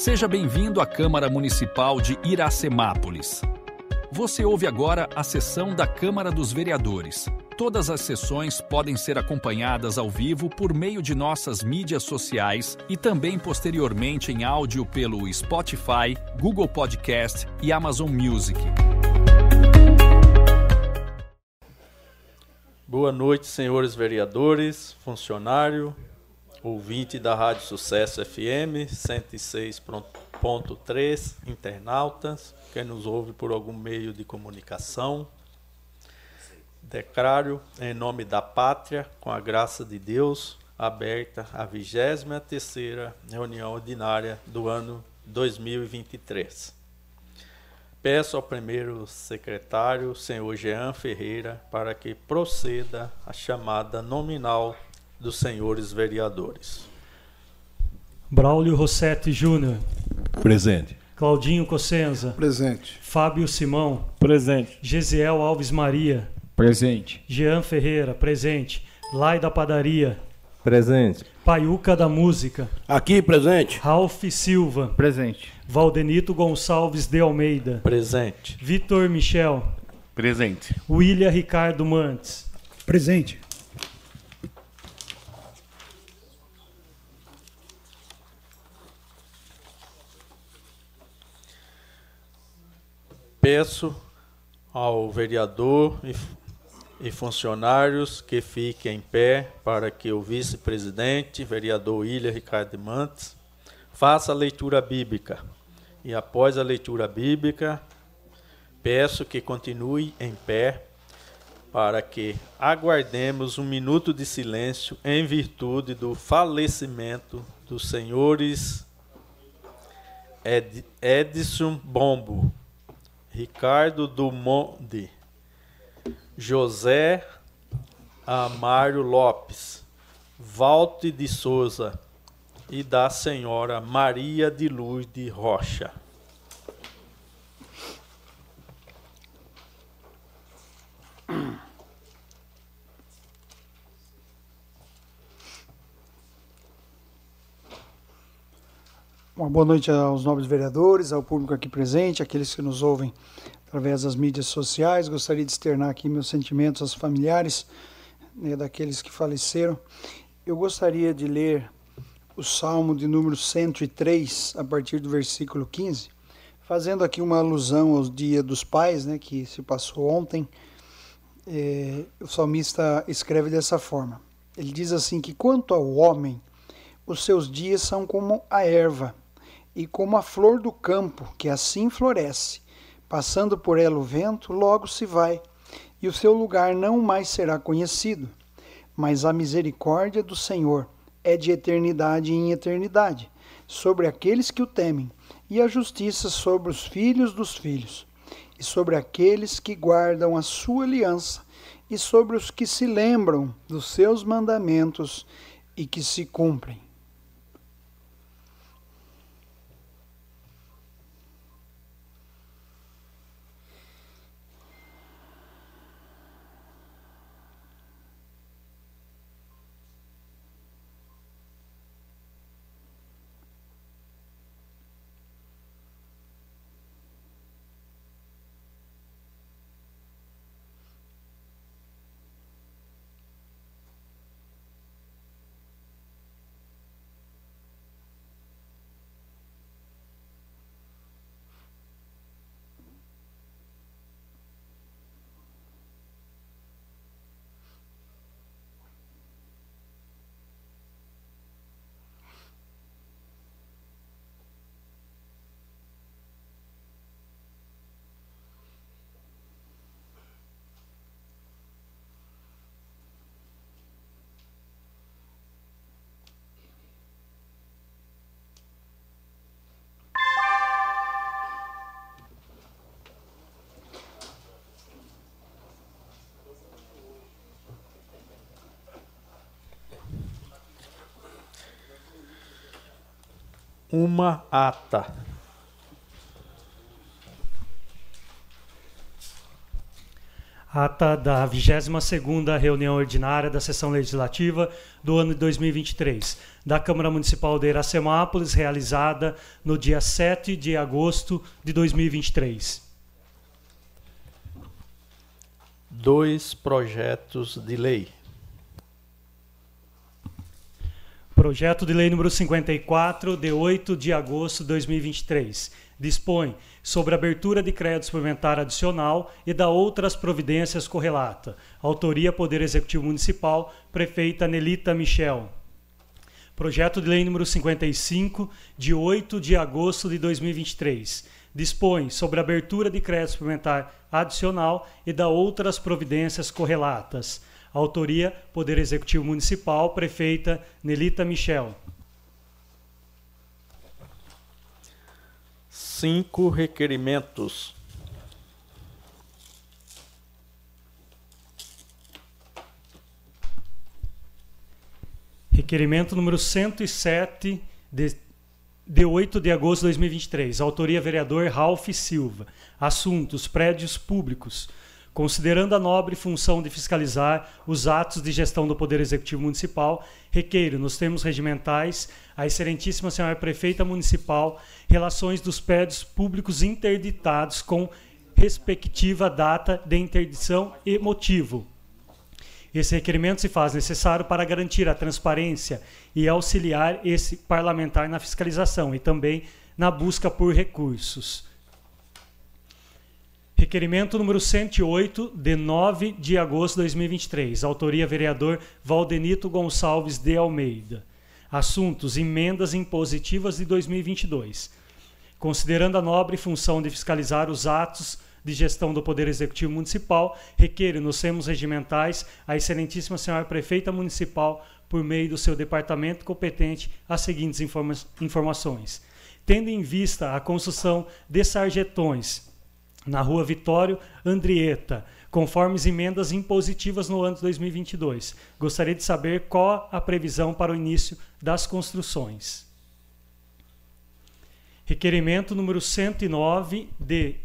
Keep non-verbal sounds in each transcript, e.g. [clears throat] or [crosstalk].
Seja bem-vindo à Câmara Municipal de Iracemápolis. Você ouve agora a sessão da Câmara dos Vereadores. Todas as sessões podem ser acompanhadas ao vivo por meio de nossas mídias sociais e também posteriormente em áudio pelo Spotify, Google Podcast e Amazon Music. Boa noite, senhores vereadores, funcionário, ouvinte da Rádio Sucesso FM 106.3, internautas, quem nos ouve por algum meio de comunicação. Declaro em nome da pátria, com a graça de Deus, aberta a 23ª reunião ordinária do ano 2023. Peço ao primeiro secretário, senhor Jean Ferreira, para que proceda a chamada nominal dos senhores vereadores. Braulio Rossetti Júnior. Presente. Claudinho Cossenza. Presente. Fábio Simão. Presente. Gesiel Alves Maria. Presente. Jean Ferreira. Presente. Lai da Padaria. Presente. Paiuca da Música. Aqui, presente. Ralph Silva. Presente. Valdenito Gonçalves de Almeida. Presente. Vitor Michel. Presente. William Ricardo Mantes. Presente. Peço ao vereador e, e funcionários que fiquem em pé para que o vice-presidente, vereador William Ricardo Mantes, faça a leitura bíblica. E após a leitura bíblica, peço que continue em pé para que aguardemos um minuto de silêncio em virtude do falecimento dos senhores Ed, Edson Bombo, Ricardo Dumont, José Amário Lopes, Valte de Souza e da senhora Maria de Luz de Rocha. [clears throat] Uma boa noite aos nobres vereadores, ao público aqui presente, aqueles que nos ouvem através das mídias sociais. Gostaria de externar aqui meus sentimentos aos familiares né, daqueles que faleceram. Eu gostaria de ler o Salmo de número 103, a partir do versículo 15, fazendo aqui uma alusão ao Dia dos Pais, né, que se passou ontem. É, o salmista escreve dessa forma. Ele diz assim que quanto ao homem, os seus dias são como a erva e como a flor do campo, que assim floresce. Passando por ela o vento, logo se vai, e o seu lugar não mais será conhecido. Mas a misericórdia do Senhor é de eternidade em eternidade, sobre aqueles que o temem, e a justiça sobre os filhos dos filhos, e sobre aqueles que guardam a sua aliança, e sobre os que se lembram dos seus mandamentos e que se cumprem. Uma ata. Ata da 22ª reunião ordinária da sessão legislativa do ano de 2023 da Câmara Municipal de Iracemápolis, realizada no dia 7 de agosto de 2023. Dois projetos de lei. Projeto de Lei número 54, de 8 de agosto de 2023. Dispõe sobre abertura de crédito suplementar adicional e da outras providências correlata. Autoria Poder Executivo Municipal, Prefeita Nelita Michel. Projeto de Lei número 55, de 8 de agosto de 2023. Dispõe sobre abertura de crédito suplementar adicional e da outras providências correlatas. Autoria Poder Executivo Municipal, Prefeita Nelita Michel. Cinco requerimentos. Requerimento número 107, de, de 8 de agosto de 2023. Autoria vereador Ralph Silva. Assuntos: prédios públicos. Considerando a nobre função de fiscalizar os atos de gestão do Poder Executivo Municipal, requeiro, nos termos regimentais, a Excelentíssima Senhora Prefeita Municipal, relações dos prédios públicos interditados com respectiva data de interdição e motivo. Esse requerimento se faz necessário para garantir a transparência e auxiliar esse parlamentar na fiscalização e também na busca por recursos. Requerimento número 108, de 9 de agosto de 2023. Autoria vereador Valdenito Gonçalves de Almeida. Assuntos: emendas impositivas de 2022. Considerando a nobre função de fiscalizar os atos de gestão do Poder Executivo Municipal, requer nos termos regimentais a Excelentíssima Senhora Prefeita Municipal, por meio do seu departamento competente, as seguintes informa informações. Tendo em vista a construção de sarjetões na rua Vitório Andrieta, conforme as emendas impositivas no ano de 2022. Gostaria de saber qual a previsão para o início das construções. Requerimento número 109 de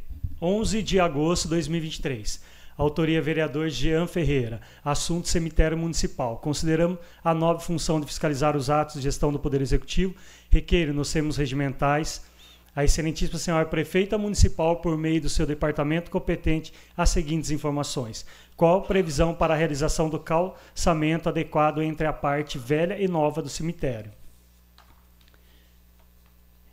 11 de agosto de 2023. Autoria vereador Jean Ferreira. Assunto cemitério municipal. Consideramos a nova função de fiscalizar os atos de gestão do Poder Executivo. Requeiro nos termos regimentais a Excelentíssima Senhora Prefeita Municipal, por meio do seu departamento competente, as seguintes informações. Qual previsão para a realização do calçamento adequado entre a parte velha e nova do cemitério?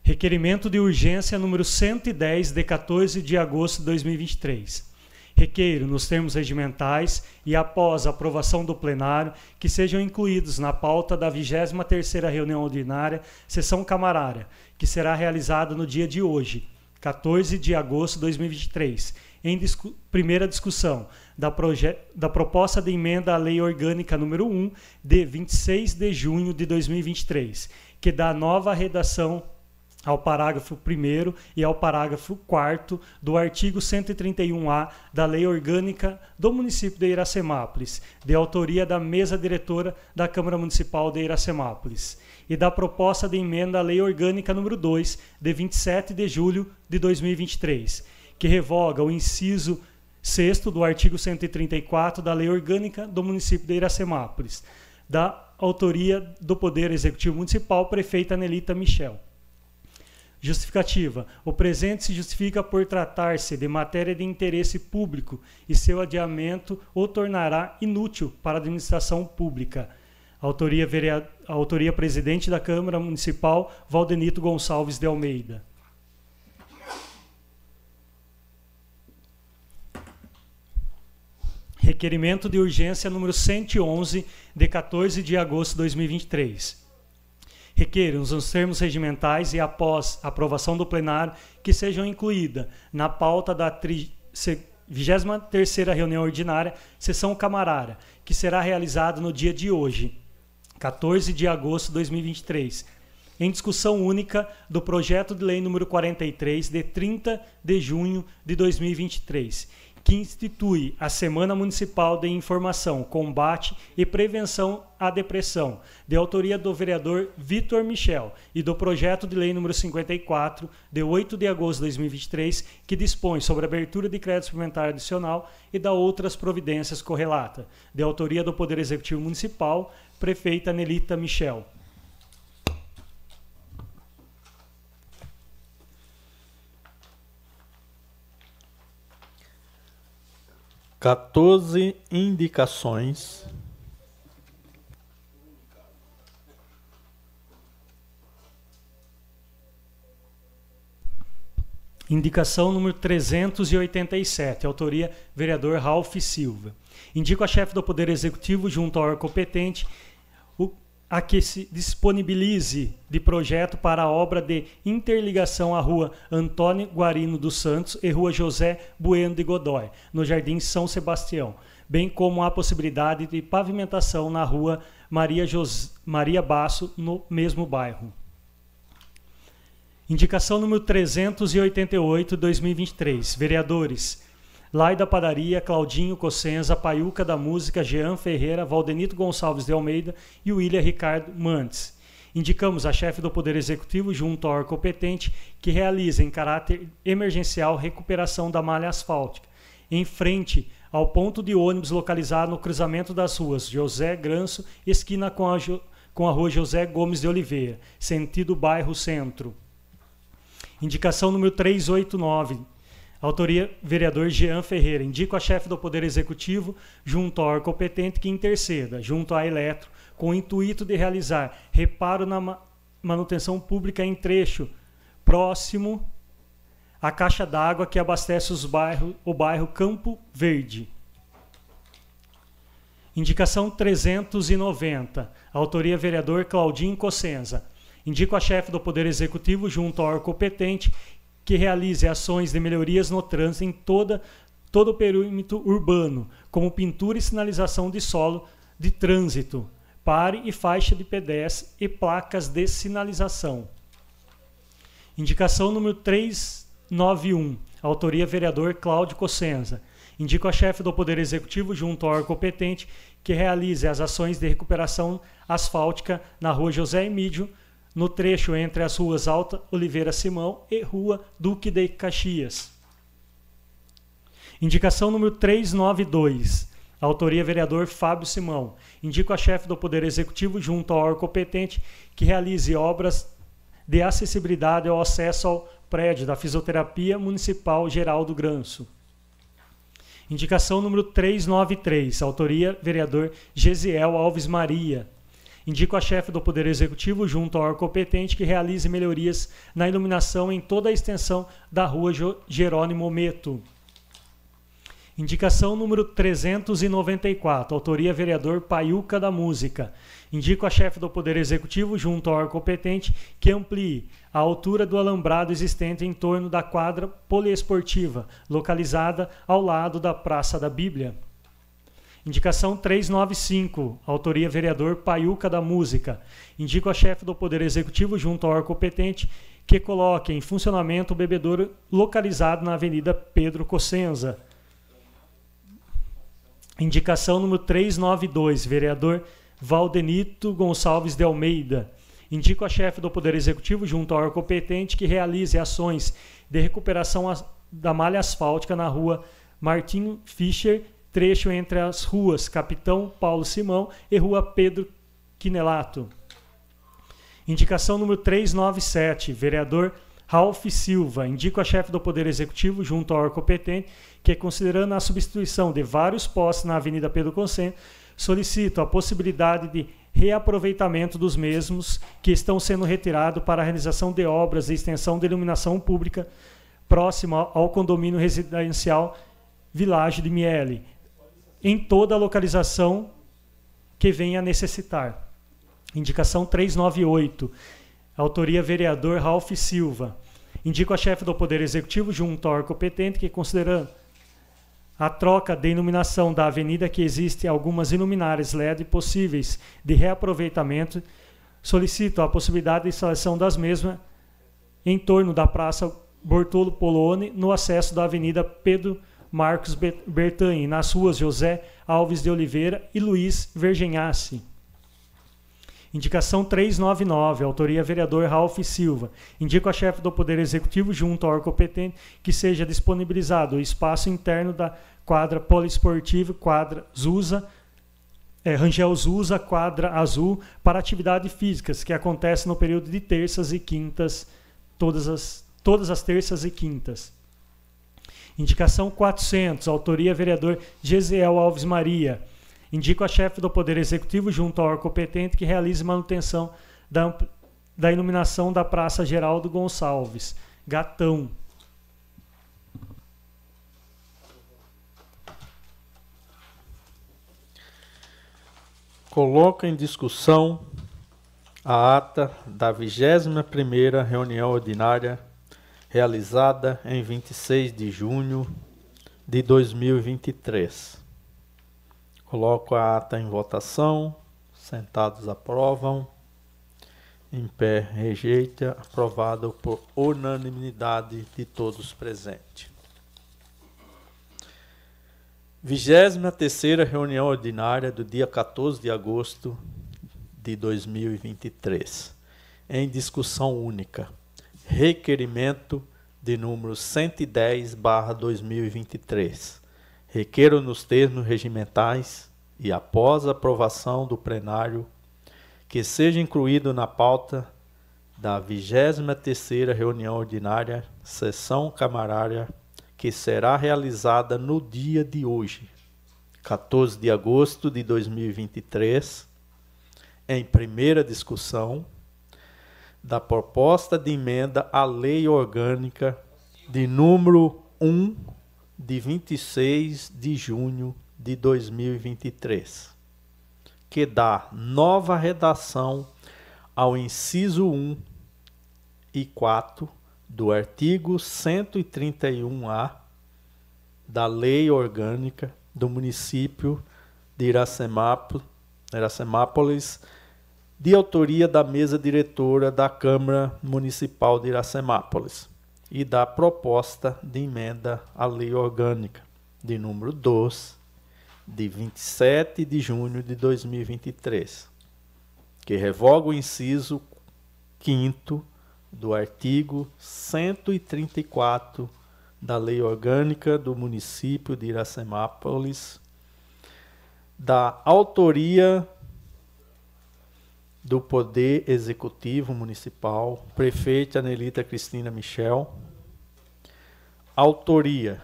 Requerimento de urgência número 110, de 14 de agosto de 2023. Requeiro, nos termos regimentais e após aprovação do plenário, que sejam incluídos na pauta da 23ª reunião ordinária, sessão camarária, que será realizada no dia de hoje, 14 de agosto de 2023, em discu primeira discussão da, da, proposta de emenda à Lei Orgânica número 1, de 26 de junho de 2023, que dá nova redação ao parágrafo 1 e ao parágrafo 4 do artigo 131-A da Lei Orgânica do município de Iracemápolis, de autoria da mesa diretora da Câmara Municipal de Iracemápolis, e da proposta de emenda à Lei Orgânica número 2, de 27 de julho de 2023, que revoga o inciso 6 do artigo 134 da Lei Orgânica do município de Iracemápolis, da autoria do Poder Executivo Municipal, prefeita Nelita Michel. Justificativa. O presente se justifica por tratar-se de matéria de interesse público e seu adiamento o tornará inútil para a administração pública. Autoria, vereador, autoria presidente da Câmara Municipal, Valdenito Gonçalves de Almeida. Requerimento de urgência número 111, de 14 de agosto de 2023 requer nos termos regimentais e após aprovação do plenário que sejam incluídas na pauta da 23ª reunião ordinária, sessão camarária, que será realizada no dia de hoje, 14 de agosto de 2023, em discussão única do projeto de lei número 43 de 30 de junho de 2023, que institui a Semana Municipal de Informação, Combate e Prevenção à Depressão, de autoria do vereador Vitor Michel, e do projeto de lei número 54, de 8 de agosto de 2023, que dispõe sobre a abertura de crédito suplementar adicional e da outras providências correlatas, de autoria do Poder Executivo Municipal, prefeita Nelita Michel. 14 indicações. Indicação número 387, autoria vereador Ralph Silva. Indico a chefe do Poder Executivo, junto ao órgão competente, a que se disponibilize de projeto para a obra de interligação à rua Antônio Guarino dos Santos e rua José Bueno de Godói, no Jardim São Sebastião, bem como a possibilidade de pavimentação na rua Maria. Maria Basso, no mesmo bairro. Indicação número 388, 2023. Vereadores Lai da Padaria, Claudinho Cossenza, Paiuca da Música, Jean Ferreira, Valdenito Gonçalves de Almeida e William Ricardo Mantes. Indicamos a chefe do Poder Executivo, junto ao competente, que realize em caráter emergencial recuperação da malha asfáltica, em frente ao ponto de ônibus localizado no cruzamento das ruas José Granço, esquina com a, com a rua José Gomes de Oliveira, sentido bairro Centro. Indicação número 389, Autoria, vereador Jean Ferreira. Indico a chefe do Poder Executivo, junto ao órgão competente, que interceda, junto à Eletro, com o intuito de realizar reparo na manutenção pública em trecho próximo à caixa d'água que abastece os bairros, o bairro Campo Verde. Indicação 390. Autoria vereador Claudinho Cossenza. Indico a chefe do Poder Executivo, junto ao órgão competente, que realize ações de melhorias no trânsito em toda, todo o perímetro urbano, como pintura e sinalização de solo de trânsito, pare e faixa de pedestre e placas de sinalização. Indicação número 391, autoria vereador Cláudio Cossenza. Indico a chefe do Poder Executivo, junto ao órgão competente, que realize as ações de recuperação asfáltica na rua José Emílio, no trecho entre as ruas Alta Oliveira Simão e Rua Duque de Caxias. Indicação número 392. Autoria vereador Fábio Simão. Indico a chefe do Poder Executivo, junto ao órgão competente, que realize obras de acessibilidade ao acesso ao prédio da Fisioterapia Municipal Geraldo Granço. Indicação número 393. Autoria vereador Gesiel Alves Maria. Indico a chefe do Poder Executivo, junto ao órgão competente, que realize melhorias na iluminação em toda a extensão da rua Jerônimo Meto. Indicação número 394, autoria vereador Paiuca da Música. Indico a chefe do Poder Executivo, junto ao órgão competente, que amplie a altura do alambrado existente em torno da quadra poliesportiva, localizada ao lado da Praça da Bíblia. Indicação 395, autoria vereador Paiuca da Música. Indico a chefe do Poder Executivo, junto ao órgão competente, que coloque em funcionamento o bebedouro localizado na Avenida Pedro Cossenza. Indicação número 392, vereador Valdenito Gonçalves de Almeida. Indico a chefe do Poder Executivo, junto ao órgão competente, que realize ações de recuperação da malha asfáltica na rua Martinho Fischer trecho entre as ruas Capitão Paulo Simão e Rua Pedro Quinelato. Indicação número 397, vereador Ralph Silva. Indico a chefe do Poder Executivo, junto ao órgão competente, que, considerando a substituição de vários postes na Avenida Pedro Consciência, solicito a possibilidade de reaproveitamento dos mesmos que estão sendo retirados para a realização de obras de extensão de iluminação pública próxima ao condomínio residencial Village de Miele, em toda a localização que venha a necessitar. Indicação 398. Autoria vereador Ralph Silva. Indico a chefe do Poder Executivo, junto ao órgão competente, que considerando a troca de iluminação da avenida que existe algumas iluminárias LED possíveis de reaproveitamento, solicito a possibilidade de instalação das mesmas em torno da Praça Bortolo Poloni, no acesso da Avenida Pedro Marcos Bertanha. Nas ruas José Alves de Oliveira e Luiz Vergenhasse. Indicação 399, autoria vereador Ralph Silva. Indico a chefe do Poder Executivo, junto ao órgão competente, que seja disponibilizado o espaço interno da quadra poliesportiva, quadra Zusa, é, Rangel Zusa, quadra azul, para atividades físicas, que acontece no período de terças e quintas, todas as, todas as terças e quintas. Indicação 400, autoria vereador Gesiel Alves Maria. Indico a chefe do Poder Executivo, junto ao órgão competente, que realize manutenção da, da iluminação da Praça Geraldo Gonçalves. Gatão. Coloco em discussão a ata da 21ª reunião ordinária realizada em 26 de junho de 2023. Coloco a ata em votação. Sentados aprovam. Em pé rejeita. Aprovado por unanimidade de todos presentes. 23 reunião ordinária do dia 14 de agosto de 2023. Em discussão única. Requerimento de número 110/2023 requeiro nos termos regimentais e após aprovação do plenário que seja incluído na pauta da 23ª reunião ordinária, sessão camarária, que será realizada no dia de hoje, 14 de agosto de 2023, em primeira discussão da proposta de emenda à Lei Orgânica de número 1 de 26 de junho de 2023, que dá nova redação ao inciso 1 e 4 do artigo 131-A da Lei Orgânica do município de Iracemápolis, de autoria da mesa diretora da Câmara Municipal de Iracemápolis e da proposta de emenda à lei orgânica de número 2 de 27 de junho de 2023, que revoga o inciso 5 do artigo 134 da Lei Orgânica do município de Iracemápolis, da autoria do Poder Executivo Municipal, prefeita Anelita Cristina Michel. Autoria: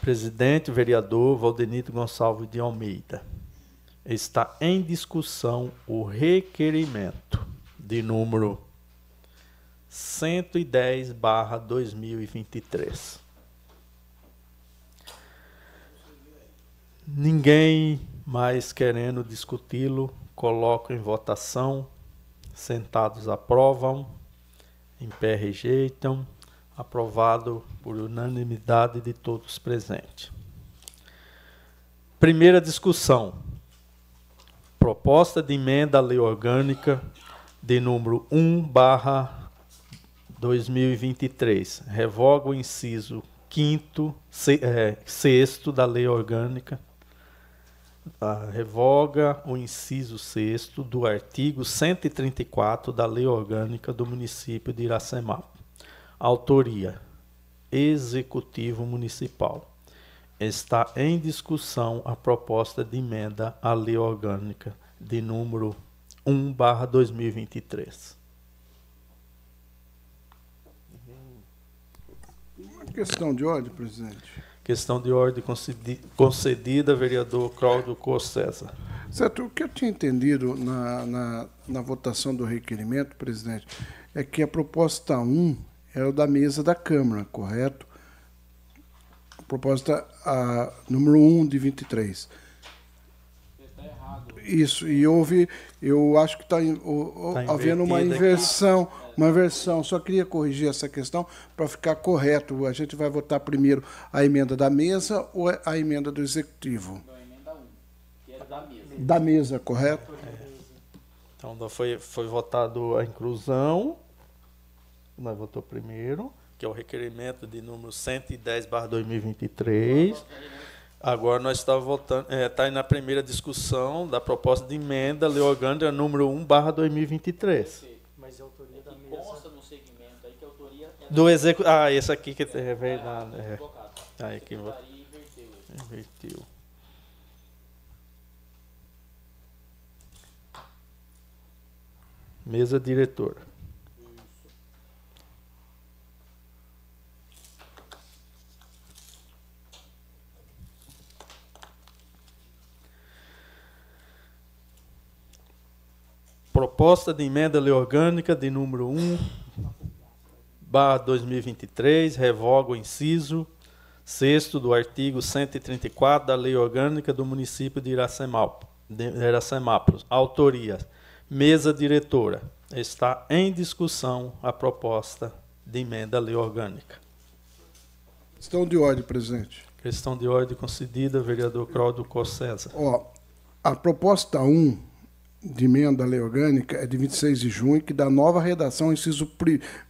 presidente vereador Valdenito Gonçalves de Almeida. Está em discussão o requerimento de número 110/2023. Ninguém mais querendo discuti-lo coloco em votação. Sentados aprovam, em pé rejeitam. Aprovado por unanimidade de todos presentes. Primeira discussão. Proposta de emenda à lei orgânica de número 1 barra 2023. Revoga o inciso 5 é, sexto da lei orgânica revoga o inciso 6 do artigo 134 da Lei Orgânica do município de Iracemá. Autoria: Executivo Municipal. Está em discussão a proposta de emenda à Lei Orgânica de número 1/2023. Uma questão de ordem, presidente. Questão de ordem concedida, vereador Cláudio César. Certo, o que eu tinha entendido na, na, na, votação do requerimento, presidente, é que a proposta 1 é o da mesa da Câmara, correto? Proposta a, número 1 de 23. Isso, e houve, eu acho que está tá havendo uma inversão, aqui. uma inversão. Só queria corrigir essa questão para ficar correto. A gente vai votar primeiro a emenda da mesa ou a emenda do executivo? Não, a emenda 1, que era da mesa. Da mesa, correto? É. Então foi, foi votado a inclusão, nós votou primeiro, que é o requerimento de número 110 2023. Agora nós estamos voltando, está é, tá na primeira discussão da proposta de emenda Lei Orgânica número 1 2023. Mas a autoria da mesa... consta no segmento aí que a autoria é do executivo. Ah, esse aqui que é verdade. É. Aí que inverteu. Inverteu. Mesa diretora. Proposta de emenda lei orgânica de número 1, barra 2023, revoga o inciso 6 do artigo 134 da Lei Orgânica do Município de Iracemápolis. Autoria, mesa diretora. Está em discussão a proposta de emenda à lei orgânica. Questão de ordem, presidente. Questão de ordem concedida, vereador Cláudio Cossesa. Ó, a proposta 1 de emenda à lei orgânica é de 26 de junho, que dá nova redação, inciso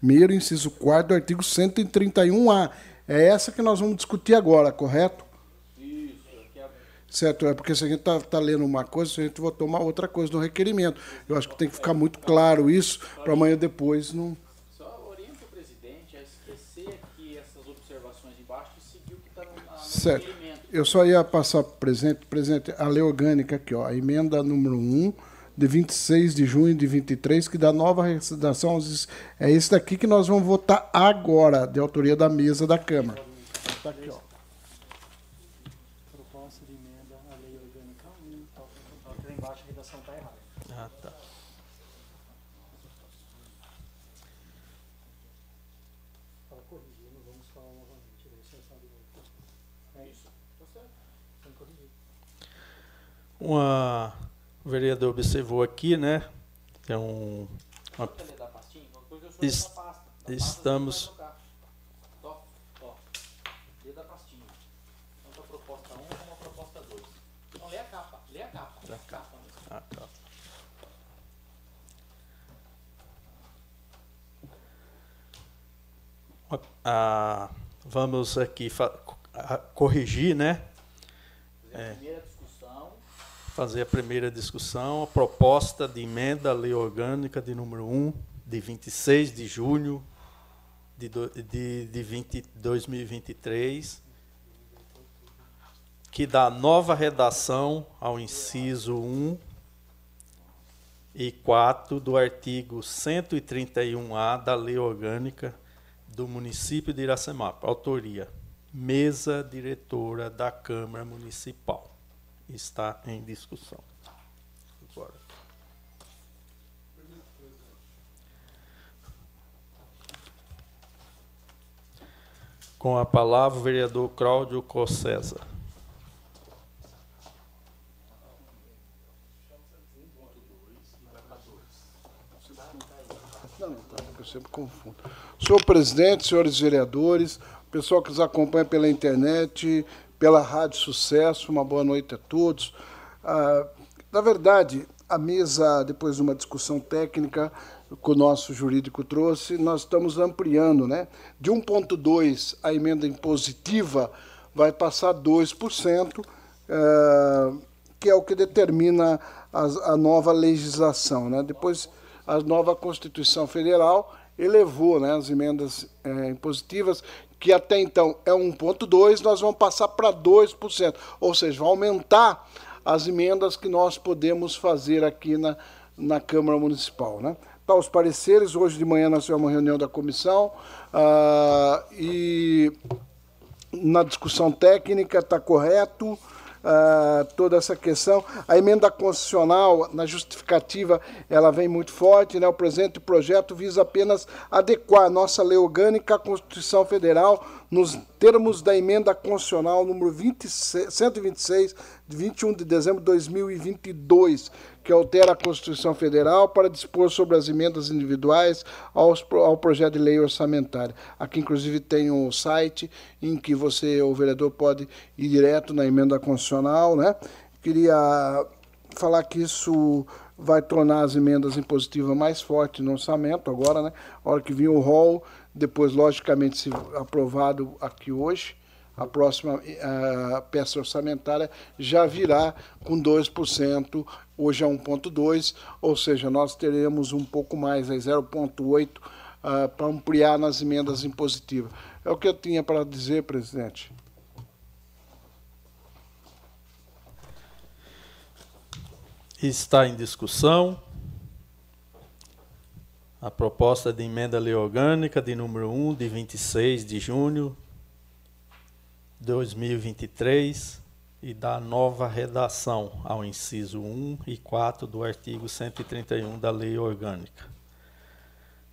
1 inciso 4 do artigo 131A. É essa que nós vamos discutir agora, correto? Isso. Certo, é porque se a gente está tá lendo uma coisa, a gente votou uma outra coisa no requerimento. Eu acho que tem que ficar muito claro isso, para amanhã depois não. Só orienta o presidente a esquecer aqui essas observações embaixo e seguir o que está no, no certo. requerimento. Eu só ia passar para o presidente, presidente, a lei orgânica aqui, ó, a emenda número 1 de 26 de junho de 23, que dá nova redação. É esse daqui que nós vamos votar agora, de autoria da mesa da Câmara. Está aqui, ó. Proposta de emenda à lei orgânica 1, aqui lá embaixo a redação está errada. Ah, tá. Para corrigir, vamos falar novamente. É isso. Está certo. Tem que corrigir. Uma o vereador observou aqui, né? É um. Uma, es, estamos. Ah, vamos aqui corrigir, né? É fazer a primeira discussão, a proposta de emenda à lei orgânica de número 1, de 26 de junho de, de, de 20, 2023, que dá nova redação ao inciso 1 e 4 do artigo 131A da lei orgânica do município de Iracemapa. Autoria: Mesa Diretora da Câmara Municipal está em discussão. Agora. Com a palavra o vereador Cláudio Cossesa. Eu sempre confundo. Senhor presidente, senhores vereadores, pessoal que nos acompanha pela internet, pela Rádio Sucesso. Uma boa noite a todos. Ah, na verdade, a mesa, depois de uma discussão técnica que o nosso jurídico trouxe, nós estamos ampliando. Né? De 1,2% a emenda impositiva vai passar 2%, ah, que é o que determina a, a nova legislação. Né? Depois, a nova Constituição Federal elevou né, as emendas é, impositivas que até então é 1,2%, nós vamos passar para 2%, ou seja, vai aumentar as emendas que nós podemos fazer aqui na, na Câmara Municipal. Né? Tá, os pareceres, hoje de manhã nós tivemos uma reunião da comissão uh, e na discussão técnica está correto, uh, toda essa questão. A emenda constitucional, na justificativa, ela vem muito forte. Né? O presente projeto visa apenas adequar nossa lei orgânica à Constituição Federal nos termos da emenda constitucional número 26, 126, de 21 de dezembro de 2022, que altera a Constituição Federal para dispor sobre as emendas individuais aos, ao projeto de lei orçamentária. Aqui, inclusive, tem um site em que você, o vereador, pode ir direto na emenda constitucional. Né? Queria falar que isso vai tornar as emendas impositivas mais fortes no orçamento agora, né? A hora que vir o rol, depois, logicamente, se aprovado aqui hoje, a próxima a peça orçamentária já virá com 2%, hoje é 1,2%, ou seja, nós teremos um pouco mais, 0,8%, uh, para ampliar nas emendas impositivas. É o que eu tinha para dizer, presidente. Está em discussão a proposta de emenda lei orgânica de número 1, de 26 de junho 2023 e da nova redação ao inciso 1 e 4 do artigo 131 da lei orgânica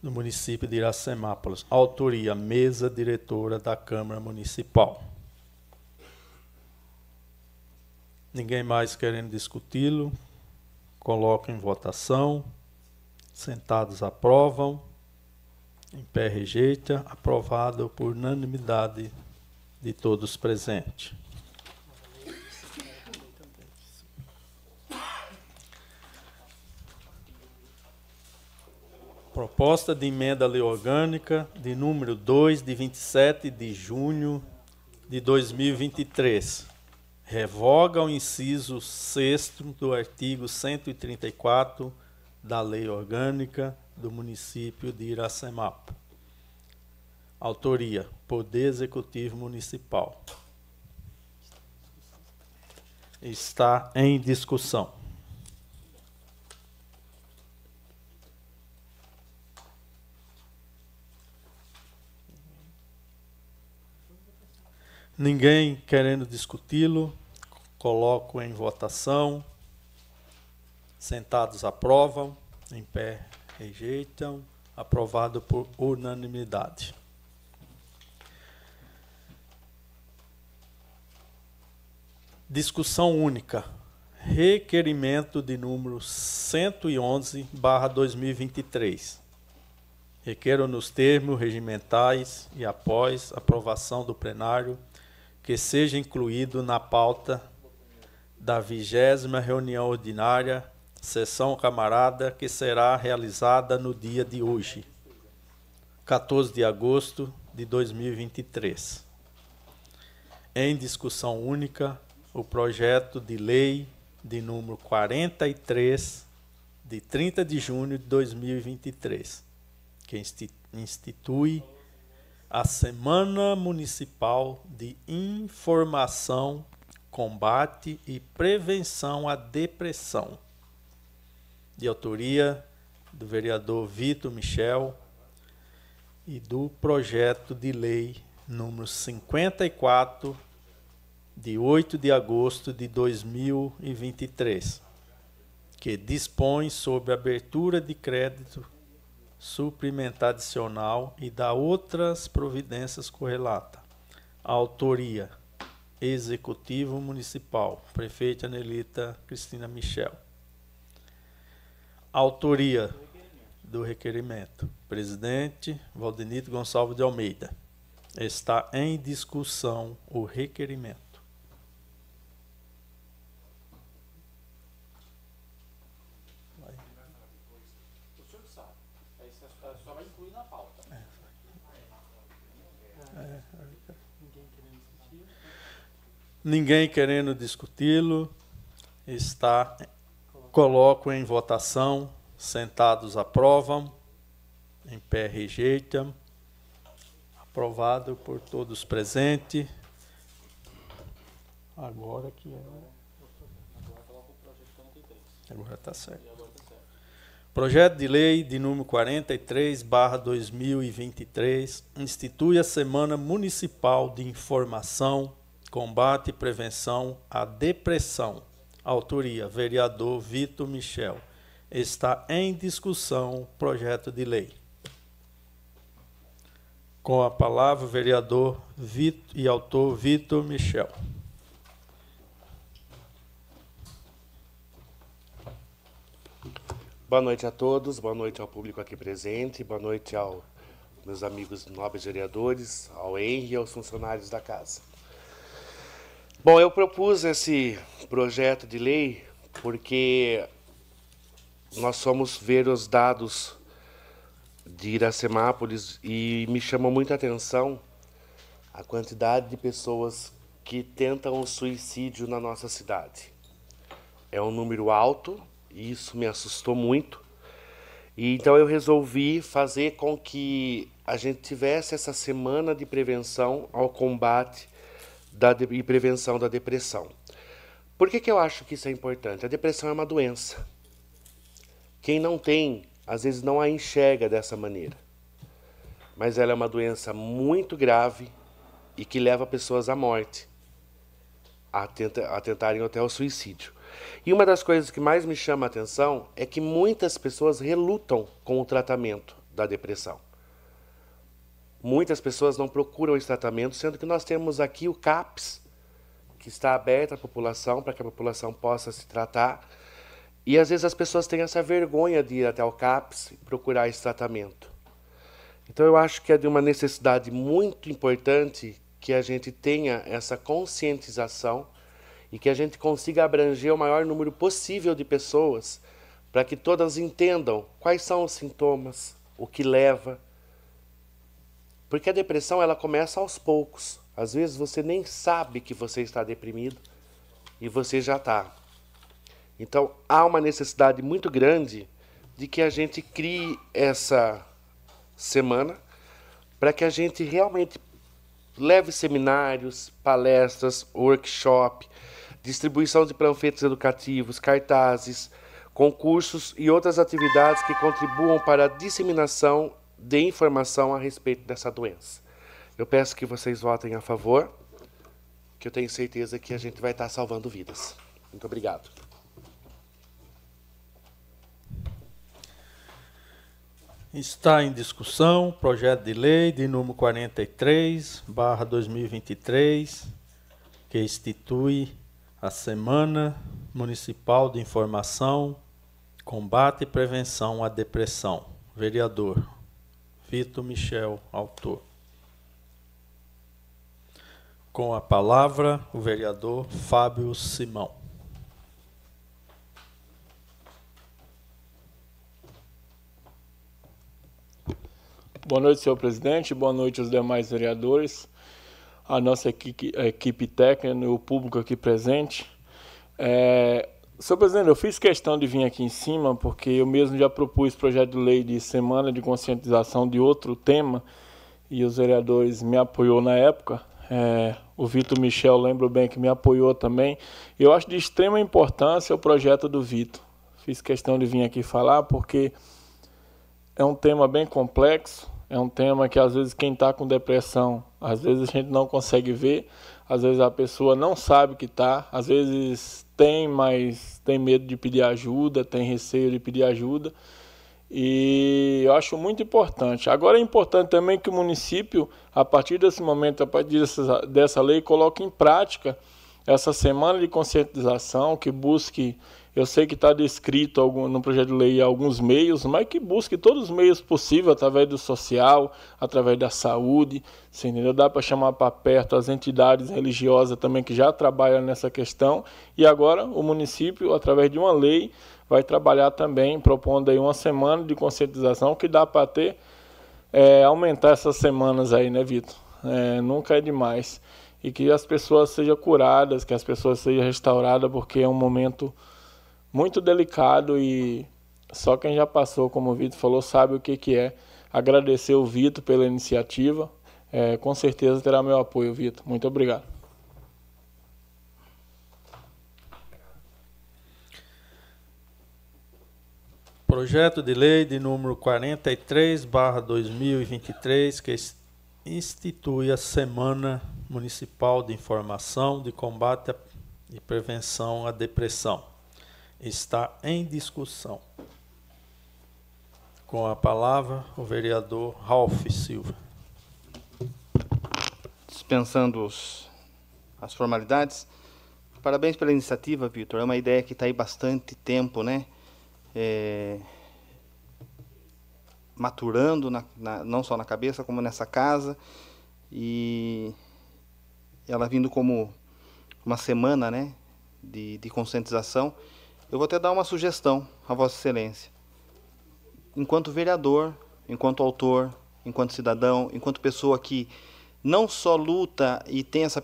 do município de Iracemápolis. Autoria, mesa diretora da Câmara Municipal. Ninguém mais querendo discuti-lo? Coloco em votação. Sentados aprovam. Em pé rejeita. Aprovado por unanimidade de todos presentes. Proposta de emenda à lei orgânica de número 2 de 27 de junho de 2023 revoga o inciso 6 do artigo 134 da Lei Orgânica do município de Iracemapa. Autoria: Poder Executivo Municipal. Está em discussão. Ninguém querendo discuti-lo, Coloco em votação. Sentados aprovam, em pé rejeitam. Aprovado por unanimidade. Discussão única. Requerimento de número 111/2023. Requero nos termos regimentais e após aprovação do plenário que seja incluído na pauta da vigésima reunião ordinária, sessão camarada, que será realizada no dia de hoje, 14 de agosto de 2023. Em discussão única, o projeto de lei de número 43, de 30 de junho de 2023, que institui a Semana Municipal de Informação Combate e Prevenção à Depressão, de autoria do vereador Vitor Michel e do projeto de lei número 54, de 8 de agosto de 2023, que dispõe sobre abertura de crédito suplementar adicional e da outras providências correlatas. A autoria Executivo Municipal, prefeita Anelita Cristina Michel. Autoria do requerimento, presidente Valdenito Gonçalves de Almeida. Está em discussão o requerimento. Ninguém querendo discuti-lo. Está. Coloco em votação. Sentados aprovam. Em pé rejeitam. Aprovado por todos presentes. Agora que é. Agora está certo. Projeto de Lei de número 43, barra 2023, institui a Semana Municipal de Informação Combate e Prevenção à Depressão. Autoria: Vereador Vitor Michel. Está em discussão o projeto de lei. Com a palavra, o vereador Vitor e autor Vitor Michel. Boa noite a todos, boa noite ao público aqui presente, boa noite aos meus amigos nobres vereadores, ao Henry e aos funcionários da casa. Bom, eu propus esse projeto de lei porque nós fomos ver os dados de Iracemápolis e me chamou muita atenção a quantidade de pessoas que tentam o suicídio na nossa cidade. É um número alto e isso me assustou muito. E então eu resolvi fazer com que a gente tivesse essa semana de prevenção ao combate da e prevenção da depressão. Por que, que eu acho que isso é importante? A depressão é uma doença. Quem não tem, às vezes não a enxerga dessa maneira. Mas ela é uma doença muito grave e que leva pessoas à morte, a, tenta, a tentarem até o suicídio. E uma das coisas que mais me chama a atenção é que muitas pessoas relutam com o tratamento da depressão. Muitas pessoas não procuram esse tratamento, sendo que nós temos aqui o CAPS, que está aberto à população para que a população possa se tratar. E às vezes as pessoas têm essa vergonha de ir até o CAPS e procurar esse tratamento. Então eu acho que é de uma necessidade muito importante que a gente tenha essa conscientização e que a gente consiga abranger o maior número possível de pessoas para que todas entendam quais são os sintomas, o que leva. Porque a depressão ela começa aos poucos. Às vezes você nem sabe que você está deprimido e você já está. Então há uma necessidade muito grande de que a gente crie essa semana para que a gente realmente leve seminários, palestras, workshop, distribuição de panfletos educativos, cartazes, concursos e outras atividades que contribuam para a disseminação de informação a respeito dessa doença. Eu peço que vocês votem a favor, que eu tenho certeza que a gente vai estar salvando vidas. Muito obrigado. Está em discussão projeto de lei de número 43, barra 2023, que institui a Semana Municipal de Informação, Combate e Prevenção à Depressão. Vereador Vitor Michel, autor. Com a palavra, o vereador Fábio Simão. Boa noite, senhor presidente. Boa noite aos demais vereadores, a nossa equipe, equipe técnica e o público aqui presente. É, senhor presidente, eu fiz questão de vir aqui em cima porque eu mesmo já propus projeto de lei de semana de conscientização de outro tema e os vereadores me apoiou na época. É, o Vitor Michel, lembro bem que me apoiou também. Eu acho de extrema importância o projeto do Vitor. Fiz questão de vir aqui falar porque é um tema bem complexo, é um tema que às vezes quem está com depressão, às vezes a gente não consegue ver, às vezes a pessoa não sabe que está, às vezes tem, mas tem medo de pedir ajuda, tem receio de pedir ajuda. E eu acho muito importante. Agora é importante também que o município, a partir desse momento, a partir dessa, dessa lei, coloque em prática essa semana de conscientização, que busque eu sei que está descrito no projeto de lei alguns meios, mas que busque todos os meios possíveis, através do social, através da saúde, você entendeu? Dá para chamar para perto as entidades religiosas também que já trabalham nessa questão. E agora o município, através de uma lei, vai trabalhar também, propondo aí uma semana de conscientização que dá para ter, é, aumentar essas semanas aí, né, Vitor? É, nunca é demais. E que as pessoas sejam curadas, que as pessoas sejam restauradas, porque é um momento muito delicado e só quem já passou, como o Vitor falou, sabe o que, que é. Agradecer o Vitor pela iniciativa. É, com certeza terá meu apoio, Vitor. Muito obrigado. Projeto de lei de número 43, barra 2023, que institui a Semana Municipal de Informação de Combate e Prevenção à Depressão está em discussão. Com a palavra, o vereador Ralph Silva. Dispensando os, as formalidades, parabéns pela iniciativa, Vitor. É uma ideia que está aí bastante tempo, né? É, maturando, na, na, não só na cabeça, como nessa casa. E ela vindo como uma semana, né? De, de conscientização Eu vou até dar uma sugestão a Vossa Excelência. Enquanto vereador, enquanto autor, enquanto cidadão, enquanto pessoa que não só luta e tem essa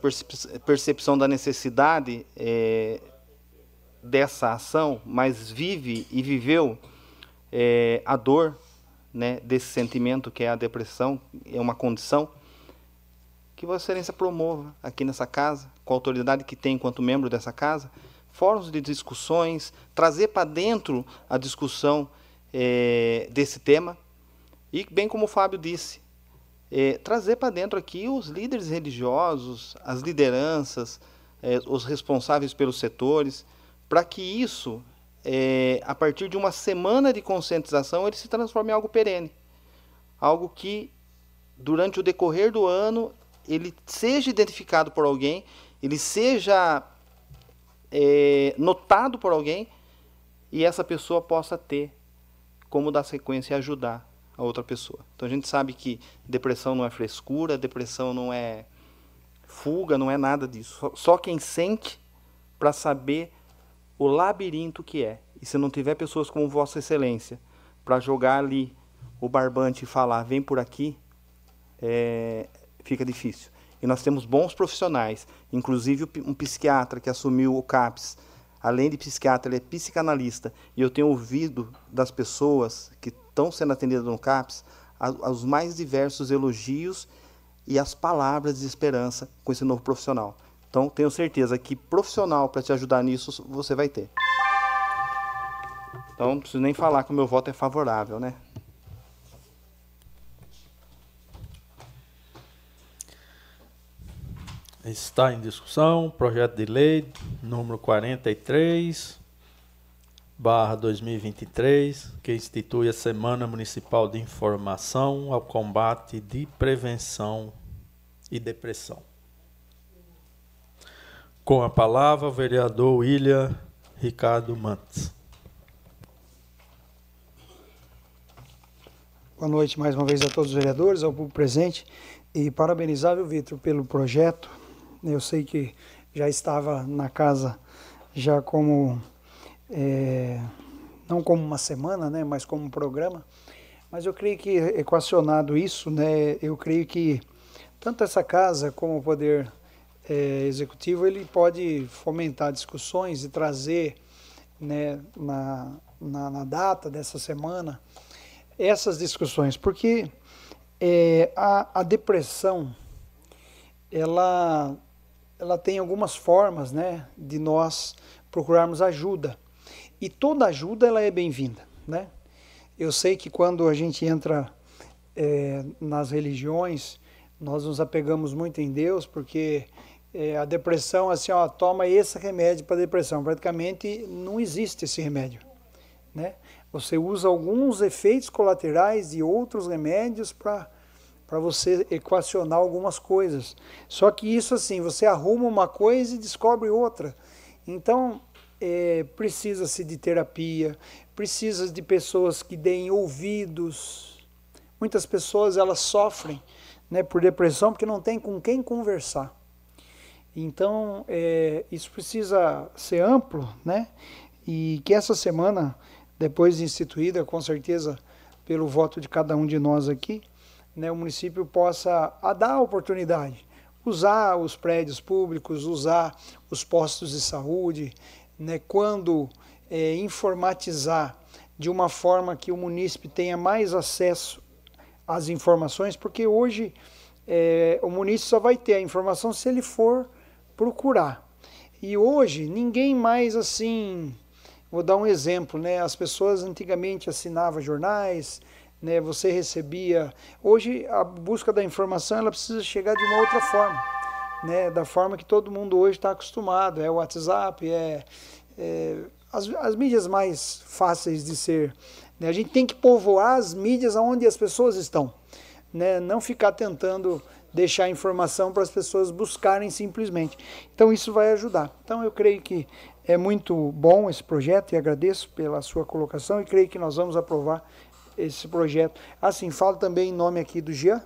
percepção da necessidade é, dessa ação, mas vive e viveu é, a dor né, desse sentimento que é a depressão, é uma condição, que Vossa Excelência promova aqui nessa casa, com a autoridade que tem enquanto membro dessa casa, fóruns de discussões, trazer para dentro a discussão é, desse tema, e bem como o Fábio disse, é, trazer para dentro aqui os líderes religiosos, as lideranças, é, os responsáveis pelos setores, para que isso, a partir de uma semana de conscientização, ele se transforme em algo perene. Algo que, durante o decorrer do ano, ele seja identificado por alguém, ele seja é, notado por alguém e essa pessoa possa ter como dar sequência e ajudar a outra pessoa. Então a gente sabe que depressão não é frescura, depressão não é fuga, não é nada disso. Só quem sente para saber o labirinto que é. E se não tiver pessoas como Vossa Excelência para jogar ali o barbante e falar, vem por aqui, é, fica difícil. E nós temos bons profissionais, inclusive um psiquiatra que assumiu o CAPS. Além de psiquiatra, ele é psicanalista. E eu tenho ouvido das pessoas que estão sendo atendidas no CAPS os mais diversos elogios e as palavras de esperança com esse novo profissional. Então, tenho certeza que profissional para te ajudar nisso você vai ter. Então, não preciso nem falar que o meu voto é favorável, né? Está em discussão projeto de lei número 43, barra 2023, que institui a Semana Municipal de Informação ao Combate de Prevenção e Depressão. Com a palavra, o vereador William Ricardo Mantes. Boa noite mais uma vez a todos os vereadores, ao público presente e parabenizar o Vitor pelo projeto eu sei que já estava na casa já como é, não como uma semana, né, mas como um programa. Mas eu creio que equacionado isso, né, eu creio que tanto essa casa como o poder é, executivo ele pode fomentar discussões e trazer, né, na, na, na data dessa semana essas discussões, porque é, a, a depressão ela ela tem algumas formas né, de nós procurarmos ajuda. E toda ajuda ela é bem-vinda. Né? Eu sei que quando a gente entra é, nas religiões, nós nos apegamos muito em Deus, porque é, a depressão, assim, ó, toma esse remédio para depressão. Praticamente não existe esse remédio. Né? Você usa alguns efeitos colaterais de outros remédios para para você equacionar algumas coisas. Só que isso assim, você arruma uma coisa e descobre outra. Então, é, precisa-se de terapia, precisa de pessoas que deem ouvidos. Muitas pessoas elas sofrem né, por depressão porque não tem com quem conversar. Então, é, isso precisa ser amplo, né? E que essa semana, depois de instituída, com certeza, pelo voto de cada um de nós aqui, né, o município possa dar a oportunidade, usar os prédios públicos, usar os postos de saúde, né, quando é, informatizar de uma forma que o munícipe tenha mais acesso às informações, porque hoje é, o munícipe só vai ter a informação se ele for procurar. E hoje ninguém mais assim, vou dar um exemplo, né? As pessoas antigamente assinavam jornais, né, você recebia. Hoje a busca da informação ela precisa chegar de uma outra forma, né, da forma que todo mundo hoje está acostumado. É o WhatsApp, é, é as, as, mídias mais fáceis de ser. Né, a gente tem que povoar as mídias onde as pessoas estão, né, não ficar tentando deixar informação para as pessoas buscarem simplesmente. Então isso vai ajudar. Então eu creio que é muito bom esse projeto e agradeço pela sua colocação e creio que nós vamos aprovar esse projeto. Assim, falo também em nome aqui do Jean,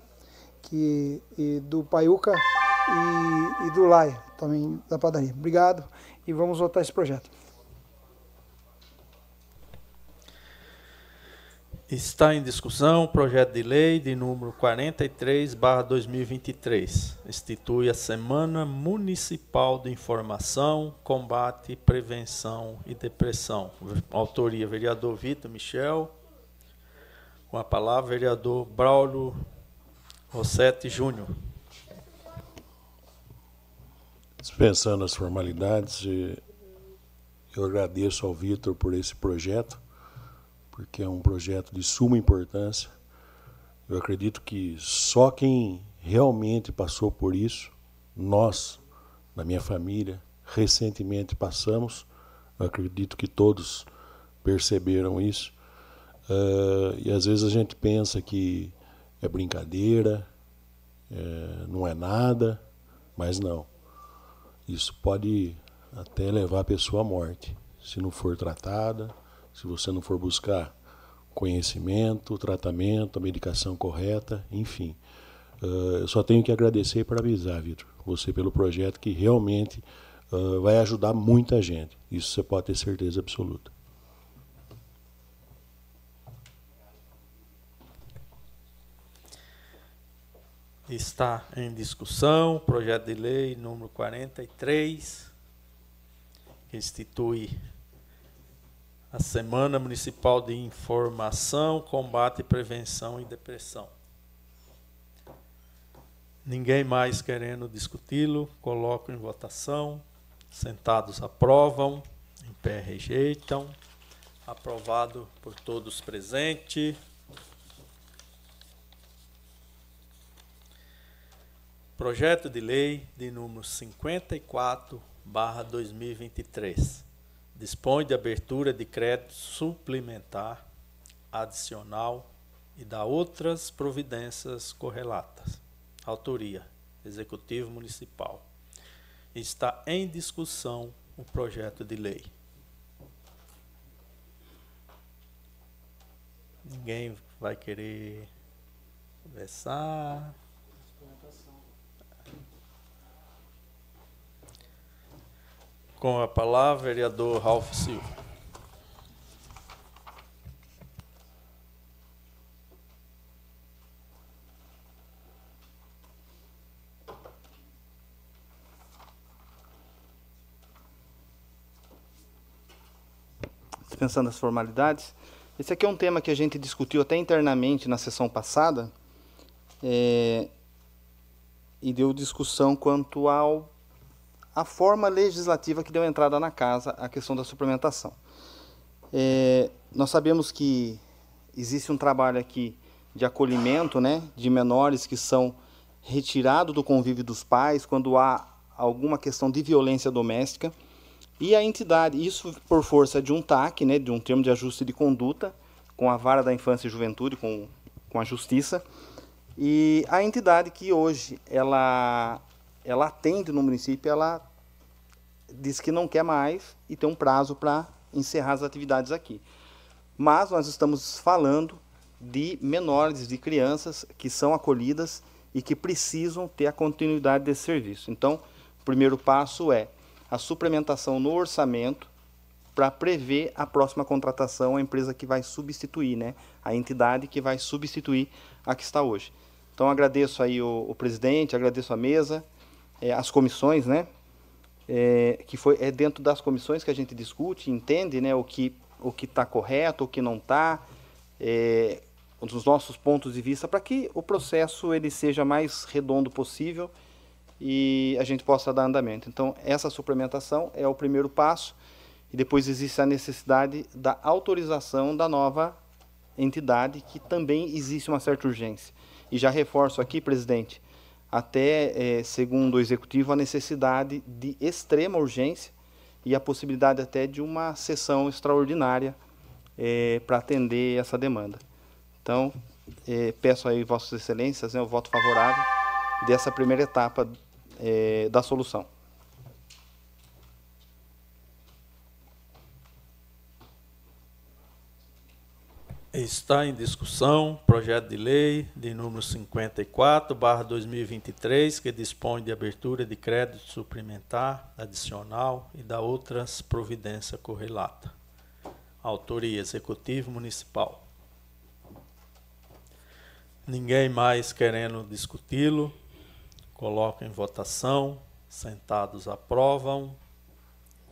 que, e do Paiuca e, e do Laia, também da padaria. Obrigado e vamos votar esse projeto. Está em discussão o projeto de lei de número 43/2023. Institui a Semana Municipal de Informação, Combate, Prevenção e Depressão. Autoria vereador Vitor Michel, com a palavra, vereador Braulio Rossetti Júnior. Dispensando as formalidades, eu agradeço ao Vitor por esse projeto porque é um projeto de suma importância. Eu acredito que só quem realmente passou por isso, nós, na minha família, recentemente passamos, eu acredito que todos perceberam isso. Uh, e às vezes a gente pensa que é brincadeira, é, não é nada, mas não. Isso pode até levar a pessoa à morte, se não for tratada, se você não for buscar conhecimento, tratamento, a medicação correta, enfim. Uh, eu só tenho que agradecer e parabenizar, Vitor, você pelo projeto que realmente uh, vai ajudar muita gente. Isso você pode ter certeza absoluta. Está em discussão o projeto de lei número 43, que institui a Semana Municipal de Informação, Combate, Prevenção e Depressão. Ninguém mais querendo discuti-lo, coloco em votação. Sentados aprovam, em pé rejeitam. Aprovado por todos presentes. Projeto de Lei de número 54, barra 2023 dispõe de abertura de crédito suplementar, adicional e da outras providências correlatas. Autoria: Executivo Municipal. Está em discussão o projeto de lei. Ninguém vai querer conversar. Com a palavra, vereador Ralph Silva. Dispensando as formalidades, esse aqui é um tema que a gente discutiu até internamente na sessão passada é, e deu discussão quanto ao a forma legislativa que deu entrada na casa à questão da suplementação. É, nós sabemos que existe um trabalho aqui de acolhimento né, de menores que são retirados do convívio dos pais quando há alguma questão de violência doméstica. E a entidade, isso por força de um TAC, né, de um termo de ajuste de conduta, com a vara da infância e juventude, com, com a justiça. E a entidade que hoje ela ela atende no município, ela diz que não quer mais e tem um prazo para encerrar as atividades aqui. Mas nós estamos falando de menores, de crianças que são acolhidas e que precisam ter a continuidade desse serviço. Então, o primeiro passo é a suplementação no orçamento para prever a próxima contratação, a empresa que vai substituir, né? a entidade que vai substituir a que está hoje. Então, agradeço aí o, o presidente, agradeço a mesa, é, as comissões, né, é, que foi é dentro das comissões que a gente discute, entende, né, o que o que está correto, o que não está, é, os nossos pontos de vista, para que o processo ele seja mais redondo possível e a gente possa dar andamento. Então, essa suplementação é o primeiro passo e depois existe a necessidade da autorização da nova entidade, que também existe uma certa urgência. E já reforço aqui, presidente, até, é, segundo o executivo, a necessidade de extrema urgência e a possibilidade até de uma sessão extraordinária é, para atender essa demanda. Então, é, peço aí, Vossas Excelências, né, o voto favorável dessa primeira etapa é, da solução. Está em discussão projeto de lei de número 54, barra 2023, que dispõe de abertura de crédito suplementar, adicional e da outras providência correlata. Autoria Executivo Municipal. Ninguém mais querendo discuti-lo, coloca em votação. Sentados aprovam,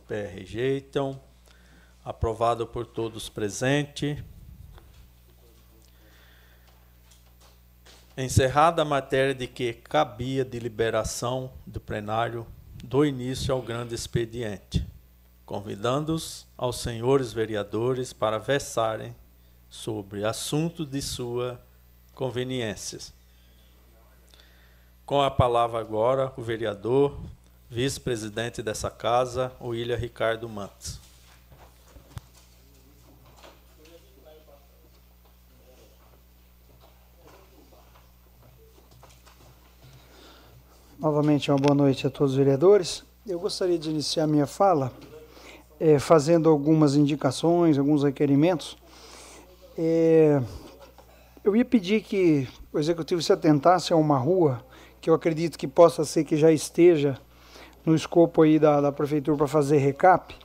pé rejeitam. Aprovado por todos presentes. Encerrada a matéria de que cabia deliberação do plenário, do início ao grande expediente, convidando-os aos senhores vereadores para versarem sobre assuntos de sua conveniência. Com a palavra agora o vereador, vice-presidente dessa casa, William Ricardo Mantes. Novamente, uma boa noite a todos os vereadores. Eu gostaria de iniciar minha fala é, fazendo algumas indicações, alguns requerimentos. É, eu ia pedir que o executivo se atentasse a uma rua que eu acredito que possa ser que já esteja no escopo aí da, da prefeitura para fazer recap,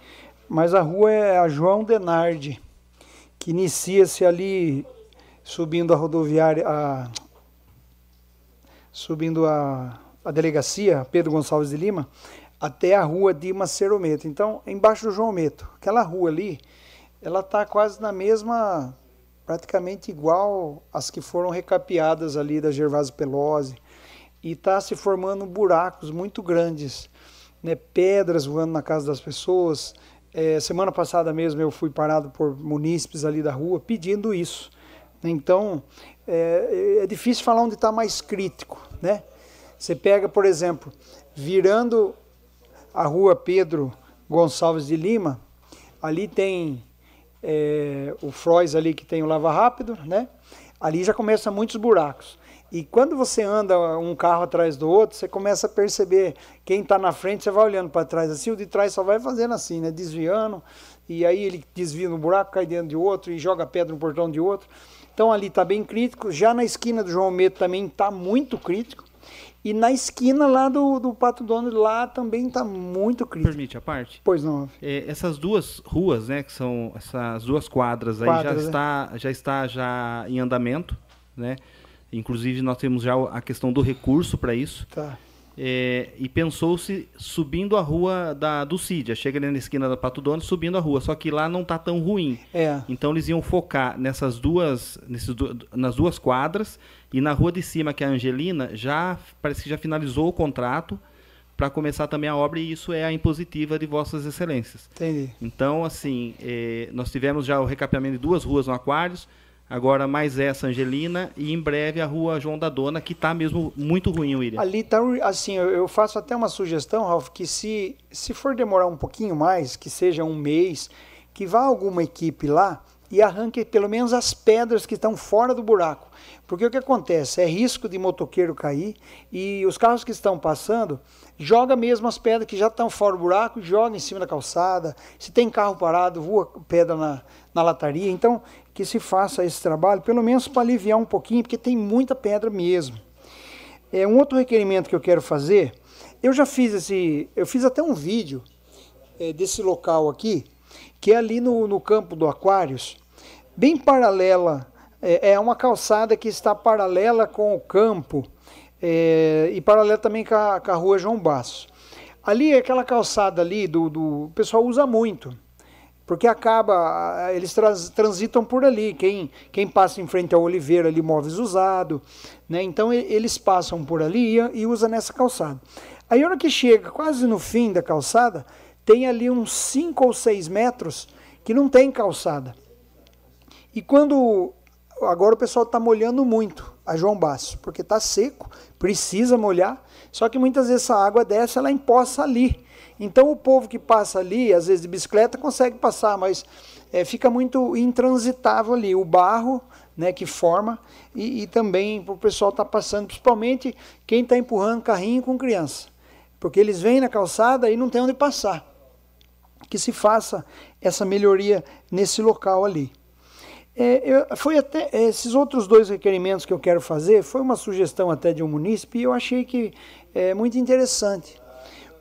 mas a rua é a João Denardi, que inicia-se ali subindo a rodoviária, a, subindo a a delegacia Pedro Gonçalves de Lima até a rua de Maceromento. Então, embaixo do João Meto, aquela rua ali, ela está quase na mesma, praticamente igual às que foram recapeadas ali da Gervásio Pelosi, e está se formando buracos muito grandes, né? pedras voando na casa das pessoas. É, semana passada mesmo eu fui parado por munícipes ali da rua pedindo isso. Então, é, é difícil falar onde está mais crítico, né? Você pega, por exemplo, virando a rua Pedro Gonçalves de Lima, ali tem é, o Frois ali que tem o Lava Rápido, né? Ali já começa muitos buracos. E quando você anda um carro atrás do outro, você começa a perceber quem está na frente, você vai olhando para trás assim, o de trás só vai fazendo assim, né? Desviando, e aí ele desvia no buraco, cai dentro de outro e joga pedra no portão de outro. Então ali está bem crítico. Já na esquina do João Meto também está muito crítico. E na esquina lá do, do Pato Donald, lá também está muito crítico. Permite a parte? Pois não. É, essas duas ruas, né, que são essas duas quadras aí, quadras, já, é. está, já está já em andamento, né? Inclusive nós temos já a questão do recurso para isso. Tá. É, e pensou-se subindo a rua da, do Cídia, chega ali na esquina da Pato Dono, subindo a rua, só que lá não está tão ruim. É. Então eles iam focar nessas duas, nesses, nas duas quadras e na rua de cima, que é a Angelina, já parece que já finalizou o contrato para começar também a obra e isso é a impositiva de Vossas Excelências. Entendi. Então, assim, é, nós tivemos já o recapeamento de duas ruas no Aquários, Agora mais essa Angelina e em breve a rua João da Dona, que está mesmo muito ruim, William. Ali está assim, eu faço até uma sugestão, Ralf, que se, se for demorar um pouquinho mais, que seja um mês, que vá alguma equipe lá e arranque pelo menos as pedras que estão fora do buraco. Porque o que acontece? É risco de motoqueiro cair e os carros que estão passando joga mesmo as pedras que já estão fora do buraco, joga em cima da calçada. Se tem carro parado, voa pedra na, na lataria. Então, que se faça esse trabalho, pelo menos para aliviar um pouquinho, porque tem muita pedra mesmo. É um outro requerimento que eu quero fazer. Eu já fiz esse, eu fiz até um vídeo é, desse local aqui, que é ali no, no campo do Aquários, bem paralela. É, é uma calçada que está paralela com o campo é, e paralela também com a, com a rua João Basso. Ali, aquela calçada ali, do, do, o pessoal usa muito porque acaba, eles trans, transitam por ali, quem, quem passa em frente ao Oliveira ali, móveis usado, né? então eles passam por ali e, e usa nessa calçada. Aí hora que chega quase no fim da calçada, tem ali uns 5 ou 6 metros que não tem calçada. E quando, agora o pessoal está molhando muito a João Basso, porque está seco, precisa molhar, só que muitas vezes essa água desce, ela empoça ali, então o povo que passa ali, às vezes de bicicleta, consegue passar, mas é, fica muito intransitável ali. O barro né, que forma e, e também o pessoal está passando, principalmente quem está empurrando carrinho com criança. Porque eles vêm na calçada e não tem onde passar. Que se faça essa melhoria nesse local ali. É, eu, foi até esses outros dois requerimentos que eu quero fazer foi uma sugestão até de um munícipe e eu achei que é muito interessante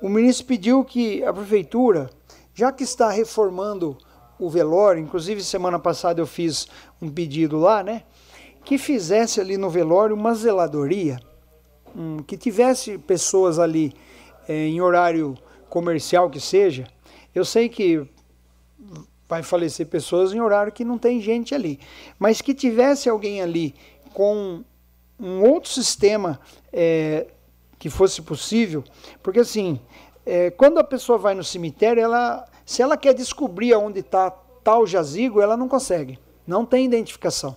o ministro pediu que a prefeitura, já que está reformando o velório, inclusive semana passada eu fiz um pedido lá, né? que fizesse ali no velório uma zeladoria, um, que tivesse pessoas ali é, em horário comercial que seja. Eu sei que vai falecer pessoas em horário que não tem gente ali, mas que tivesse alguém ali com um outro sistema é, que fosse possível, porque assim, é, quando a pessoa vai no cemitério, ela, se ela quer descobrir onde está tal jazigo, ela não consegue, não tem identificação.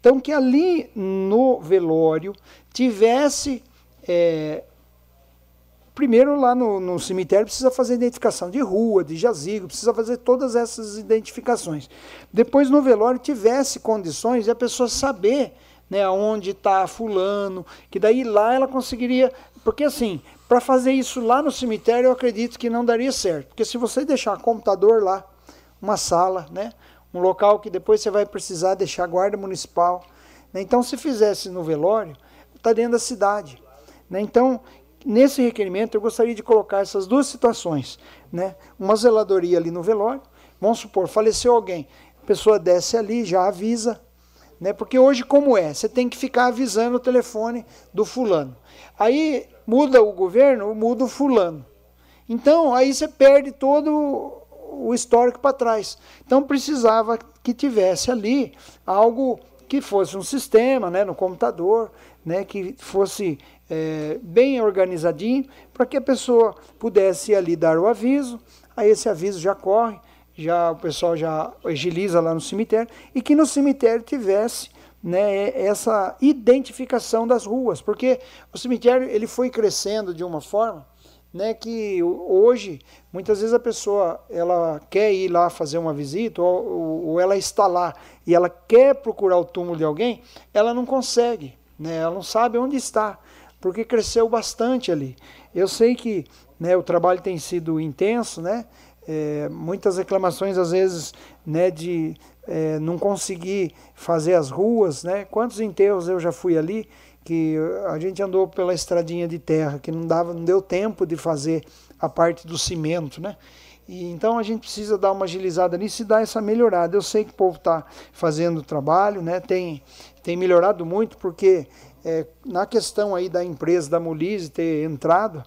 Então, que ali no velório tivesse. É, primeiro, lá no, no, cemitério, precisa fazer identificação de rua, de jazigo, precisa fazer todas essas identificações. Depois, no velório, tivesse condições de a pessoa saber né, onde está fulano, que daí lá ela conseguiria. Porque assim, para fazer isso lá no cemitério, eu acredito que não daria certo. Porque se você deixar computador lá, uma sala, né, um local que depois você vai precisar deixar guarda municipal. Né, então, se fizesse no velório, está dentro da cidade. Né, então, nesse requerimento, eu gostaria de colocar essas duas situações. Né, uma zeladoria ali no velório, vamos supor, faleceu alguém, a pessoa desce ali, já avisa, né? Porque hoje, como é? Você tem que ficar avisando o telefone do fulano. Aí muda o governo, muda o fulano. Então, aí você perde todo o histórico para trás. Então, precisava que tivesse ali algo que fosse um sistema né, no computador, né, que fosse é, bem organizadinho, para que a pessoa pudesse ali dar o aviso, aí esse aviso já corre, já o pessoal já agiliza lá no cemitério, e que no cemitério tivesse né, essa identificação das ruas, porque o cemitério ele foi crescendo de uma forma né, que hoje muitas vezes a pessoa ela quer ir lá fazer uma visita ou, ou ela está lá e ela quer procurar o túmulo de alguém, ela não consegue, né, ela não sabe onde está, porque cresceu bastante ali. Eu sei que né, o trabalho tem sido intenso, né, é, muitas reclamações às vezes né, de é, não conseguir fazer as ruas, né? Quantos enterros eu já fui ali que a gente andou pela estradinha de terra que não dava, não deu tempo de fazer a parte do cimento, né? E, então a gente precisa dar uma agilizada nisso e dar essa melhorada. Eu sei que o povo está fazendo o trabalho, né? Tem tem melhorado muito porque é, na questão aí da empresa da Molise ter entrado,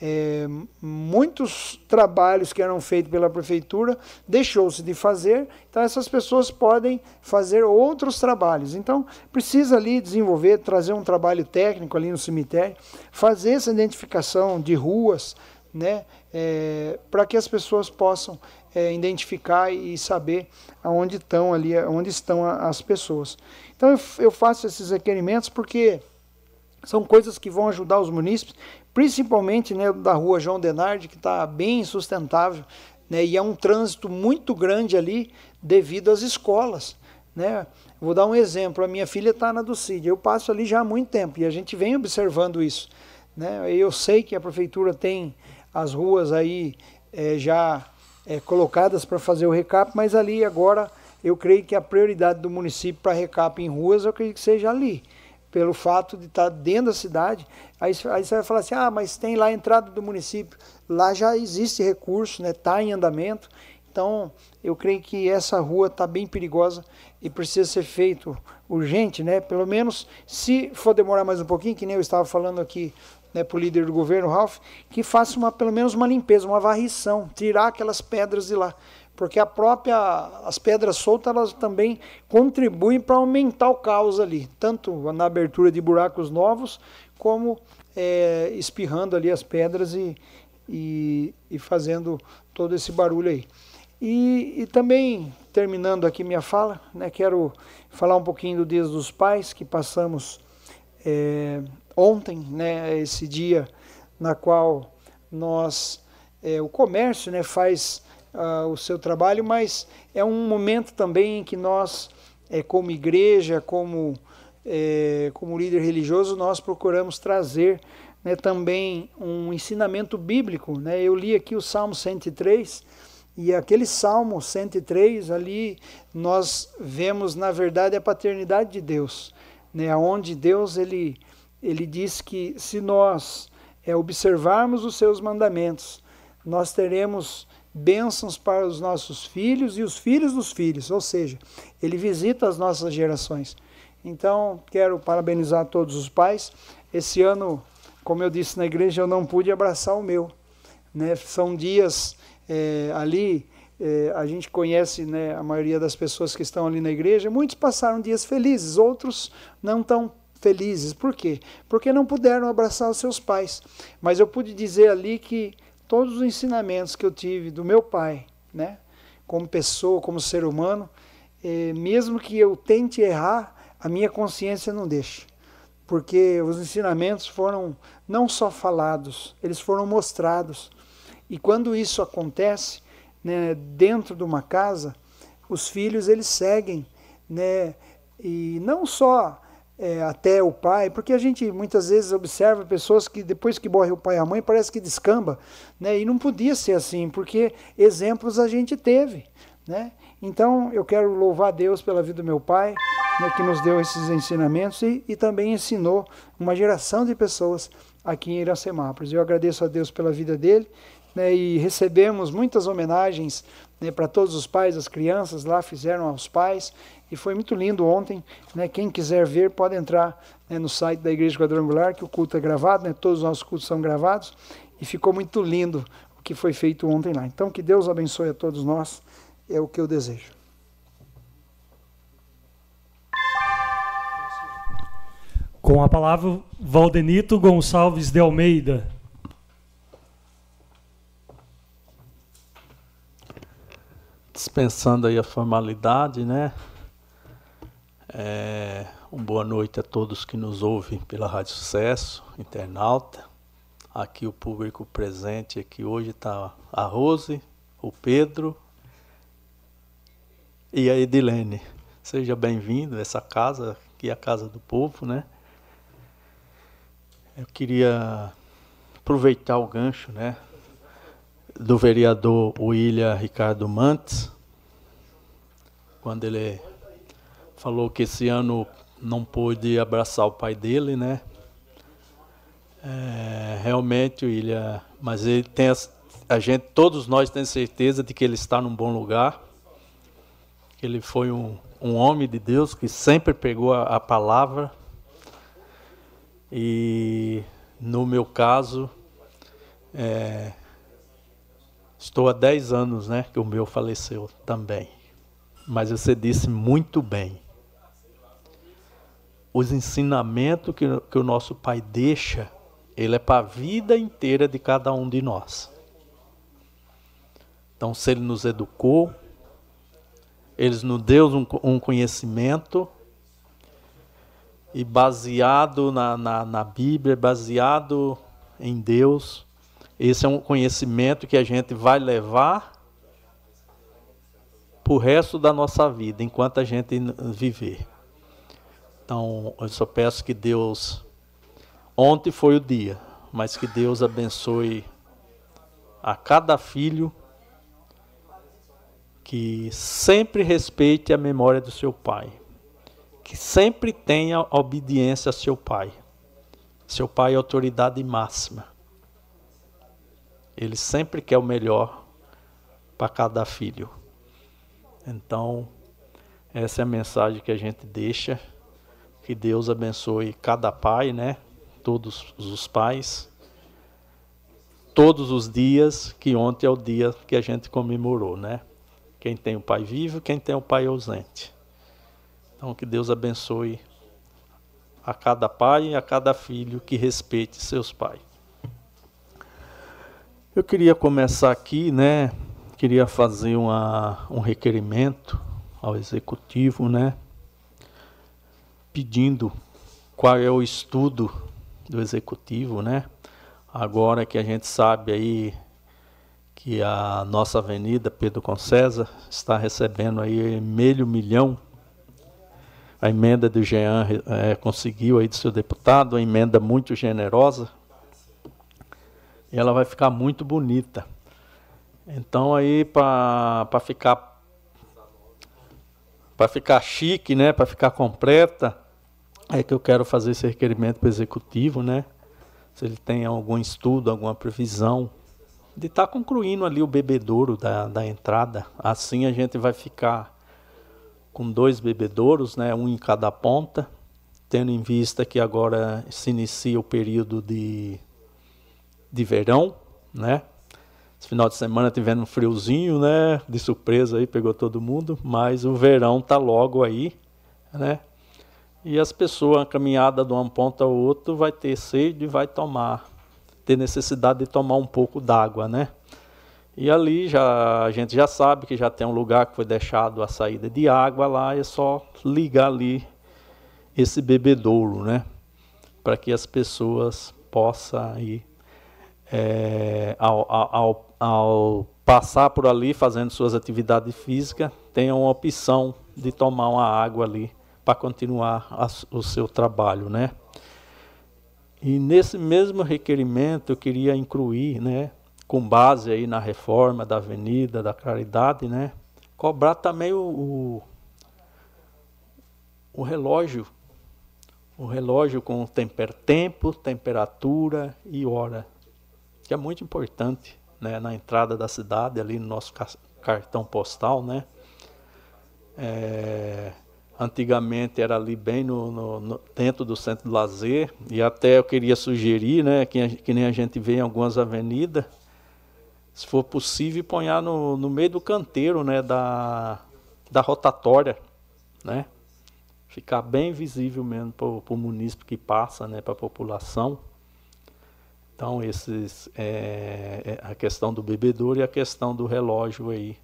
é, muitos trabalhos que eram feitos pela prefeitura deixou-se de fazer, então essas pessoas podem fazer outros trabalhos. Então precisa ali desenvolver, trazer um trabalho técnico ali no cemitério, fazer essa identificação de ruas, né, é, para que as pessoas possam é, identificar e saber aonde estão ali, onde estão as pessoas. Então eu, eu faço esses requerimentos porque são coisas que vão ajudar os munícipes, principalmente né, da rua João Denardi, que está bem insustentável, né, e é um trânsito muito grande ali devido às escolas. Né? Vou dar um exemplo, a minha filha está na do CID, eu passo ali já há muito tempo e a gente vem observando isso. Né? Eu sei que a prefeitura tem as ruas aí é, já é, colocadas para fazer o recap, mas ali agora eu creio que a prioridade do município para recap em ruas, eu creio que seja ali pelo fato de estar dentro da cidade. Aí, aí você vai falar assim, ah, mas tem lá a entrada do município. Lá já existe recurso, está né, tá em andamento. Então, eu creio que essa rua está bem perigosa e precisa ser feito urgente, né? Pelo menos, se for demorar mais um pouquinho, que nem eu estava falando aqui né, para o líder do governo, Ralph, que faça uma, pelo menos uma limpeza, uma varrição, tirar aquelas pedras de lá porque a própria as pedras soltas elas também contribuem para aumentar o caos ali, tanto na abertura de buracos novos como é, espirrando ali as pedras e, e, e, fazendo todo esse barulho aí. E, e, também terminando aqui minha fala, né, quero falar um pouquinho do Dia dos Pais que passamos é, ontem, né, esse dia na qual nós é, o comércio né, faz uh, o seu trabalho, mas é um momento também em que nós, é, como igreja, como, é, como líder religioso, nós procuramos trazer né, também um ensinamento bíblico. Né? Eu li aqui o Salmo 103, e aquele Salmo 103 ali nós vemos na verdade a paternidade de Deus, né? Onde Deus ele ele diz que se nós é, observarmos os seus mandamentos, nós teremos bênçãos para os nossos filhos e os filhos dos filhos, ou seja, ele visita as nossas gerações. Então, quero parabenizar todos os pais. Esse ano, como eu disse na igreja, eu não pude abraçar o meu. Né? São dias é, ali, é, a gente conhece né, a maioria das pessoas que estão ali na igreja, muitos passaram dias felizes, outros não tão felizes. Por quê? Porque não puderam abraçar os seus pais. Mas eu pude dizer ali que todos os ensinamentos que eu tive do meu pai, né, como pessoa, como ser humano, é, mesmo que eu tente errar, a minha consciência não deixa. Porque os ensinamentos foram não só falados, eles foram mostrados. E quando isso acontece, né, dentro de uma casa, os filhos eles seguem, né, e não só é, até o pai, porque a gente muitas vezes observa pessoas que depois que morre o pai e a mãe parece que descamba, né, e não podia ser assim, porque exemplos a gente teve, né? Então eu quero louvar Deus pela vida do meu pai, né, que nos deu esses ensinamentos e, e também ensinou uma geração de pessoas aqui em Iracemápolis. Eu agradeço a Deus pela vida dele né, e recebemos muitas homenagens né, para todos os pais, as crianças lá fizeram aos pais e foi muito lindo ontem. Né, quem quiser ver pode entrar né, no site da Igreja Quadrangular, que o culto é gravado, né, todos os nossos cultos são gravados e ficou muito lindo o que foi feito ontem lá. Então que Deus abençoe a todos nós, é o que eu desejo. Com a palavra, Valdenito Gonçalves de Almeida. Dispensando aí a formalidade, né? É, uma boa noite a todos que nos ouvem pela Rádio Sucesso, internauta. Aqui o público presente aqui hoje está a Rose, o Pedro e a Edilene. Seja bem-vindo a essa casa, que é a casa do povo, né? Eu queria aproveitar o gancho, né, do vereador William Ricardo Mantes, quando ele falou que esse ano não pôde abraçar o pai dele, né? É, realmente, William, mas ele tem a gente, todos nós temos certeza de que ele está num bom lugar. Que ele foi um, um homem de Deus que sempre pegou a, a palavra e no meu caso, é, estou há 10 anos né, que o meu faleceu também. Mas você disse muito bem. Os ensinamentos que, que o nosso pai deixa, ele é para a vida inteira de cada um de nós. Então, se ele nos educou, ele nos deu um, um conhecimento, e baseado na, na, na Bíblia, baseado em Deus. Esse é um conhecimento que a gente vai levar para o resto da nossa vida, enquanto a gente viver. Então, eu só peço que Deus. Ontem foi o dia, mas que Deus abençoe a cada filho que sempre respeite a memória do seu pai que sempre tenha obediência a seu pai. Seu pai é autoridade máxima. Ele sempre quer o melhor para cada filho. Então, essa é a mensagem que a gente deixa. Que Deus abençoe cada pai, né? Todos os pais. Todos os dias, que ontem é o dia que a gente comemorou, né? Quem tem o pai vivo, quem tem o pai ausente. Então, que Deus abençoe a cada pai e a cada filho que respeite seus pais. Eu queria começar aqui, né? Queria fazer uma, um requerimento ao executivo, né? Pedindo qual é o estudo do executivo, né? Agora que a gente sabe aí que a nossa avenida Pedro Concesa está recebendo aí meio milhão a emenda do Jean é, conseguiu aí do seu deputado, uma emenda muito generosa. E ela vai ficar muito bonita. Então aí para ficar para ficar chique, né, para ficar completa, é que eu quero fazer esse requerimento para o executivo, né? Se ele tem algum estudo, alguma previsão de estar tá concluindo ali o bebedouro da, da entrada, assim a gente vai ficar com dois bebedouros, né, um em cada ponta, tendo em vista que agora se inicia o período de, de verão, né? Esse final de semana tivendo um friozinho, né? De surpresa aí, pegou todo mundo, mas o verão tá logo aí, né? E as pessoas, caminhada de uma ponta ao outro, vai ter sede e vai tomar, ter necessidade de tomar um pouco d'água, né? E ali já a gente já sabe que já tem um lugar que foi deixado a saída de água lá, é só ligar ali esse bebedouro, né? Para que as pessoas possam ir é, ao, ao, ao, passar por ali fazendo suas atividades físicas, tenham a opção de tomar uma água ali para continuar a, o seu trabalho, né? E nesse mesmo requerimento eu queria incluir, né, com base aí na reforma da Avenida da Caridade, né, cobrar também o, o, o relógio, o relógio com temper, tempo, temperatura e hora que é muito importante né, na entrada da cidade, ali no nosso cartão postal. Né? É, antigamente era ali bem no, no, no, dentro do centro de lazer, e até eu queria sugerir, né, que, que nem a gente vê em algumas avenidas, se for possível, ponhar no, no meio do canteiro né, da, da rotatória, né? Ficar bem visível mesmo para o município que passa, né, para a população. Então, esses, é, é, a questão do bebedouro e a questão do relógio aí,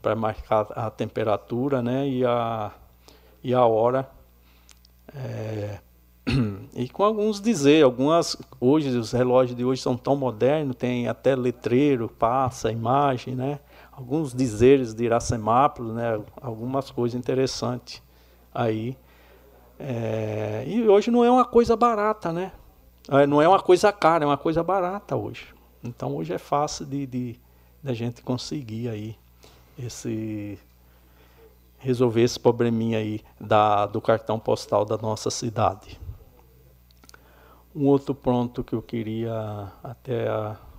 para marcar a temperatura né, e, a, e a hora. É, [clears throat] e com alguns dizer, algumas, hoje os relógios de hoje são tão modernos, tem até letreiro, passa, imagem, né? Alguns dizeres de Iracemápolis, né? Algumas coisas interessantes aí. É, e hoje não é uma coisa barata, né? É, não é uma coisa cara, é uma coisa barata hoje. Então hoje é fácil de, de, de a gente conseguir aí esse resolver esse probleminha aí da, do cartão postal da nossa cidade. Um outro ponto que eu queria até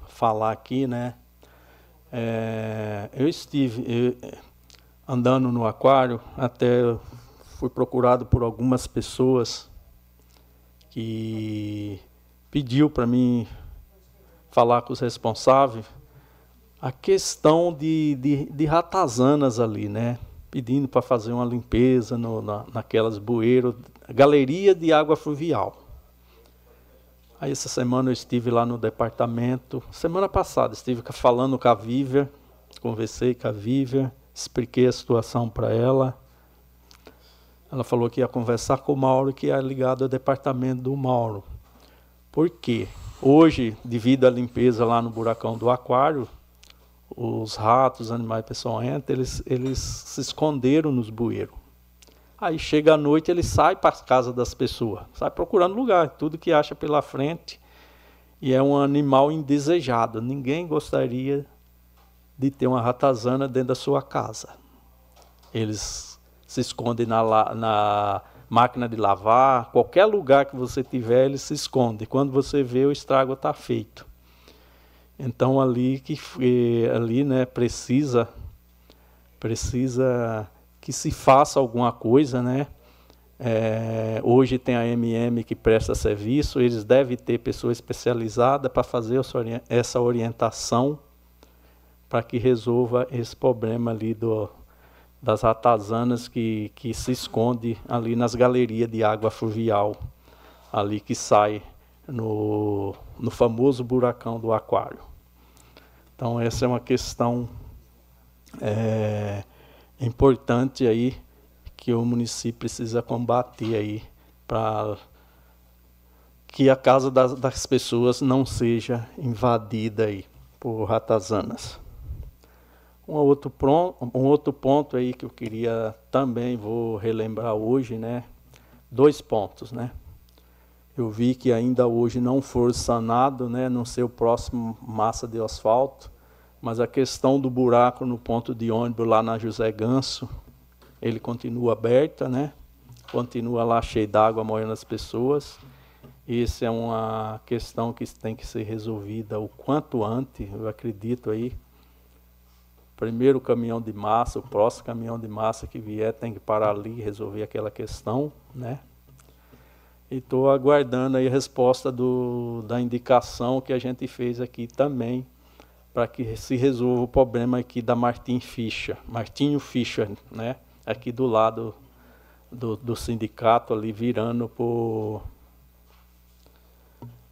falar aqui, né? É, eu estive eu, andando no aquário, até fui procurado por algumas pessoas que pediu para mim falar com os responsáveis a questão de, de, de ratazanas ali, né? Pedindo para fazer uma limpeza no, na, naquelas bueiros, galeria de água fluvial. Aí essa semana eu estive lá no departamento, semana passada estive falando com a Vívia, conversei com a Vívia, expliquei a situação para ela. Ela falou que ia conversar com o Mauro, que é ligado ao departamento do Mauro. Porque hoje, devido à limpeza lá no buracão do aquário, os ratos, os animais peçonhentos, eles, eles se esconderam nos bueiros. Aí chega a noite, ele sai para a casa das pessoas, sai procurando lugar, tudo que acha pela frente. E é um animal indesejado. Ninguém gostaria de ter uma ratazana dentro da sua casa. Eles se escondem na, na máquina de lavar, qualquer lugar que você tiver, ele se esconde. Quando você vê, o estrago está feito. Então ali que ali, né, precisa precisa que se faça alguma coisa, né? É, hoje tem a MM que presta serviço, eles devem ter pessoa especializada para fazer essa orientação para que resolva esse problema ali do, das ratazanas que, que se esconde ali nas galerias de água fluvial, ali que sai no, no famoso buracão do aquário. Então essa é uma questão é, importante aí que o município precisa combater aí para que a casa das, das pessoas não seja invadida aí por ratazanas. Um outro, pronto, um outro ponto aí que eu queria também vou relembrar hoje, né? Dois pontos, né? Eu vi que ainda hoje não foi sanado, né? Não ser o próximo massa de asfalto, mas a questão do buraco no ponto de ônibus lá na José Ganso, ele continua aberta, né? Continua lá cheio d'água morrendo as pessoas. Isso é uma questão que tem que ser resolvida o quanto antes, eu acredito aí, primeiro caminhão de massa, o próximo caminhão de massa que vier tem que parar ali e resolver aquela questão, né? E estou aguardando aí a resposta do, da indicação que a gente fez aqui também, para que se resolva o problema aqui da Martin Fischer, Martinho Fischer, né? Aqui do lado do, do sindicato ali virando por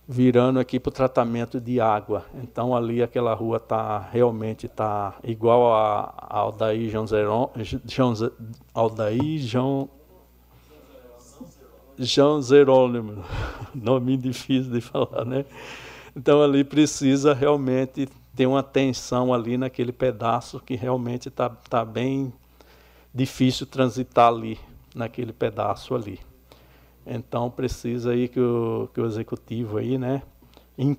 virando aqui para o tratamento de água. Então ali aquela rua tá realmente tá igual a, a Aldair João Zeron, João, Aldair João João Zerônimo, [laughs] nome difícil de falar, né? Então ali precisa realmente ter uma atenção ali naquele pedaço que realmente está tá bem difícil transitar ali, naquele pedaço ali. Então precisa aí que o, que o executivo aí, né?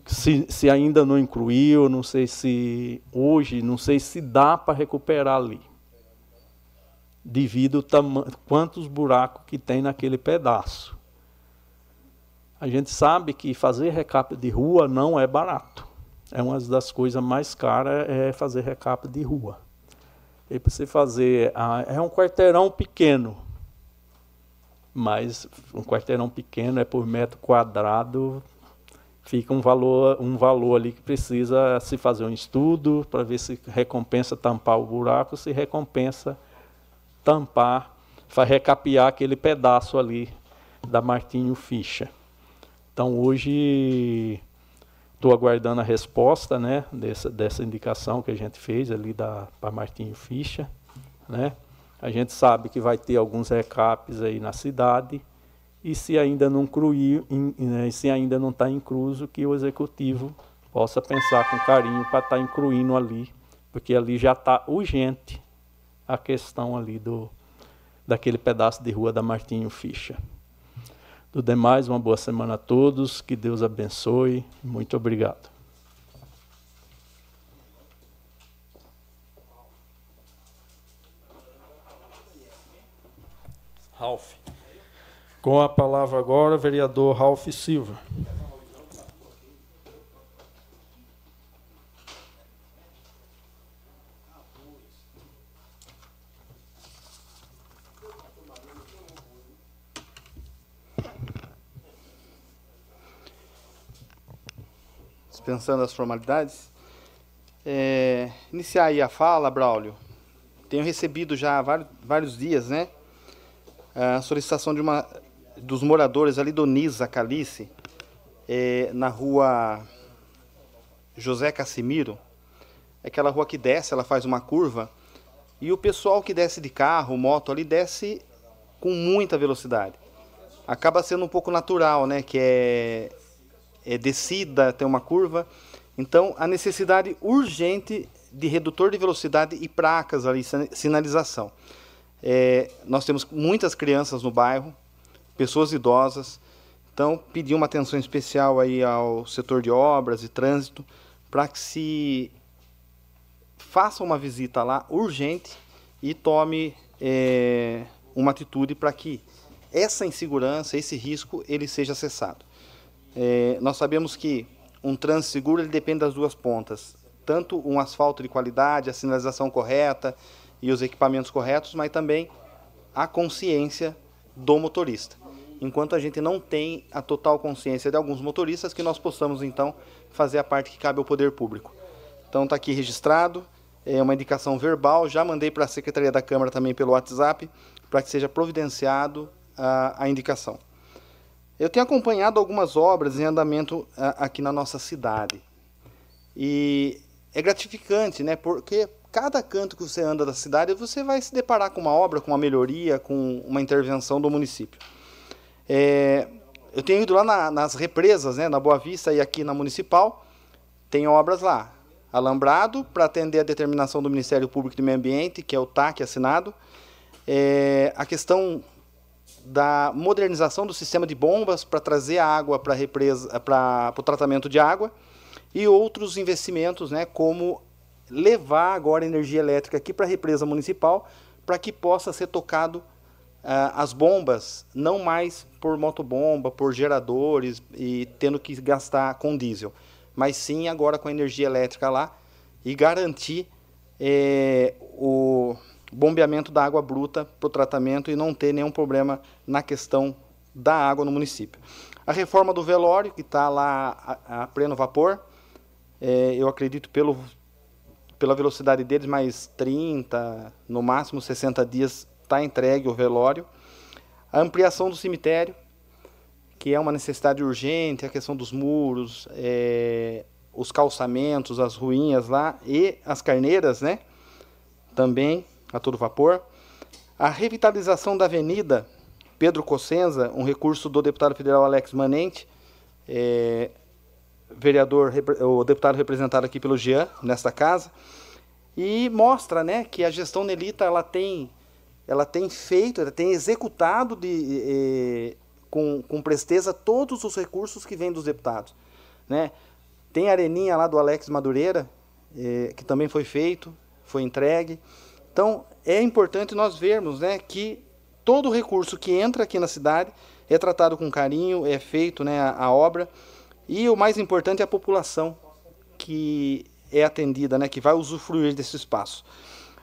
Se, se ainda não incluiu, não sei se hoje, não sei se dá para recuperar ali. Devido quantos buracos que tem naquele pedaço. A gente sabe que fazer recap de rua não é barato. É uma das coisas mais caras é fazer recap de rua. E para você fazer, é um quarteirão pequeno, mas um quarteirão pequeno é por metro quadrado, fica um valor, um valor ali que precisa se fazer um estudo para ver se recompensa tampar o buraco, se recompensa tampar, recapear aquele pedaço ali da Martinho Ficha. Então hoje estou aguardando a resposta né, dessa, dessa indicação que a gente fez ali para Martinho Ficha. Né? A gente sabe que vai ter alguns recaps aí na cidade e se ainda não incluir, né, se ainda não está incluso, que o executivo possa pensar com carinho para estar tá incluindo ali, porque ali já está urgente a questão ali do daquele pedaço de rua da Martinho Ficha. Do demais, uma boa semana a todos, que Deus abençoe. Muito obrigado. Ralph. Com a palavra agora, vereador Ralph Silva. Dispensando as formalidades. É, iniciar aí a fala, Braulio. Tenho recebido já há vários, vários dias, né? a solicitação de uma dos moradores ali do Nisa Calice, é, na rua José Cassimiro, é aquela rua que desce, ela faz uma curva, e o pessoal que desce de carro, moto ali, desce com muita velocidade. Acaba sendo um pouco natural, né? Que é, é descida, tem uma curva. Então, a necessidade urgente de redutor de velocidade e placas ali, sinalização. É, nós temos muitas crianças no bairro, pessoas idosas, então pedi uma atenção especial aí ao setor de obras e trânsito para que se faça uma visita lá urgente e tome é, uma atitude para que essa insegurança, esse risco, ele seja cessado. É, nós sabemos que um trânsito seguro ele depende das duas pontas, tanto um asfalto de qualidade, a sinalização correta, e os equipamentos corretos, mas também a consciência do motorista. Enquanto a gente não tem a total consciência de alguns motoristas, que nós possamos então fazer a parte que cabe ao poder público. Então está aqui registrado, é uma indicação verbal, já mandei para a Secretaria da Câmara também pelo WhatsApp, para que seja providenciado a, a, indicação. Eu tenho acompanhado algumas obras em andamento a, aqui na nossa cidade. E é gratificante, né? Porque cada canto que você anda da cidade, você vai se deparar com uma obra, com uma melhoria, com uma intervenção do município. É, eu tenho ido lá na, nas represas, né, na Boa Vista e aqui na Municipal, tem obras lá. Alambrado, para atender a determinação do Ministério Público do Meio Ambiente, que é o TAC assinado. É, a questão da modernização do sistema de bombas para trazer a água para o tratamento de água e outros investimentos, né, como levar agora energia elétrica aqui para a represa municipal para que possa ser tocado uh, as bombas, não mais por motobomba, por geradores e tendo que gastar com diesel, mas sim agora com energia elétrica lá e garantir é, o bombeamento da água bruta para o tratamento e não ter nenhum problema na questão da água no município. A reforma do velório, que está lá a, a, pleno vapor, é, eu acredito pelo, pela velocidade deles, mais 30, no máximo 60 dias está entregue o velório. A ampliação do cemitério, que é uma necessidade urgente, a questão dos muros, é, os calçamentos, as ruínas lá e as carneiras, né? Também a todo vapor. A revitalização da avenida Pedro Cossenza, um recurso do deputado federal Alex Manente, é, vereador, o deputado representado aqui pelo Jean, nesta casa, e mostra né, que a gestão Nelita ela tem, ela tem feito, ela tem executado de, é, com, com presteza todos os recursos que vêm dos deputados. Né? Tem a areninha lá do Alex Madureira, é, que também foi feito, foi entregue. Então, é importante nós vermos né, que todo recurso que entra aqui na cidade é tratado com carinho, é feito né, a, a obra. E o mais importante é a população que é atendida, né, que vai usufruir desse espaço.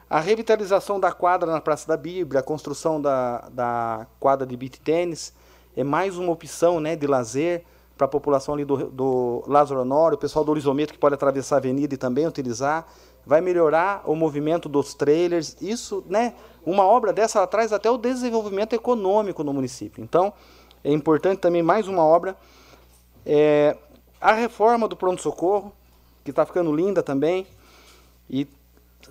A revitalização da quadra na Praça da Bíblia, a construção da, da quadra de beat tênis, é mais uma opção né, de lazer para a população ali do, do Lázaro Honório, o pessoal do Horizonte que pode atravessar a avenida e também utilizar vai melhorar o movimento dos trailers. Isso, né? Uma obra dessa traz até o desenvolvimento econômico no município. Então, é importante também mais uma obra. É, a reforma do pronto-socorro, que está ficando linda também. E,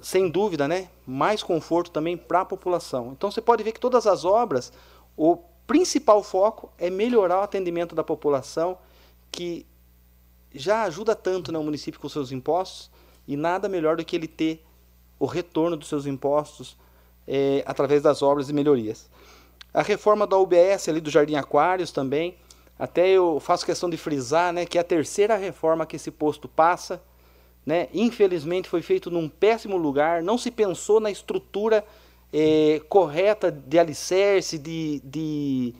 sem dúvida, né? Mais conforto também para a população. Então, você pode ver que todas as obras, o principal foco é melhorar o atendimento da população, que já ajuda tanto no né, município com seus impostos e nada melhor do que ele ter o retorno dos seus impostos é, através das obras e melhorias. A reforma da UBS ali do Jardim Aquários também, até eu faço questão de frisar né, que é a terceira reforma que esse posto passa, né, infelizmente foi feito num péssimo lugar, não se pensou na estrutura é, correta de alicerce, de, de,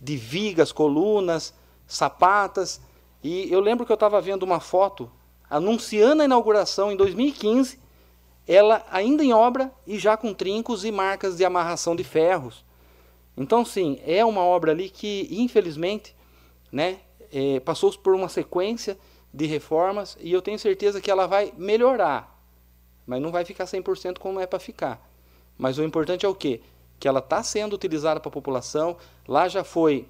de vigas, colunas, sapatas. E eu lembro que eu estava vendo uma foto anunciando a inauguração em 2015, ela ainda em obra e já com trincos e marcas de amarração de ferros. Então, sim, é uma obra ali que, infelizmente, né, é, passou por uma sequência de reformas e eu tenho certeza que ela vai melhorar, mas não vai ficar 100% como é para ficar. Mas o importante é o quê? Que ela está sendo utilizada para a população, lá já foi,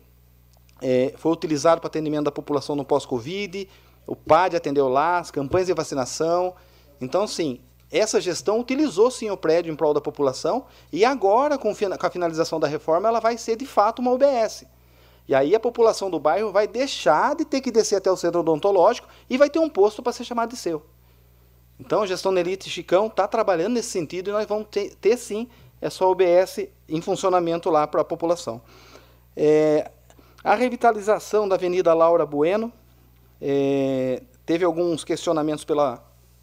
é, foi utilizado para atendimento da população no pós-Covid, o PAD atendeu lá, as campanhas de vacinação. Então, sim, essa gestão utilizou sim o prédio em prol da população e agora, com, a finalização da reforma, ela vai ser de fato uma UBS. E aí a população do bairro vai deixar de ter que descer até o centro odontológico e vai ter um posto para ser chamado de seu. Então a gestão Nelite Chicão está trabalhando nesse sentido e nós vamos ter, ter sim essa UBS em funcionamento lá para a população. É, a revitalização da Avenida Laura Bueno, é, teve alguns questionamentos pela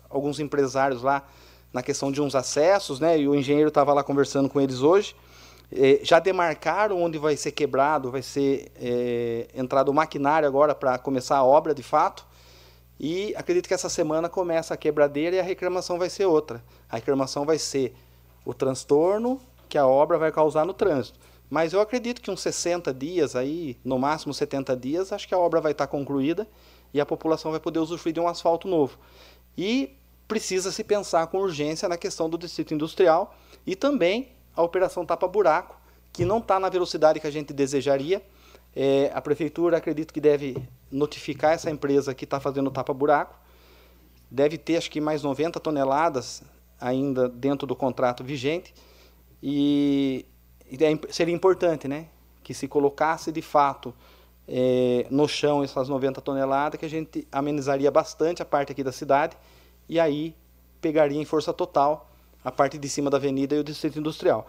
alguns empresários lá na questão de uns acessos, né? E o engenheiro estava lá conversando com eles hoje. É, já demarcaram onde vai ser quebrado, vai ser é, entrado o maquinário agora para começar a obra de fato. E acredito que essa semana começa a quebradeira e a reclamação vai ser outra. A reclamação vai ser o transtorno que a obra vai causar no trânsito. Mas eu acredito que uns 60 dias aí, no máximo 70 dias, acho que a obra vai estar concluída e a população vai poder usufruir de um asfalto novo. E precisa se pensar com urgência na questão do distrito industrial e também a operação tapa-buraco, que não está na velocidade que a gente desejaria. É, a prefeitura acredito que deve notificar essa empresa que está fazendo tapa-buraco. Deve ter acho que mais 90 toneladas ainda dentro do contrato vigente. E, é, seria importante né, que se colocasse de fato é, no chão essas 90 toneladas, que a gente amenizaria bastante a parte aqui da cidade e aí pegaria em força total a parte de cima da avenida e o distrito industrial.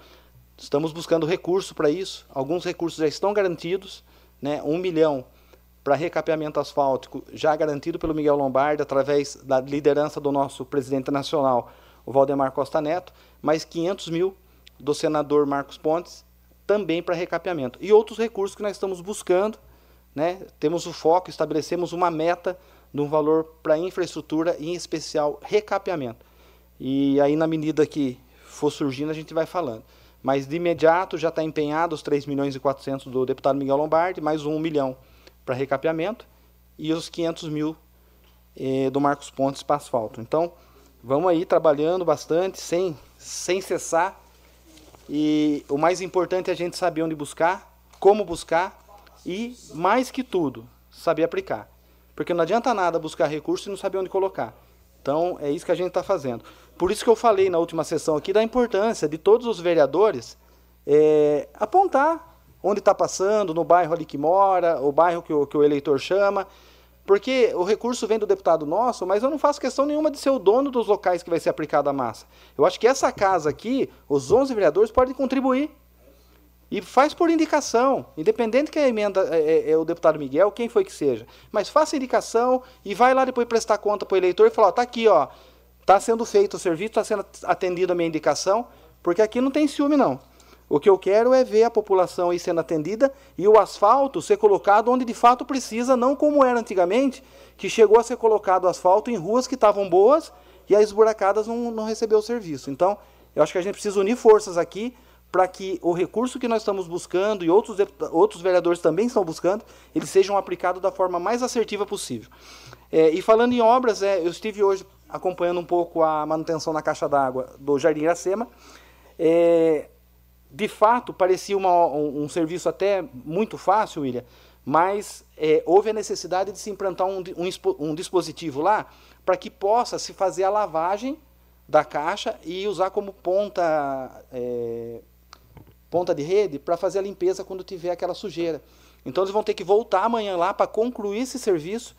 Estamos buscando recurso para isso, alguns recursos já estão garantidos, né, um milhão para recapeamento asfáltico já garantido pelo Miguel Lombardi através da liderança do nosso presidente nacional, o Valdemar Costa Neto, mais 500 mil do senador Marcos Pontes também para recapeamento. E outros recursos que nós estamos buscando né, temos o foco, estabelecemos uma meta um valor para infraestrutura e, em especial, recapeamento. E aí, na medida que for surgindo, a gente vai falando. Mas de imediato já está empenhado os 3 milhões e 400 do deputado Miguel Lombardi, mais um milhão para recapeamento e os 500 mil eh, do Marcos Pontes para asfalto. Então, vamos aí trabalhando bastante, sem, sem cessar. E o mais importante é a gente saber onde buscar, como buscar e, mais que tudo, saber aplicar. Porque não adianta nada buscar recurso e não saber onde colocar. Então, é isso que a gente está fazendo. Por isso que eu falei na última sessão aqui da importância de todos os vereadores é, apontar onde está passando, no bairro ali que mora, o bairro que o, que o eleitor chama, porque o recurso vem do deputado nosso, mas eu não faço questão nenhuma de ser o dono dos locais que vai ser aplicada a massa. Eu acho que essa casa aqui, os 11 vereadores podem contribuir. E faz por indicação, independente que a emenda é, é, é, o deputado Miguel, quem foi que seja. Mas faça indicação e vai lá depois prestar conta para o eleitor e falar, ó, tá aqui, ó, Está sendo feito o serviço, está sendo atendido a minha indicação, porque aqui não tem ciúme, não. O que eu quero é ver a população aí sendo atendida e o asfalto ser colocado onde de fato precisa, não como era antigamente, que chegou a ser colocado asfalto em ruas que estavam boas e as esburacadas não, não recebeu o serviço. Então, eu acho que a gente precisa unir forças aqui para que o recurso que nós estamos buscando e outros, outros vereadores também estão buscando, eles sejam aplicados da forma mais assertiva possível. É, e falando em obras, é, eu estive hoje acompanhando um pouco a manutenção na caixa d'água do Jardim Iracema. É, de fato, parecia uma, um, um, serviço até muito fácil, William, mas é, houve a necessidade de se implantar um, um, um dispositivo lá para que possa se fazer a lavagem da caixa e usar como ponta, é, ponta de rede para fazer a limpeza quando tiver aquela sujeira. Então eles vão ter que voltar amanhã lá para concluir esse serviço,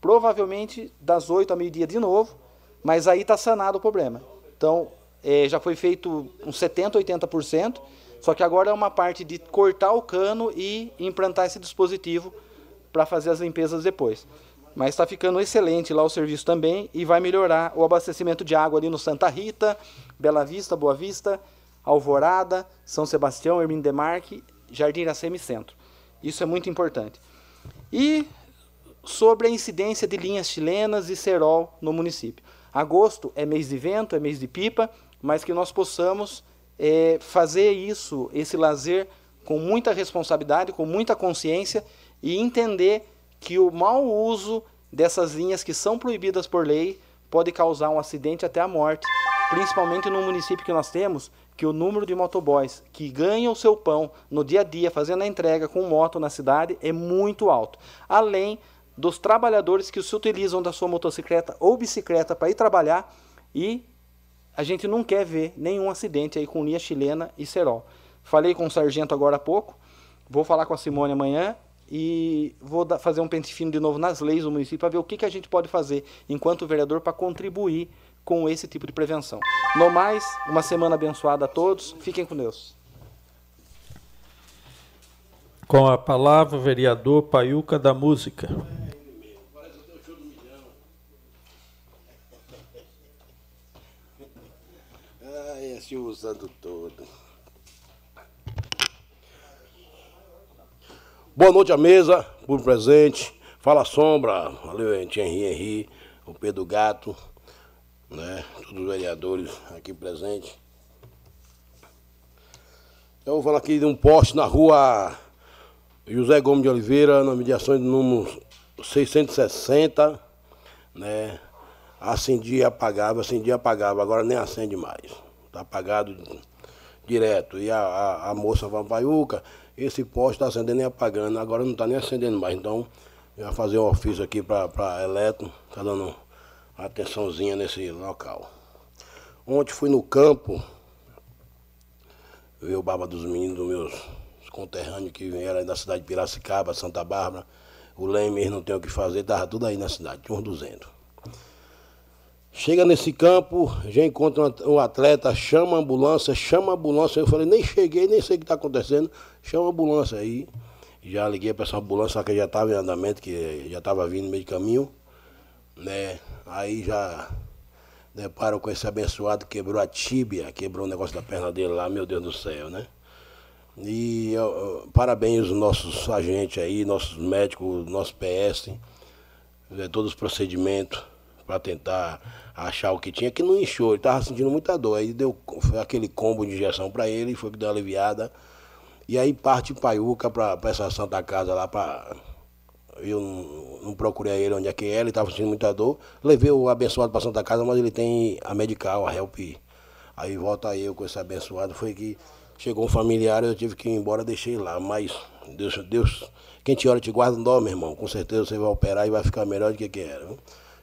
provavelmente das 8 ao meio-dia de novo, mas aí está sanado o problema. Então, é, já foi feito uns 70%, 80%, só que agora é uma parte de cortar o cano e implantar esse dispositivo para fazer as limpezas depois. Mas está ficando excelente lá o serviço também e vai melhorar o abastecimento de água ali no Santa Rita, Bela Vista, Boa Vista, Alvorada, São Sebastião, Hermínio Demarque, Jardim Iracema e Centro. Isso é muito importante. E sobre a incidência de linhas chilenas e cerol no município. Agosto é mês de vento, é mês de pipa, mas que nós possamos é, fazer isso, esse lazer, com muita responsabilidade, com muita consciência e entender que o mau uso dessas linhas que são proibidas por lei pode causar um acidente até a morte, principalmente no município que nós temos, que o número de motoboys que ganham o seu pão no dia a dia fazendo a entrega com moto na cidade é muito alto. Além dos trabalhadores que se utilizam da sua motocicleta ou bicicleta para ir trabalhar e a gente não quer ver nenhum acidente aí com linha chilena e cerol. Falei com o sargento agora há pouco, vou falar com a Simone amanhã e vou fazer um pente fino de novo nas leis do município para ver o que, que a gente pode fazer enquanto vereador para contribuir com esse tipo de prevenção. No mais, uma semana abençoada a todos. Fiquem com Deus. Com a palavra, o vereador Paiuca da Música. se usando todo. Boa noite à mesa, por presente. Fala Sombra, valeu, Henri Henri, o Pedro Gato, né? Todos os vereadores aqui presentes. Eu vou falar aqui de um poste na rua José Gomes de Oliveira, na mediação do número 660, né? Acendia, apagava, acendia, apagava, agora nem acende mais está apagado direto. E a, a, a moça fala, Paiuca, esse poste está acendendo e apagando, agora não está nem acendendo mais. Então, eu vou fazer um ofício aqui para a Eletro, está dando atençãozinha nesse local. Ontem fui no campo, ver o Baba dos Meninos, meus conterrâneos que vieram da cidade de Piracicaba, Santa Bárbara. O Leme não tem o que fazer, estava tudo aí na cidade, tinha uns 200. Chega nesse campo, já encontra um atleta, chama a ambulância, chama a ambulância. Eu falei, nem cheguei, nem sei o que está acontecendo. Chama a ambulância aí. Já liguei para essa ambulância, que já estava em andamento, que já estava vindo no meio de caminho. Né? Aí já deparo com esse abençoado, quebrou a tíbia, quebrou o negócio da perna dele lá, meu Deus do céu, né? E eu, parabéns aos nossos agentes aí, nossos médicos, nosso PS, né, todos os procedimentos para tentar achar o que tinha, que não inchou, ele estava sentindo muita dor. Aí deu aquele combo de injeção para ele, foi que deu uma aliviada. E aí parte Paiuca para essa Santa Casa lá para. Eu não, procurei ele onde é que é, ele estava sentindo muita dor. Levei o abençoado para Santa Casa, mas ele tem a medical, a help. Aí volta eu com esse abençoado, foi que chegou um familiar, eu tive que ir embora, deixei lá. Mas Deus, Deus, quem te olha te guarda, não dó, meu irmão. Com certeza você vai operar e vai ficar melhor do que que era. Viu?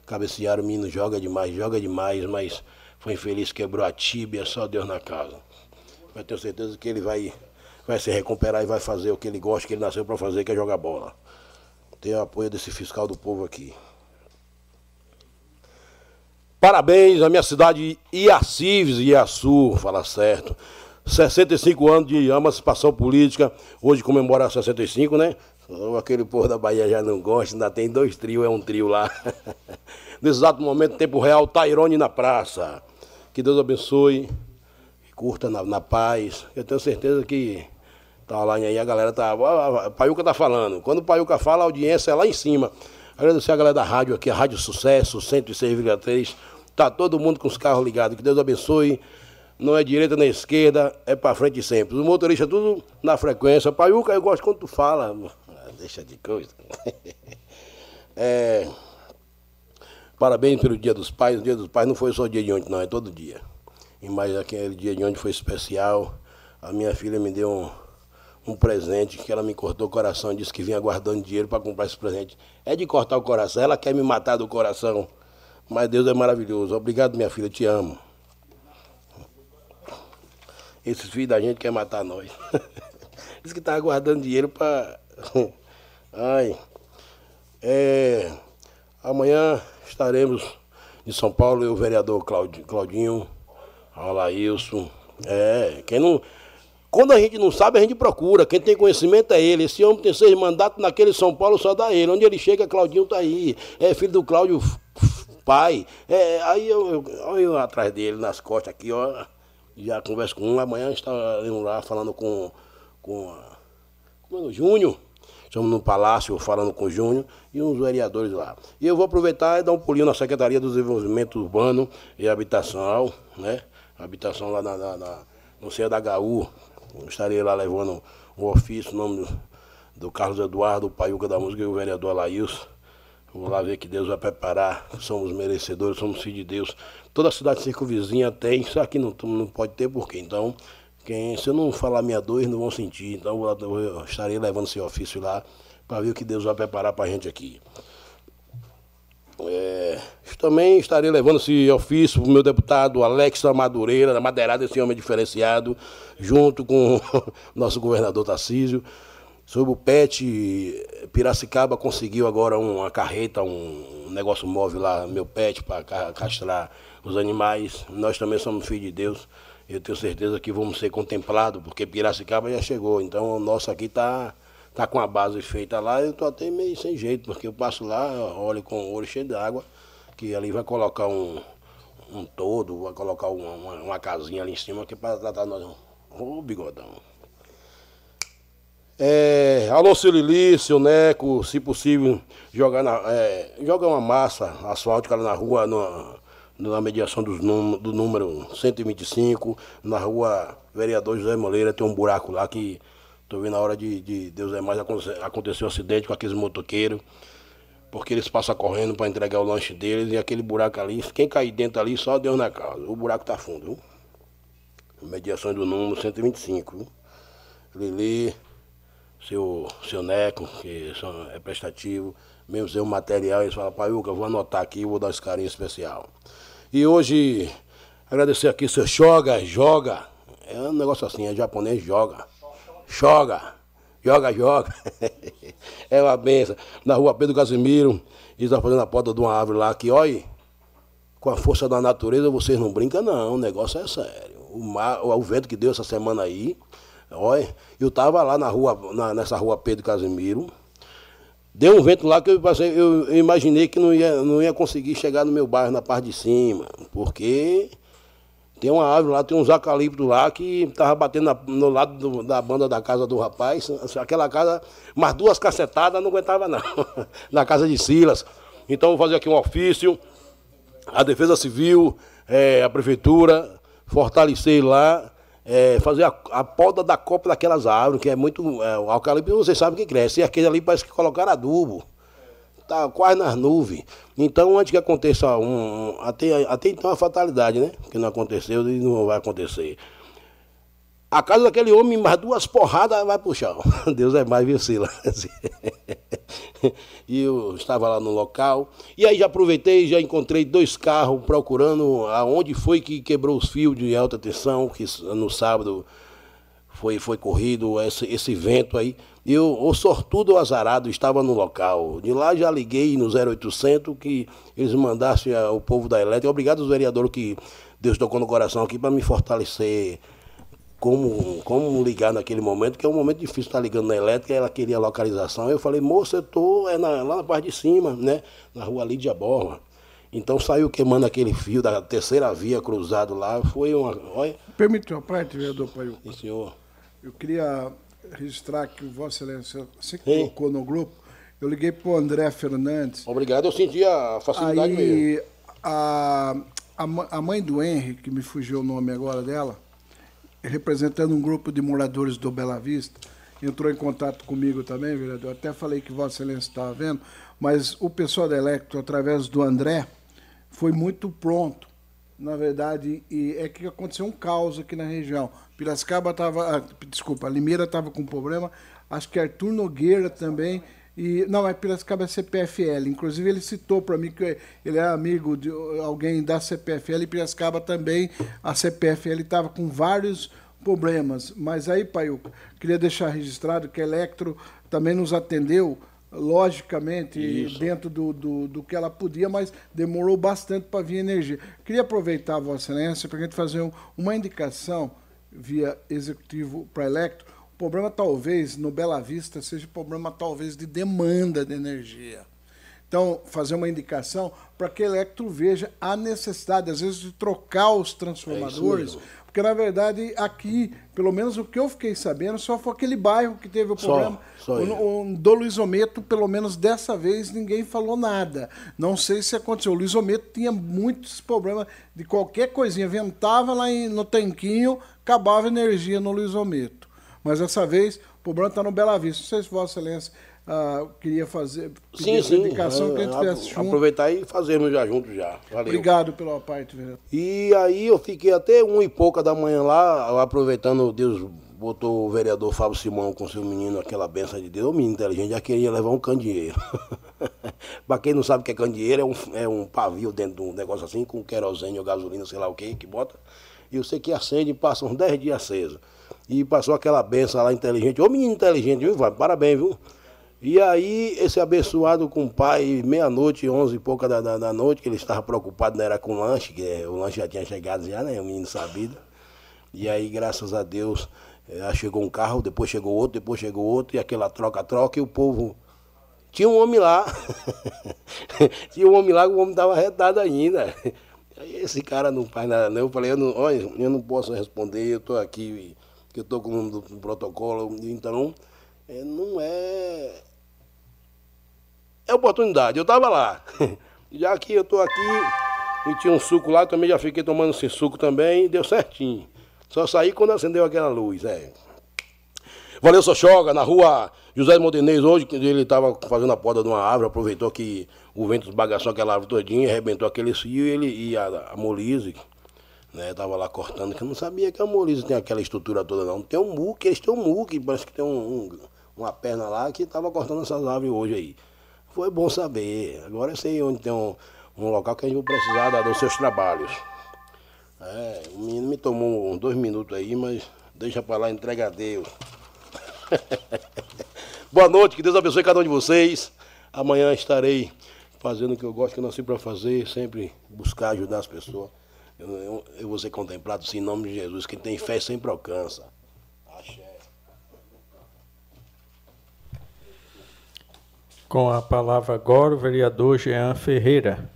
Cabecearam o menino, joga demais, joga demais, mas foi infeliz, quebrou a tíbia, só Deus na casa. Mas tenho certeza que ele vai, vai se recuperar e vai fazer o que ele gosta, que ele nasceu para fazer, que é jogar bola. Tenho o apoio desse fiscal do povo aqui. Parabéns à minha cidade Iacives, Iaçu, fala certo. 65 anos de emancipação política, hoje comemora 65, né? Aquele povo da Bahia já não gosta, ainda tem dois trios, é um trio lá. [laughs] Nesse exato momento, tempo real, Tairone na praça. Que Deus abençoe, curta na, na paz. Eu tenho certeza que tá lá aí, a galera tá. A Paiuca tá falando. Quando o Paiuca fala, a audiência é lá em cima. Agradecer a galera da rádio aqui, a Rádio Sucesso, 106,3. Tá todo mundo com os carros ligados. Que Deus abençoe não é direita nem esquerda, é para frente sempre. Os motoristas tudo na frequência. Paiuca, eu gosto quando tu fala. Ah, deixa de coisa. [laughs] é, parabéns pelo Dia dos Pais. O Dia dos Pais não foi só o dia de ontem, não, é todo dia. E mais aquele dia de ontem foi especial. A minha filha me deu um, um presente que ela me cortou o coração, disse que vinha guardando dinheiro para comprar esse presente. É de cortar o coração, ela quer me matar do coração. Mas Deus é maravilhoso. Obrigado, minha filha, te amo. Esses filhos da gente querem matar nós. [laughs] Diz que estava guardando dinheiro para. [laughs] Ai. É, amanhã estaremos em São Paulo, eu, o vereador Claudinho Alailson. É, quem não. Quando a gente não sabe, a gente procura. Quem tem conhecimento é ele. Esse homem tem seis mandatos naquele São Paulo, só dá ele. Onde ele chega, Claudinho tá aí. É filho do Cláudio pai. É, aí eu, eu, eu atrás dele, nas costas aqui, ó já converso com um, amanhã estaremos lá falando com, com, com o Júnior. Estamos no Palácio falando com o Júnior e uns vereadores lá. E eu vou aproveitar e dar um pulinho na Secretaria do Desenvolvimento Urbano e Habitacional, né? Habitação lá na, na, na no CDHU. Estarei lá levando o ofício, nome do, Carlos Eduardo, o Paiuca da Música e o vereador Alailson. Vamos lá ver que Deus vai preparar. Somos merecedores, somos filhos de Deus. Toda a cidade circunvizinha tem, isso aqui não, não pode ter porquê. Então, quem, se eu não falar minha dor, eles não vão sentir. Então, eu estarei levando esse ofício lá para ver o que Deus vai preparar para a gente aqui. É, também estarei levando esse ofício para o meu deputado Alex Madureira, da Madeirada, esse homem diferenciado, junto com [laughs] nosso governador Tarcísio. Sobre o PET, Piracicaba conseguiu agora uma carreta, um negócio móvel lá, meu PET, para castrar os animais. Nós também somos filhos de Deus. Eu tenho certeza que vamos ser contemplados, porque Piracicaba já chegou. Então o nosso aqui está tá com a base feita lá. Eu estou até meio sem jeito, porque eu passo lá, olho com o olho cheio de água, que ali vai colocar um, um todo, vai colocar uma, uma, uma casinha ali em cima que é para tratar nós. Ô oh, bigodão. É, alô, seu Lili, seu Neco, se possível, jogar, na, é, jogar uma massa asfáltica lá na rua, no, na mediação dos num, do número 125, na rua Vereador José Moleira, tem um buraco lá que estou vendo a hora de, de Deus é mais aconteceu um acidente com aqueles motoqueiros, porque eles passam correndo para entregar o lanche deles e aquele buraco ali, quem cair dentro ali, só Deus na casa. O buraco tá fundo, viu? Mediação do número 125, viu? Lili, seu, seu Neco, que é prestativo, mesmo seu material, eles falam, Paiuca, vou anotar aqui vou dar esse carinho especial. E hoje, agradecer aqui seu Joga, Joga. É um negócio assim, é japonês, joga. Joga, joga, joga. [laughs] é uma benção. Na rua Pedro Casimiro, eles estão fazendo a porta de uma árvore lá que, olha, com a força da natureza vocês não brincam, não. O negócio é sério. O, mar, o vento que deu essa semana aí, olha, eu estava lá na rua, na, nessa rua Pedro Casimiro Deu um vento lá que eu, passei, eu, eu, imaginei que não ia, não ia conseguir chegar no meu bairro na parte de cima, porque tem uma árvore lá, tem uns eucaliptos lá que estava batendo na, no lado do, da banda da casa do rapaz. Aquela casa, mais duas cacetadas não aguentava não, [laughs] na casa de Silas. Então vou fazer aqui um ofício a Defesa Civil, é, a Prefeitura, fortalecer lá, é, fazer a, a, poda da copa daquelas árvores, que é muito. É, o eucalipto vocês sabem que cresce. E aquele ali parece que colocaram adubo. Está quase nas nuvens. Então, antes que aconteça um. Até, até então a fatalidade, né? Que não aconteceu e não vai acontecer. A casa daquele homem, mais duas porradas, vai pro chão. [laughs] Deus é mais, viu, Sila? [laughs] e eu estava lá no local. E aí já aproveitei, já encontrei dois carros procurando aonde foi que quebrou os fios de alta tensão, que no sábado foi, foi corrido esse, esse vento aí. E eu, o sortudo azarado estava no local. De lá já liguei no 0800 que eles mandassem o povo da elétrica. Obrigado aos vereadores que Deus tocou no coração aqui para me fortalecer como, como ligar naquele momento, que é um momento difícil estar ligando na elétrica, ela queria localização. Eu falei, moça, eu estou é lá na parte de cima, né? Na rua Lídia Borba. Então saiu queimando aquele fio da terceira via cruzado lá. Foi uma. Olha. Permite uma parte, vereador Paiu. Senhor. Eu queria registrar que o Vossa Excelência, você que colocou no grupo, eu liguei para o André Fernandes. Obrigado, eu senti a facilidade aí, mesmo. A, a, a mãe do Henry, que me fugiu o nome agora dela, representando um grupo de moradores do Bela Vista, entrou em contato comigo também, vereador. Até falei que Vossa Excelência estava vendo, mas o pessoal da Electro, através do André, foi muito pronto. Na verdade, e é que aconteceu um caos aqui na região. Piracicaba estava. Ah, desculpa, Limeira estava com problema. Acho que Arthur Nogueira também e, não, é Piracicaba é CPFL. Inclusive, ele citou para mim que ele é amigo de alguém da CPFL e Piracicaba também. A CPFL estava com vários problemas. Mas aí, Paiuca, queria deixar registrado que a Electro também nos atendeu, logicamente, Isso. dentro do, do, do, que ela podia, mas demorou bastante para vir energia. Queria aproveitar Vossa Excelência para a gente fazer um, uma indicação via executivo para Electro problema talvez no Bela Vista seja problema talvez de demanda de energia. Então, fazer uma indicação para que a Electro veja a necessidade, às vezes, de trocar os transformadores, é porque, na verdade, aqui, pelo menos o que eu fiquei sabendo, só foi aquele bairro que teve o problema. Só, só o, o, do Luizometo, pelo menos dessa vez, ninguém falou nada. Não sei se aconteceu. O Luizometo tinha muitos problemas de qualquer coisinha. Ventava lá no tanquinho, acabava a energia no Luizometo. Mas dessa vez o problema está no Bela Vista. Não sei se Vossa Excelência uh, queria fazer sim, sim. indicação que a gente junto. Aproveitar e fazermos já junto já. Valeu. Obrigado pela parte, vereador. E aí eu fiquei até um e pouca da manhã lá, aproveitando, Deus botou o vereador Fábio Simão com seu menino, aquela benção de Deus, o menino inteligente já queria levar um candeeiro. [laughs] pra quem não sabe o que é candeeiro, é um, é um pavio dentro de um negócio assim, com querosene ou gasolina, sei lá o que, que bota. Eu sei que acende passa uns 10 dias aceso. E passou aquela benção lá inteligente. Ô menino inteligente, viu, Fábio? Parabéns, viu? E aí, esse abençoado com o pai, meia-noite, onze e pouca da, da, da, noite, que ele estava preocupado, não era com o lanche, que o lanche já tinha chegado já, né? O menino sabido. E aí, graças a Deus, eh, chegou um carro, depois chegou outro, depois chegou outro, e aquela troca-troca, e o povo. Tinha um homem lá. [laughs] Tinha um homem lá, o homem estava retado ainda. Esse cara não faz nada, não. Eu falei, eu não, olha, eu não posso responder, eu estou aqui eu estou com o protocolo, então é, não é. É oportunidade, eu estava lá. [laughs] Já que eu estou aqui e tinha um suco lá, também já fiquei tomando esse suco também, deu certinho. Só saí quando acendeu aquela luz, é. Valeu Sochoga, na rua José Montenês, hoje, que ele estava fazendo a poda de uma árvore, aproveitou que o vento esbagaçou aquela árvore todinha, arrebentou aquele fio e ele e a, a Molise, né? Tava lá cortando, que eu não sabia que a Maurício tem aquela estrutura toda, não. Tem um muque, eles têm um muque, parece que tem um, um, uma perna lá que tava cortando essas árvores hoje aí. Foi bom saber. Agora eu sei onde tem um, um local que a gente vai precisar dos seus trabalhos. É, o menino me tomou uns dois minutos aí, mas deixa pra lá, entrega a Deus. [laughs] Boa noite, que Deus abençoe cada um de vocês. Amanhã estarei fazendo o que eu gosto, que eu nasci para fazer, sempre buscar ajudar as pessoas. Eu, eu, eu vou ser contemplado sim, em nome de Jesus. Quem tem fé sempre alcança. Com a palavra agora, o vereador Jean Ferreira.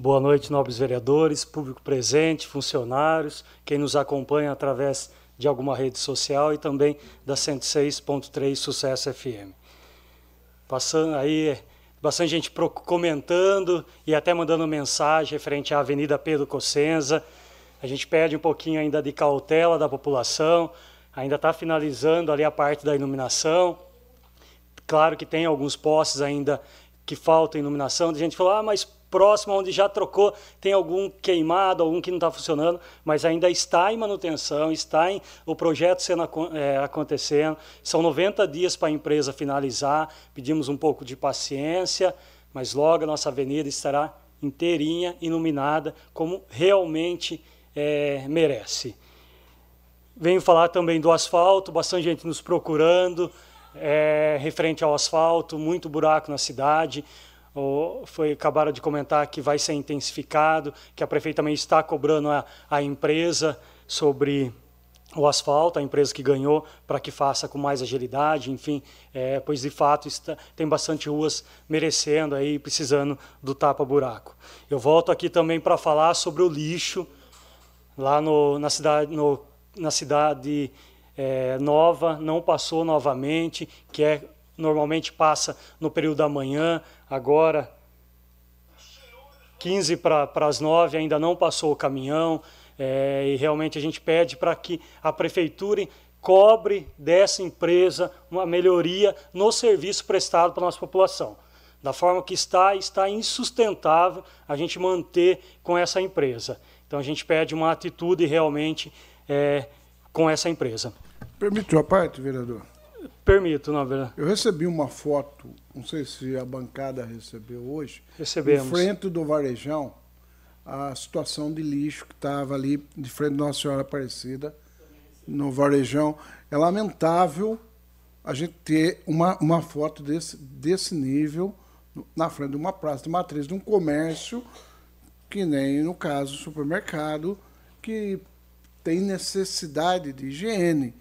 Boa noite, nobres vereadores, público presente, funcionários, quem nos acompanha através de alguma rede social e também da 106.3 Sucesso FM. passando aí bastante gente comentando e até mandando mensagem referente à Avenida Pedro Cossenza. A gente pede um pouquinho ainda de cautela da população, ainda está finalizando ali a parte da iluminação. Claro que tem alguns postes ainda que faltam iluminação. A gente falou, ah, mas próximo onde já trocou, tem algum queimado, algum que não está funcionando, mas ainda está em manutenção, está em o projeto sendo é, acontecendo. São 90 dias para a empresa finalizar. Pedimos um pouco de paciência, mas logo a nossa avenida estará inteirinha, iluminada, como realmente é, merece. Venho falar também do asfalto, bastante gente nos procurando, é, referente ao asfalto, muito buraco na cidade foi acabaram de comentar que vai ser intensificado, que a prefeita também está cobrando a, a empresa sobre o asfalto, a empresa que ganhou, para que faça com mais agilidade, enfim, é, pois de fato está, tem bastante ruas merecendo aí, precisando do tapa-buraco. Eu volto aqui também para falar sobre o lixo, lá no, na cidade, no, na cidade é, nova, não passou novamente, que é normalmente passa no período da manhã, agora 15 para as 9 ainda não passou o caminhão, é, e realmente a gente pede para que a prefeitura cobre dessa empresa uma melhoria no serviço prestado para a nossa população. Da forma que está, está insustentável a gente manter com essa empresa. Então a gente pede uma atitude realmente é, com essa empresa. Permite a parte, vereador? Permito, na verdade. Eu recebi uma foto, não sei se a bancada recebeu hoje. Recebemos. Em frente do Varejão, a situação de lixo que estava ali de frente da Nossa Senhora Aparecida, no Varejão. É lamentável a gente ter uma, uma foto desse, desse nível na frente de uma praça de matriz de um comércio que nem, no caso, supermercado, que tem necessidade de higiene.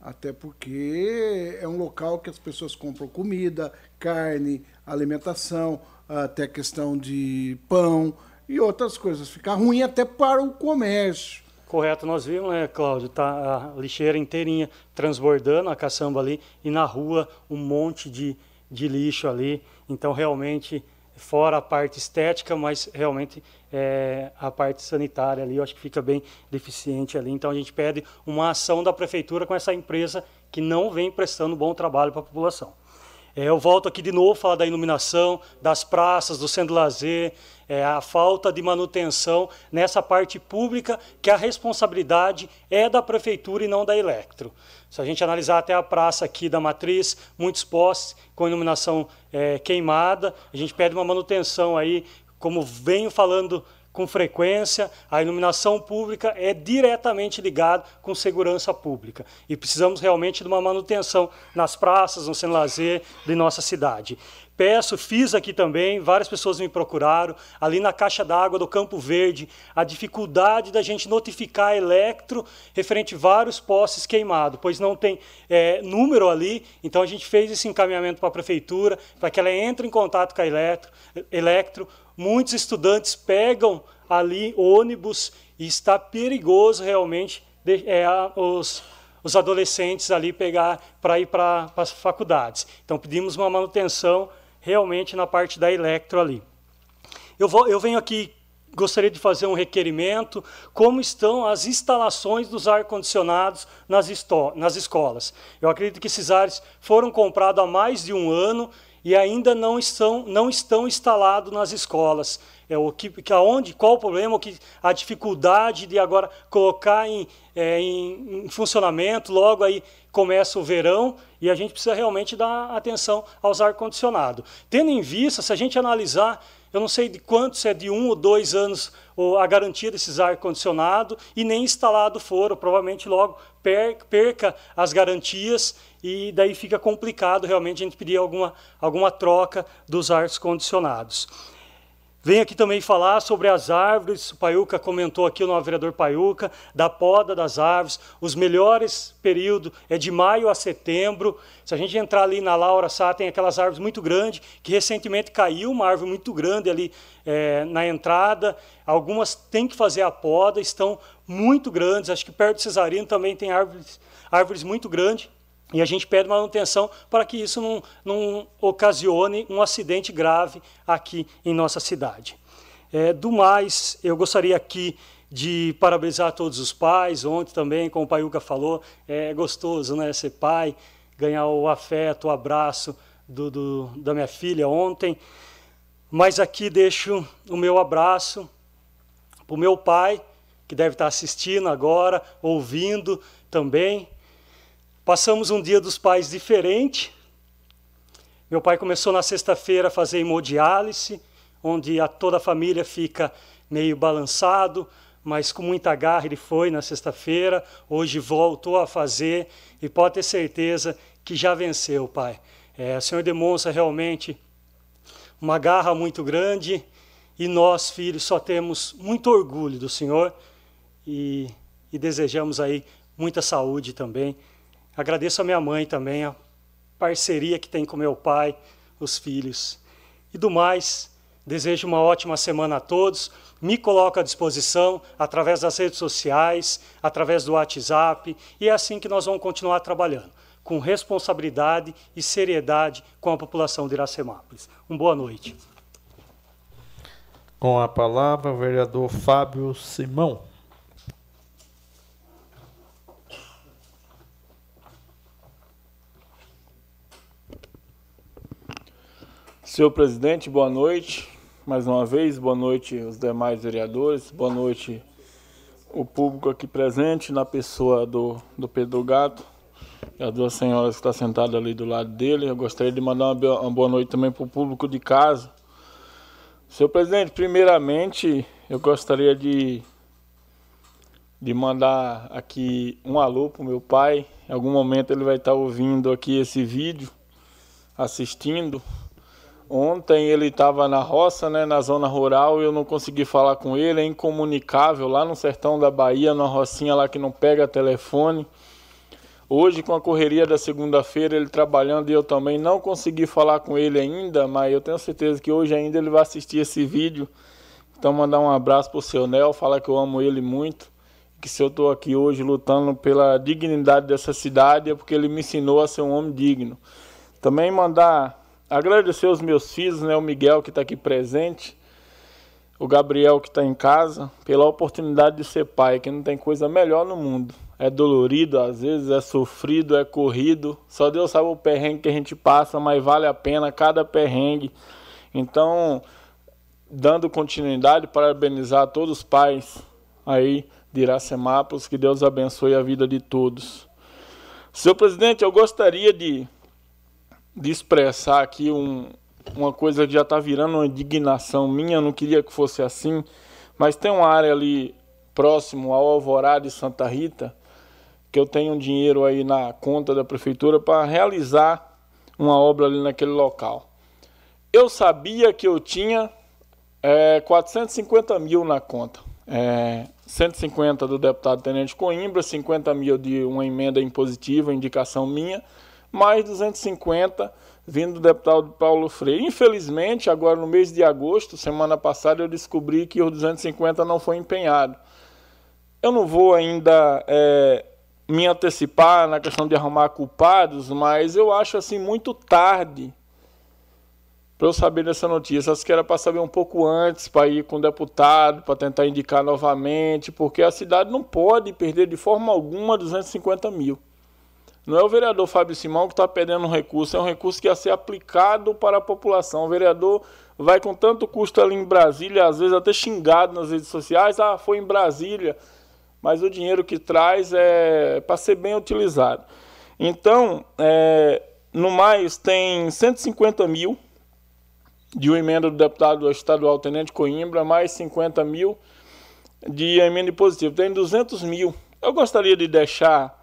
Até porque é um local que as pessoas compram comida, carne, alimentação, até questão de pão e outras coisas. Fica ruim até para o comércio. Correto, nós vimos, né, Cláudio? Tá a lixeira inteirinha transbordando a caçamba ali e na rua um monte de, de lixo ali. Então, realmente, fora a parte estética, mas realmente é, a parte sanitária ali, eu acho que fica bem deficiente ali. Então a gente pede uma ação da prefeitura com essa empresa que não vem prestando bom trabalho para a população. É, eu volto aqui de novo falar da iluminação, das praças, do centro de lazer, é, a falta de manutenção nessa parte pública, que a responsabilidade é da prefeitura e não da Electro. Se a gente analisar até a praça aqui da Matriz, muitos postes com iluminação é, queimada, a gente pede uma manutenção aí como venho falando com frequência, a iluminação pública é diretamente ligada com segurança pública. E precisamos realmente de uma manutenção nas praças, no centro lazer de nossa cidade. Peço, fiz aqui também, várias pessoas me procuraram, ali na caixa d'água do Campo Verde, a dificuldade da gente notificar a Electro referente a vários postes queimados, pois não tem é, número ali, então a gente fez esse encaminhamento para a Prefeitura, para que ela entre em contato com a Electro, Electro Muitos estudantes pegam ali ônibus e está perigoso realmente de, é, os, os adolescentes ali pegar para ir para as faculdades. Então pedimos uma manutenção realmente na parte da eletro ali. Eu, vou, eu venho aqui, gostaria de fazer um requerimento, como estão as instalações dos ar-condicionados nas, nas escolas. Eu acredito que esses ares foram comprados há mais de um ano e ainda não estão, não estão instalados nas escolas. É o que, que aonde, qual o problema, que, a dificuldade de agora colocar em, é, em, em, funcionamento, logo aí começa o verão e a gente precisa realmente dar atenção aos ar-condicionado. Tendo em vista, se a gente analisar, eu não sei de quanto, se é de um ou dois anos a garantia desses ar-condicionado e nem instalado foram, provavelmente logo perca as garantias e daí fica complicado realmente a gente pedir alguma, alguma troca dos ar Venho aqui também falar sobre as árvores, o Paiuca comentou aqui, o novo vereador Paiuca, da poda das árvores. Os melhores períodos é de maio a setembro. Se a gente entrar ali na Laura Sá, tem aquelas árvores muito grandes, que recentemente caiu uma árvore muito grande ali é, na entrada. Algumas têm que fazer a poda, estão muito grandes. Acho que perto de Cesarino também tem árvores, árvores muito grandes E a gente pede manutenção para que isso não, não ocasione um acidente grave aqui em nossa cidade. É, do mais, eu gostaria aqui de parabenizar todos os pais. Ontem também, como o Paiuca falou, é gostoso né, ser pai, ganhar o afeto, o abraço do, do, da minha filha ontem. Mas aqui deixo o meu abraço para o meu pai, que deve estar assistindo agora, ouvindo também. Passamos um dia dos pais diferente. Meu pai começou na sexta-feira a fazer hemodiálise, onde a, toda a família fica meio balançado, mas com muita garra ele foi na sexta-feira, hoje voltou a fazer e pode ter certeza que já venceu, pai. É, o Senhor demonstra realmente uma garra muito grande e nós, filhos, só temos muito orgulho do Senhor e, e desejamos aí muita saúde também. Agradeço a minha mãe também, a parceria que tem com meu pai, os filhos. E do mais, desejo uma ótima semana a todos. Me coloco à disposição através das redes sociais, através do WhatsApp, e é assim que nós vamos continuar trabalhando com responsabilidade e seriedade com a população de Iracemápolis. Uma boa noite. Com a palavra, o vereador Fábio Simão. Senhor presidente, boa noite. Mais uma vez, boa noite os demais vereadores, boa noite o público aqui presente, na pessoa do, do Pedro Gato, e as duas senhoras que estão sentadas ali do lado dele. Eu gostaria de mandar uma, uma boa noite também para o público de casa. Senhor presidente, primeiramente eu gostaria de, de mandar aqui um alô para o meu pai. Em algum momento ele vai estar ouvindo aqui esse vídeo, assistindo. Ontem ele estava na roça, né, na zona rural, e eu não consegui falar com ele, é incomunicável, lá no sertão da Bahia, numa rocinha lá que não pega telefone. Hoje, com a correria da segunda-feira, ele trabalhando e eu também não consegui falar com ele ainda, mas eu tenho certeza que hoje ainda ele vai assistir esse vídeo. Então, mandar um abraço para o seu Nel, falar que eu amo ele muito. Que se eu estou aqui hoje lutando pela dignidade dessa cidade é porque ele me ensinou a ser um homem digno. Também mandar agradecer aos meus filhos, né, o Miguel que está aqui presente, o Gabriel que está em casa, pela oportunidade de ser pai, que não tem coisa melhor no mundo é dolorido, às vezes é sofrido, é corrido. Só Deus sabe o perrengue que a gente passa, mas vale a pena cada perrengue. Então, dando continuidade, parabenizar todos os pais aí de Iracemápolis, que Deus abençoe a vida de todos. Senhor presidente, eu gostaria de, de expressar aqui um, uma coisa que já está virando uma indignação minha, não queria que fosse assim, mas tem uma área ali próximo ao Alvorada de Santa Rita, que eu tenho dinheiro aí na conta da prefeitura para realizar uma obra ali naquele local. Eu sabia que eu tinha é, 450 mil na conta. É, 150 do deputado Tenente Coimbra, 50 mil de uma emenda impositiva, indicação minha, mais 250 vindo do deputado Paulo Freire. Infelizmente, agora no mês de agosto, semana passada, eu descobri que os 250 não foi empenhado. Eu não vou ainda é, me antecipar na questão de arrumar culpados, mas eu acho assim muito tarde para eu saber dessa notícia. Acho que era para saber um pouco antes, para ir com o deputado, para tentar indicar novamente, porque a cidade não pode perder de forma alguma 250 mil. Não é o vereador Fábio Simão que está perdendo um recurso, é um recurso que ia ser aplicado para a população. O vereador vai com tanto custo ali em Brasília, às vezes até xingado nas redes sociais, ah, foi em Brasília mas o dinheiro que traz é para ser bem utilizado. Então, é, no mais, tem 150 mil de uma emenda do deputado estadual Tenente Coimbra, mais 50 mil de emenda positiva. Tem 200 mil. Eu gostaria de deixar,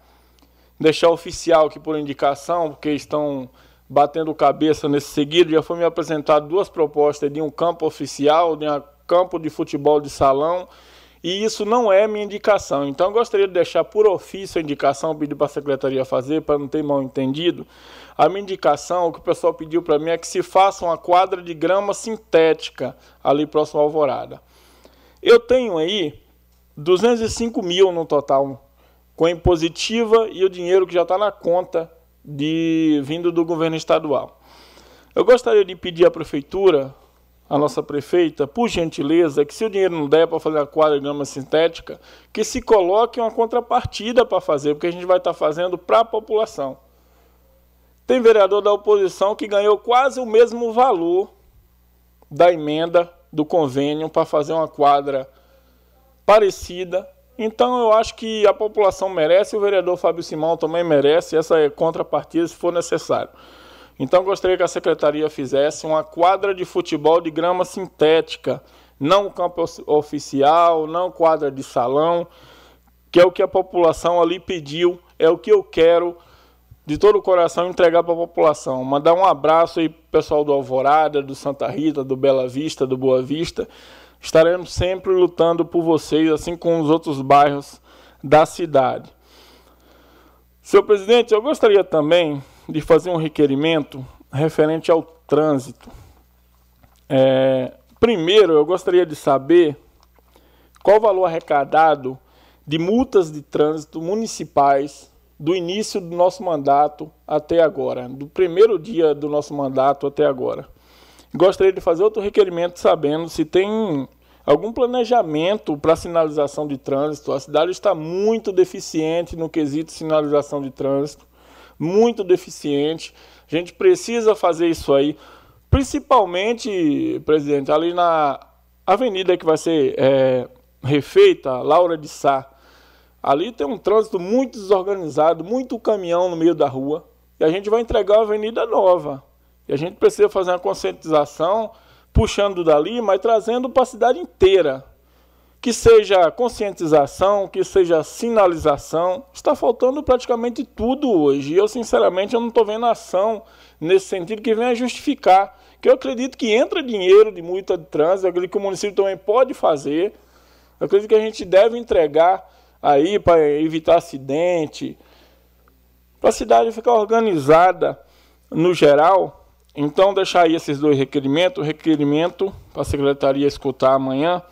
deixar oficial aqui por indicação, porque estão batendo cabeça nesse seguido. Já foi me apresentado duas propostas de um campo oficial, de um campo de futebol de salão e isso não é minha indicação. Então, gostaria de deixar por ofício a indicação, pedir para a secretaria fazer, para não ter mal entendido. A minha indicação, o que o pessoal pediu para mim, é que se faça uma quadra de grama sintética ali próximo à Alvorada. Eu tenho aí 205 mil no total, com a impositiva e o dinheiro que já está na conta de vindo do governo estadual. Eu gostaria de pedir à prefeitura, à nossa prefeita, por gentileza, que se o dinheiro não der para fazer a quadra de grama sintética, que se coloque uma contrapartida para fazer, porque a gente vai estar tá fazendo para a população. Tem vereador da oposição que ganhou quase o mesmo valor da emenda do convênio para fazer uma quadra parecida. Então eu acho que a população merece, o vereador Fábio Simão também merece essa contrapartida se for necessário. Então gostaria que a secretaria fizesse uma quadra de futebol de grama sintética, não campo oficial, não quadra de salão, que é o que a população ali pediu, é o que eu quero de todo o coração entregar para a população. Mandar um abraço aí pro pessoal do Alvorada, do Santa Rita, do Bela Vista, do Boa Vista. Estaremos sempre lutando por vocês, assim como os outros bairros da cidade. Senhor presidente, eu gostaria também de fazer um requerimento referente ao trânsito. É, primeiro, eu gostaria de saber qual o valor arrecadado de multas de trânsito municipais do início do nosso mandato até agora, do primeiro dia do nosso mandato até agora. Gostaria de fazer outro requerimento sabendo se tem algum planejamento para sinalização de trânsito. A cidade está muito deficiente no quesito sinalização de trânsito, muito deficiente. A gente precisa fazer isso aí, principalmente, presidente, ali na avenida que vai ser é, refeita, Laura de Sá Ali tem um trânsito muito desorganizado, muito caminhão no meio da rua. E a gente vai entregar uma avenida nova. E a gente precisa fazer uma conscientização, puxando dali, mas trazendo para a cidade inteira. Que seja conscientização, que seja sinalização. Está faltando praticamente tudo hoje. E eu, sinceramente, eu não estou vendo ação nesse sentido que venha justificar. Que eu acredito que entra dinheiro de multa de trânsito, eu acredito que o município também pode fazer. Eu acredito que a gente deve entregar aí para evitar acidente, para a cidade ficar organizada no geral. Então, deixar aí esses dois requerimentos. Requerimento para a secretaria escutar amanhã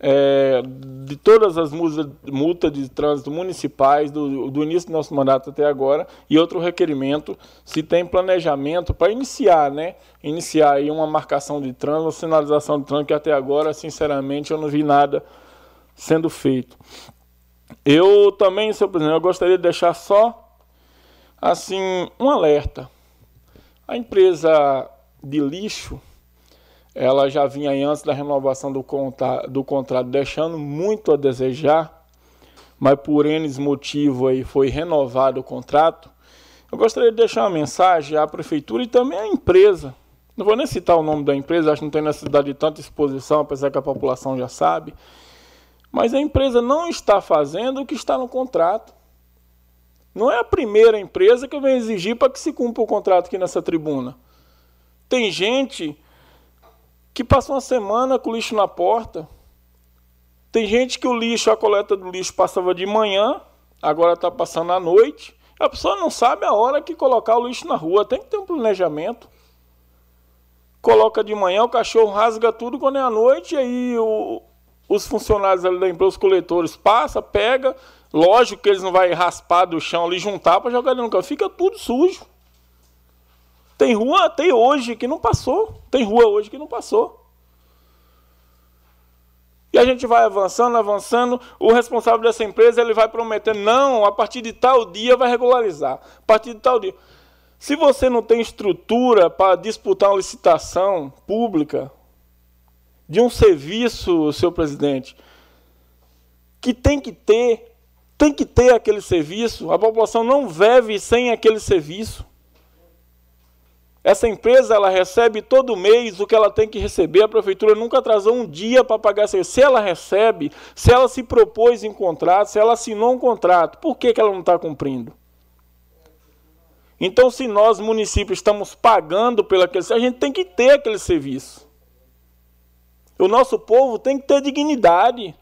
é, de todas as multas de trânsito municipais do, do, início do nosso mandato até agora e outro requerimento se tem planejamento para iniciar, né? Iniciar aí uma marcação de trânsito, uma sinalização de trânsito que até agora, sinceramente, eu não vi nada sendo feito. Eu também, senhor presidente, eu gostaria de deixar só assim um alerta. A empresa de lixo, ela já vinha antes da renovação do, contra, do contrato deixando muito a desejar, mas por N motivo aí foi renovado o contrato. Eu gostaria de deixar uma mensagem à prefeitura e também à empresa. Não vou nem citar o nome da empresa, acho que não tem necessidade de tanta exposição, apesar que a população já sabe. Mas a empresa não está fazendo o que está no contrato. Não é a primeira empresa que eu venho exigir para que se cumpra o contrato aqui nessa tribuna. Tem gente que passa uma semana com o lixo na porta. Tem gente que o lixo, a coleta do lixo passava de manhã, agora está passando à noite. A pessoa não sabe a hora que colocar o lixo na rua. Tem que ter um planejamento. Coloca de manhã, o cachorro rasga tudo quando é à noite, e aí o, os funcionários da empresa, os coletores, passa, pega, lógico que eles não vão raspar do chão ali, juntar para jogar no campo, fica tudo sujo. Tem rua, tem hoje que não passou, tem rua hoje que não passou. E a gente vai avançando, avançando, o responsável dessa empresa ele vai prometendo, não, a partir de tal dia vai regularizar, a partir de tal dia. Se você não tem estrutura para disputar uma licitação pública, de um serviço, senhor presidente, que tem que ter, tem que ter aquele serviço. A população não vive sem aquele serviço. Essa empresa ela recebe todo mês o que ela tem que receber. A prefeitura nunca atrasou um dia para pagar serviço. Se ela recebe, se ela se propôs em contrato, se ela assinou um contrato, por que, que ela não está cumprindo? Então, se nós, municípios, estamos pagando pelo aquele serviço, a gente tem que ter aquele serviço. O nosso povo tem que ter dignidade.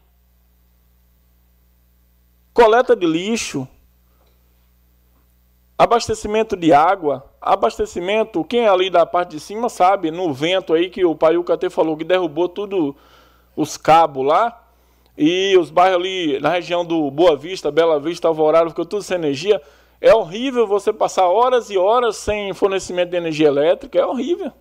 Coleta de lixo, abastecimento de água, abastecimento, quem é ali da parte de cima sabe, no vento aí que o Paiuca até falou que derrubou tudo os cabos lá, e os bairros ali na região do Boa Vista, Bela Vista, Alvorada, ficou tudo sem energia. É horrível você passar horas e horas sem fornecimento de energia elétrica, é horrível.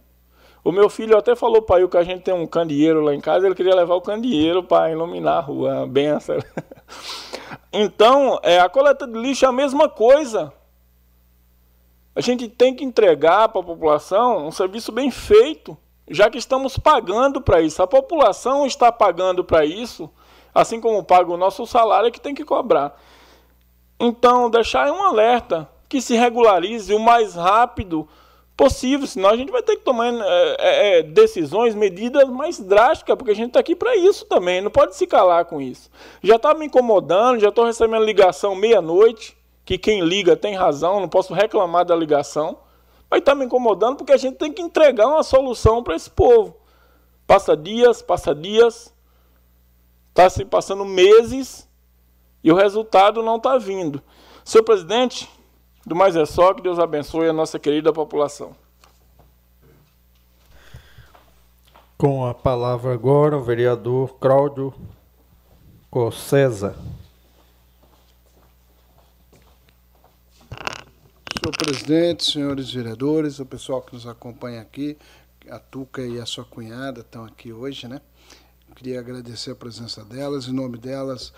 O meu filho até falou para eu que a gente tem um candeeiro lá em casa, ele queria levar o candeeiro para iluminar a rua, a benção. [laughs] Então, é, a coleta de lixo é a mesma coisa. A gente tem que entregar para a população um serviço bem feito, já que estamos pagando para isso. A população está pagando para isso, assim como paga o nosso salário, é que tem que cobrar. Então, deixar um alerta que se regularize o mais rápido possível, senão a gente vai ter que tomar é, é, é decisões, medidas mais drásticas, porque a gente está aqui para isso também, não pode se calar com isso. Já está me incomodando, já estou recebendo ligação meia-noite, que quem liga tem razão, não posso reclamar da ligação, mas está me incomodando porque a gente tem que entregar uma solução para esse povo. Passa dias, passa dias, está se passando meses e o resultado não está vindo. Senhor presidente, do mais é só, que Deus abençoe a nossa querida população. Com a palavra agora o vereador Cláudio Cossesa. Senhor presidente, senhores vereadores, o pessoal que nos acompanha aqui, a Tuca e a sua cunhada estão aqui hoje, né? queria agradecer a presença delas, em nome delas,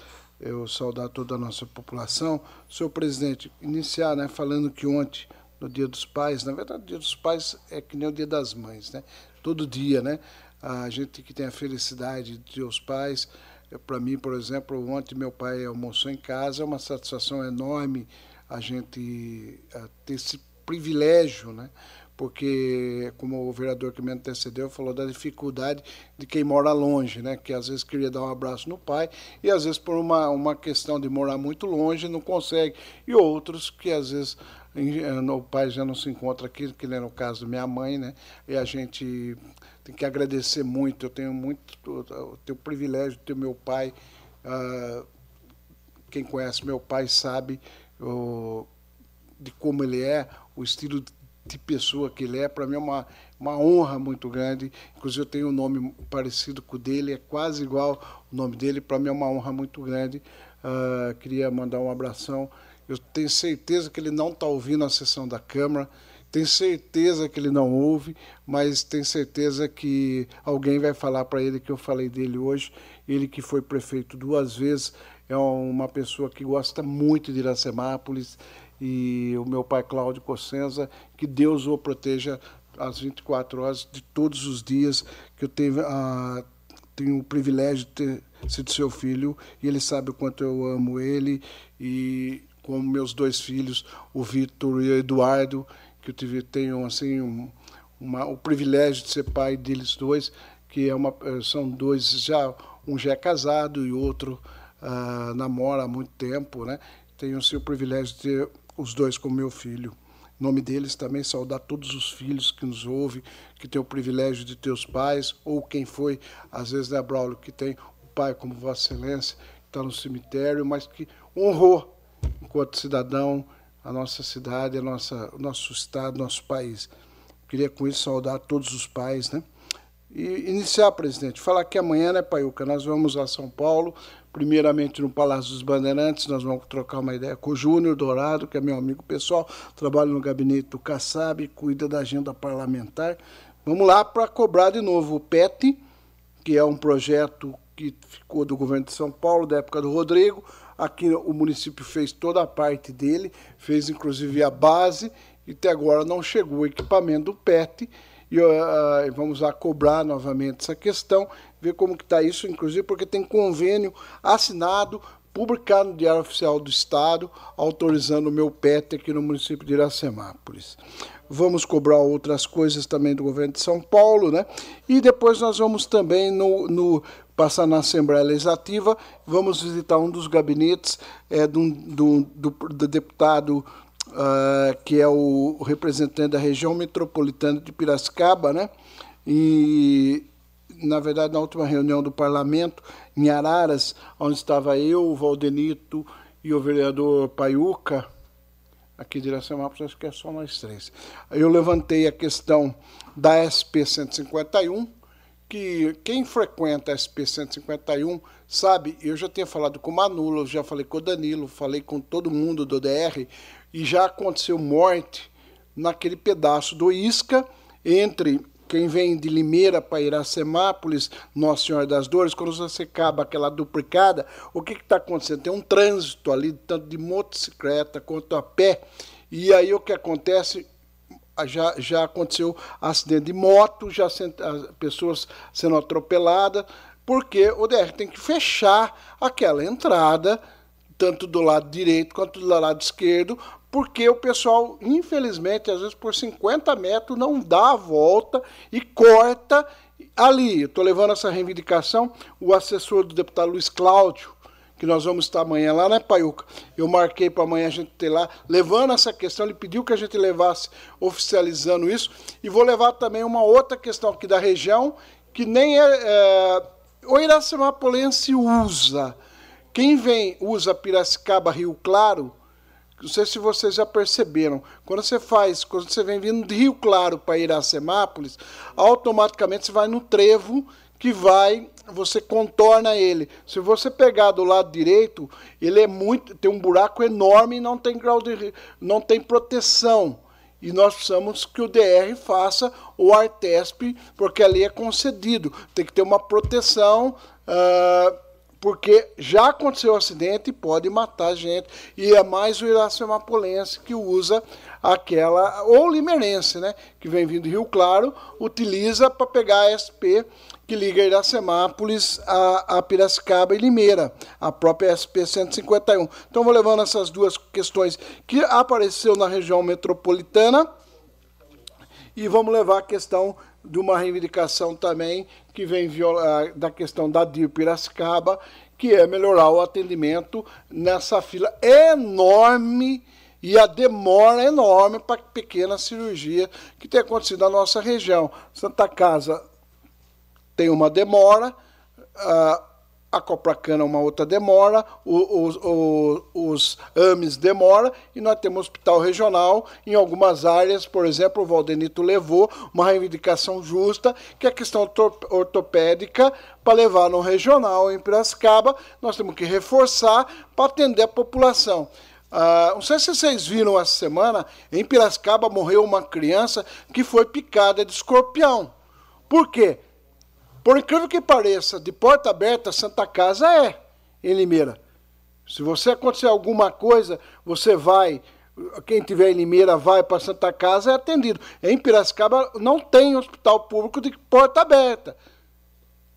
eu saudar toda a nossa população. Senhor presidente, iniciar né, falando que ontem, no Dia dos Pais, na verdade, o Dia dos Pais é que nem o Dia das Mães, né? Todo dia, né? A gente que tem a felicidade de ter os pais, é, para mim, por exemplo, ontem meu pai almoçou em casa, é uma satisfação enorme a gente ter esse privilégio, né? Porque, como o vereador que me antecedeu falou da dificuldade de quem mora longe, né? que às vezes queria dar um abraço no pai e às vezes por uma, uma questão de morar muito longe não consegue, e outros que às vezes o pai já não se encontra aqui, que nem no caso da minha mãe, né? e a gente tem que agradecer muito, eu tenho muito, eu tenho o privilégio de ter meu pai, uh, quem conhece meu pai sabe de como ele é, o estilo de pessoa que ele é, para mim é uma, uma honra muito grande. Inclusive, eu tenho um nome parecido com o dele, é quase igual o nome dele, para mim é uma honra muito grande. Uh, queria mandar um abração. Eu tenho certeza que ele não está ouvindo a sessão da Câmara, tenho certeza que ele não ouve, mas tenho certeza que alguém vai falar para ele que eu falei dele hoje. Ele que foi prefeito duas vezes, é uma pessoa que gosta muito de Iracemápolis e o meu pai Cláudio Cossenza, que Deus o proteja às 24 horas de todos os dias que eu tenho, a, tenho o privilégio de ter sido seu filho e ele sabe o quanto eu amo ele e como meus dois filhos, o Vitor e o Eduardo, que eu tive, tenho assim um, uma, o privilégio de ser pai deles dois, que é uma, são dois já um já é casado e outro uh, namora há muito tempo, né? Tenho assim, o privilégio de ter os dois como meu filho. Em nome deles também saudar todos os filhos que nos ouvem, que têm o privilégio de ter os pais, ou quem foi, às vezes, né, Braulio, que tem o pai como Vossa Excelência, que está no cemitério, mas que honrou, enquanto cidadão, a nossa cidade, a nossa, o nosso estado, nosso país. Queria com isso saudar todos os pais, né? E iniciar, presidente, falar que amanhã, né, Paiuca, nós vamos a São Paulo primeiramente no Palácio dos Bandeirantes, nós vamos trocar uma ideia com o Júnior Dourado, que é meu amigo pessoal, trabalha no gabinete do Kassab, cuida da agenda parlamentar. Vamos lá para cobrar de novo o PET, que é um projeto que ficou do governo de São Paulo, da época do Rodrigo. Aqui o município fez toda a parte dele, fez inclusive a base, e até agora não chegou o equipamento do PET e uh, vamos lá cobrar novamente essa questão, ver como que está isso, inclusive porque tem convênio assinado, publicado no Diário Oficial do Estado, autorizando o meu PET aqui no município de Iracemápolis. Vamos cobrar outras coisas também do governo de São Paulo, né? E depois nós vamos também no, no passar na Assembleia Legislativa, vamos visitar um dos gabinetes é, do, do, do, do deputado uh, que é o, representante da região metropolitana de Piracicaba, né? E, na verdade, na última reunião do parlamento, em Araras, onde estava eu, o Valdenito e o vereador Paiuca, aqui de Iracemápolis, acho que é só nós três. Eu levantei a questão da SP 151, que quem frequenta a SP 151 sabe, eu já tinha falado com o Manula, já falei com o Danilo, falei com todo mundo do DR, e já aconteceu morte naquele pedaço do Isca entre quem vem de Limeira para Iracemápolis, Nossa Senhora das Dores, quando você acaba aquela duplicada, o que está acontecendo? Tem um trânsito ali, tanto de motocicleta quanto a pé, e aí o que acontece? Já, já aconteceu acidente de moto, já as pessoas sendo atropeladas, porque o DR tem que fechar aquela entrada, tanto do lado direito quanto do lado esquerdo, porque o pessoal, infelizmente, às vezes por 50 metros não dá a volta e corta ali. Estou levando essa reivindicação, o assessor do deputado Luiz Cláudio, que nós vamos estar amanhã lá, né, Paiuca? Eu marquei para amanhã a gente ter lá, levando essa questão, ele pediu que a gente levasse oficializando isso, e vou levar também uma outra questão aqui da região, que nem é, é o Iracemapolense usa. Quem vem, usa Piracicaba, Rio Claro, não sei se vocês já perceberam, quando você faz, quando você vem vindo de Rio Claro para Iracemápolis, automaticamente você vai no trevo que vai, você contorna ele. Se você pegar do lado direito, ele é muito, tem um buraco enorme e não tem grau de, não tem proteção. E nós precisamos que o DR faça o Artesp, porque ali é concedido. Tem que ter uma proteção. Uh, porque já aconteceu um acidente e pode matar gente. E é mais o iracemapolense que usa aquela, ou limerense, né, que vem vindo do Rio Claro, utiliza para pegar a SP que liga Iracemápolis a, a Piracicaba e Limeira, a própria SP 151. Então vou levando essas duas questões que apareceu na região metropolitana e vamos levar a questão de uma reivindicação também que vem violar, da questão da DIR Piracicaba, que é melhorar o atendimento nessa fila enorme e a demora enorme para pequena cirurgia que tem acontecido na nossa região. Santa Casa tem uma demora, a Copracana uma outra demora, os, os, AMES demora, e nós temos hospital regional em algumas áreas, por exemplo, o Valdenito levou uma reivindicação justa, que é a questão ortopédica, para levar no regional em Piracicaba, nós temos que reforçar para atender a população. Uh, não sei se vocês viram essa semana, em Piracicaba morreu uma criança que foi picada de escorpião. Por quê? Por incrível que pareça, de porta aberta, Santa Casa é em Limeira. Se você acontecer alguma coisa, você vai, quem tiver em Limeira vai para Santa Casa é atendido. Em Piracicaba não tem hospital público de porta aberta.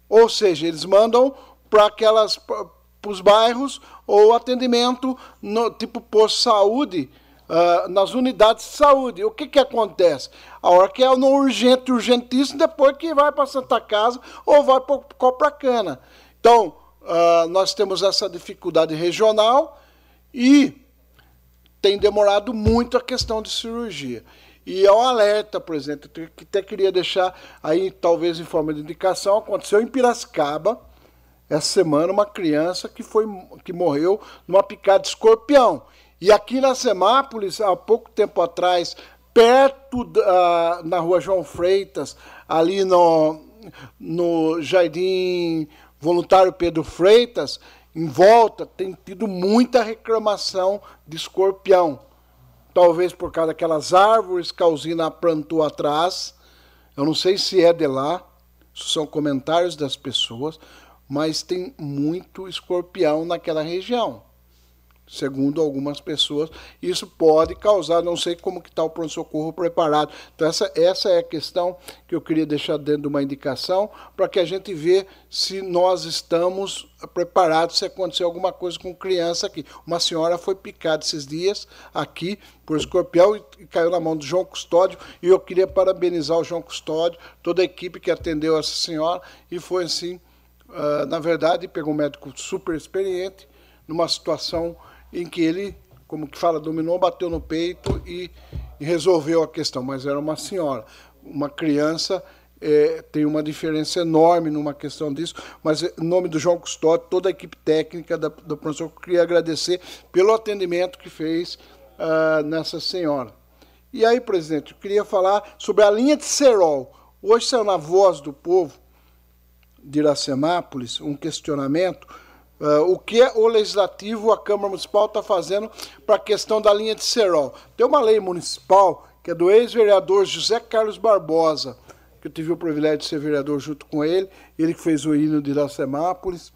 Ou seja, eles mandam para aquelas para os bairros ou atendimento no tipo posto saúde uh, nas unidades de saúde. O que, que acontece? A hora que é no urgente, urgentíssimo, depois que vai para Santa Casa ou vai para Copracana. Então, uh, nós temos essa dificuldade regional e tem demorado muito a questão de cirurgia. E é um alerta, por exemplo, que até queria deixar aí, talvez em forma de indicação, aconteceu em Piracicaba, essa semana, uma criança que, foi, que morreu numa picada de escorpião. E aqui na Semápolis, há pouco tempo atrás, perto da, na rua João Freitas, ali no, no Jardim Voluntário Pedro Freitas, em volta, tem tido muita reclamação de escorpião. Talvez por causa daquelas árvores que a usina plantou atrás. Eu não sei se é de lá, são comentários das pessoas, mas tem muito escorpião naquela região segundo algumas pessoas, isso pode causar, não sei como que está o pronto-socorro preparado. Então essa, essa é a questão que eu queria deixar dentro de uma indicação, para que a gente vê se nós estamos preparados se acontecer alguma coisa com criança aqui. Uma senhora foi picada esses dias aqui por escorpião e caiu na mão do João Custódio, e eu queria parabenizar o João Custódio, toda a equipe que atendeu essa senhora, e foi assim, uh, na verdade, pegou um médico super experiente, numa situação em que ele, como que fala, dominou, bateu no peito e, e resolveu a questão. Mas era uma senhora, uma criança. É, tem uma diferença enorme numa questão disso, mas em nome do João Custódio, toda a equipe técnica da, do professor, queria agradecer pelo atendimento que fez uh, nessa senhora. E aí, presidente, eu queria falar sobre a linha de Serol. Hoje saiu na Voz do Povo de Iracemápolis um questionamento Uh, o que o legislativo, a Câmara Municipal está fazendo para a questão da linha de Serol. Tem uma lei municipal que é do ex-vereador José Carlos Barbosa, que eu tive o privilégio de ser vereador junto com ele, ele que fez o hino de Iracemápolis.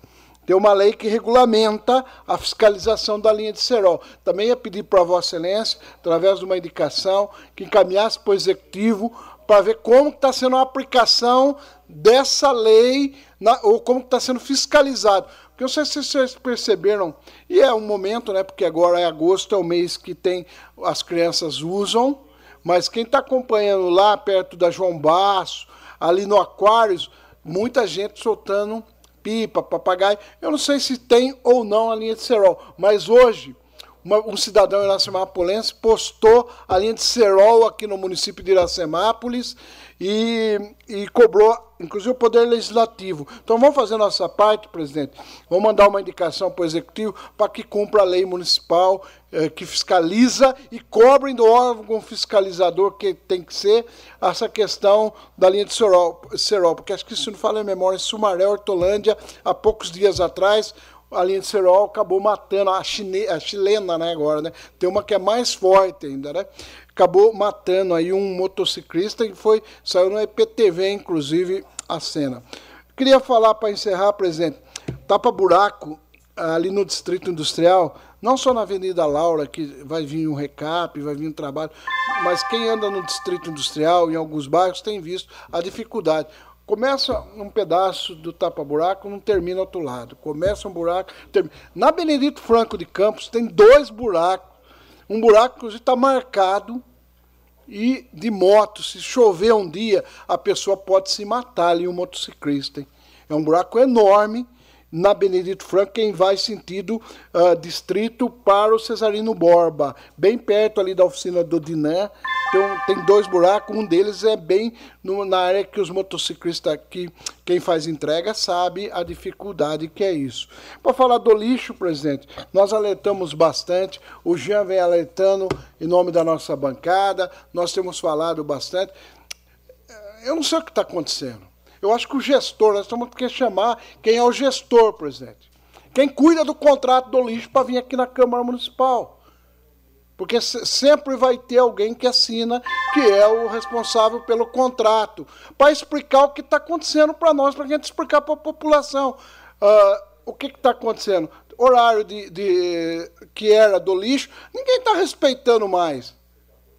Tem uma lei que regulamenta a fiscalização da linha de Serol. Também ia pedir para Vossa Excelência, através de uma indicação, que encaminhasse para o Executivo para ver como está sendo a aplicação dessa lei, na, ou como está sendo fiscalizado. Porque eu sei se vocês perceberam, e é um momento, né, porque agora é agosto, é o mês que tem as crianças usam, mas quem está acompanhando lá perto da João Basso, ali no Aquários, muita gente soltando pipa, papagaio. Eu não sei se tem ou não a linha de cerol, mas hoje uma, um cidadão iracemápolense postou a linha de cerol aqui no município de Iracemápolis e, e cobrou, inclusive, o Poder Legislativo. Então vamos fazer nossa parte, presidente. Vamos mandar uma indicação para o Executivo para que cumpra a lei municipal eh, que fiscaliza e cobrem do órgão fiscalizador que tem que ser essa questão da linha de Serol, Serol porque acho que se não fala em memória, em Sumaré, Hortolândia, há poucos dias atrás, a linha de Serol acabou matando a, chine, a chilena, né, agora, né? Tem uma que é mais forte ainda, né? Acabou matando aí um motociclista e foi saiu no EPTV, inclusive, a cena. Queria falar para encerrar, presidente, tapa buraco ali no Distrito Industrial, não só na Avenida Laura, que vai vir um recap, vai vir um trabalho, mas quem anda no Distrito Industrial, em alguns bairros, tem visto a dificuldade. Começa um pedaço do tapa-buraco, não termina outro lado. Começa um buraco, termina. Na Benedito Franco de Campos tem dois buracos um buraco que está marcado e de moto. Se chover um dia, a pessoa pode se matar ali, um motociclista. Hein? É um buraco enorme na Benedito quem vai sentido uh, distrito para o Cesarino Borba, bem perto ali da oficina do Dinan. Tem, tem dois buracos, um deles é bem no, na área que os motociclistas aqui, quem faz entrega, sabe a dificuldade que é isso. Para falar do lixo, presidente, nós alertamos bastante, o Jean vem alertando em nome da nossa bancada, nós temos falado bastante. Eu não sei o que está acontecendo. Eu acho que o gestor, nós temos que chamar quem é o gestor, presidente. Quem cuida do contrato do lixo para vir aqui na Câmara Municipal. Porque sempre vai ter alguém que assina, que é o responsável pelo contrato, para explicar o que está acontecendo para nós, para a gente explicar para a população. Uh, o que está acontecendo? Horário de, de, que era do lixo, ninguém está respeitando mais.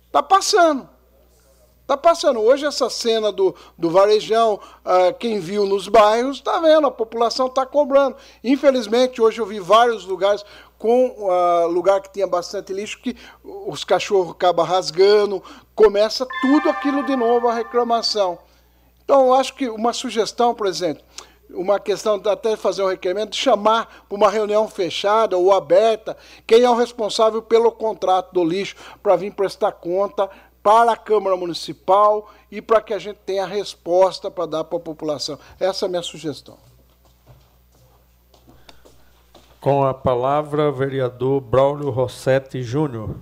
Está passando. Está passando. Hoje essa cena do, do varejão, uh, quem viu nos bairros, está vendo, a população está cobrando. Infelizmente, hoje eu vi vários lugares com uh, lugar que tinha bastante lixo, que os cachorros acabam rasgando, começa tudo aquilo de novo, a reclamação. Então, eu acho que uma sugestão, por exemplo, uma questão de até fazer um requerimento, de chamar para uma reunião fechada ou aberta quem é o responsável pelo contrato do lixo para vir prestar conta para a Câmara Municipal e para que a gente tenha resposta para dar para a população. Essa é a minha sugestão. Com a palavra, vereador Braulio Rossetti Júnior.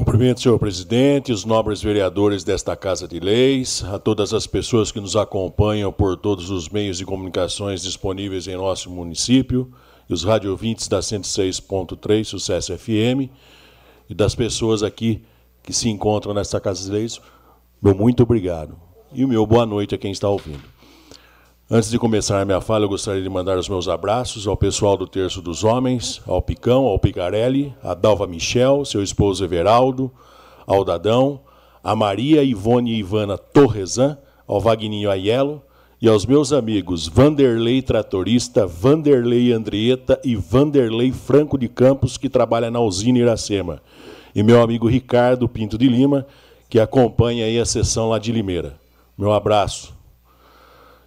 Cumprimento, senhor presidente, os nobres vereadores desta Casa de Leis, a todas as pessoas que nos acompanham por todos os meios de comunicações disponíveis em nosso município, e os radiovintes da 106.3 Sucesso FM, e das pessoas aqui que se encontram nesta Casa de Leis, meu muito obrigado. E o meu boa noite a quem está ouvindo. Antes de começar a minha fala, eu gostaria de mandar os meus abraços ao pessoal do Terço dos Homens, ao Picão, ao Picarelli, a Dalva Michel, seu esposo Everaldo, ao Dadão, a Maria Ivone Ivana Torresan, ao Vagninho Aiello e aos meus amigos Vanderlei Tratorista, Vanderlei Andrieta e Vanderlei Franco de Campos, que trabalha na usina Iracema, e meu amigo Ricardo Pinto de Lima, que acompanha aí a sessão lá de Limeira. Meu abraço.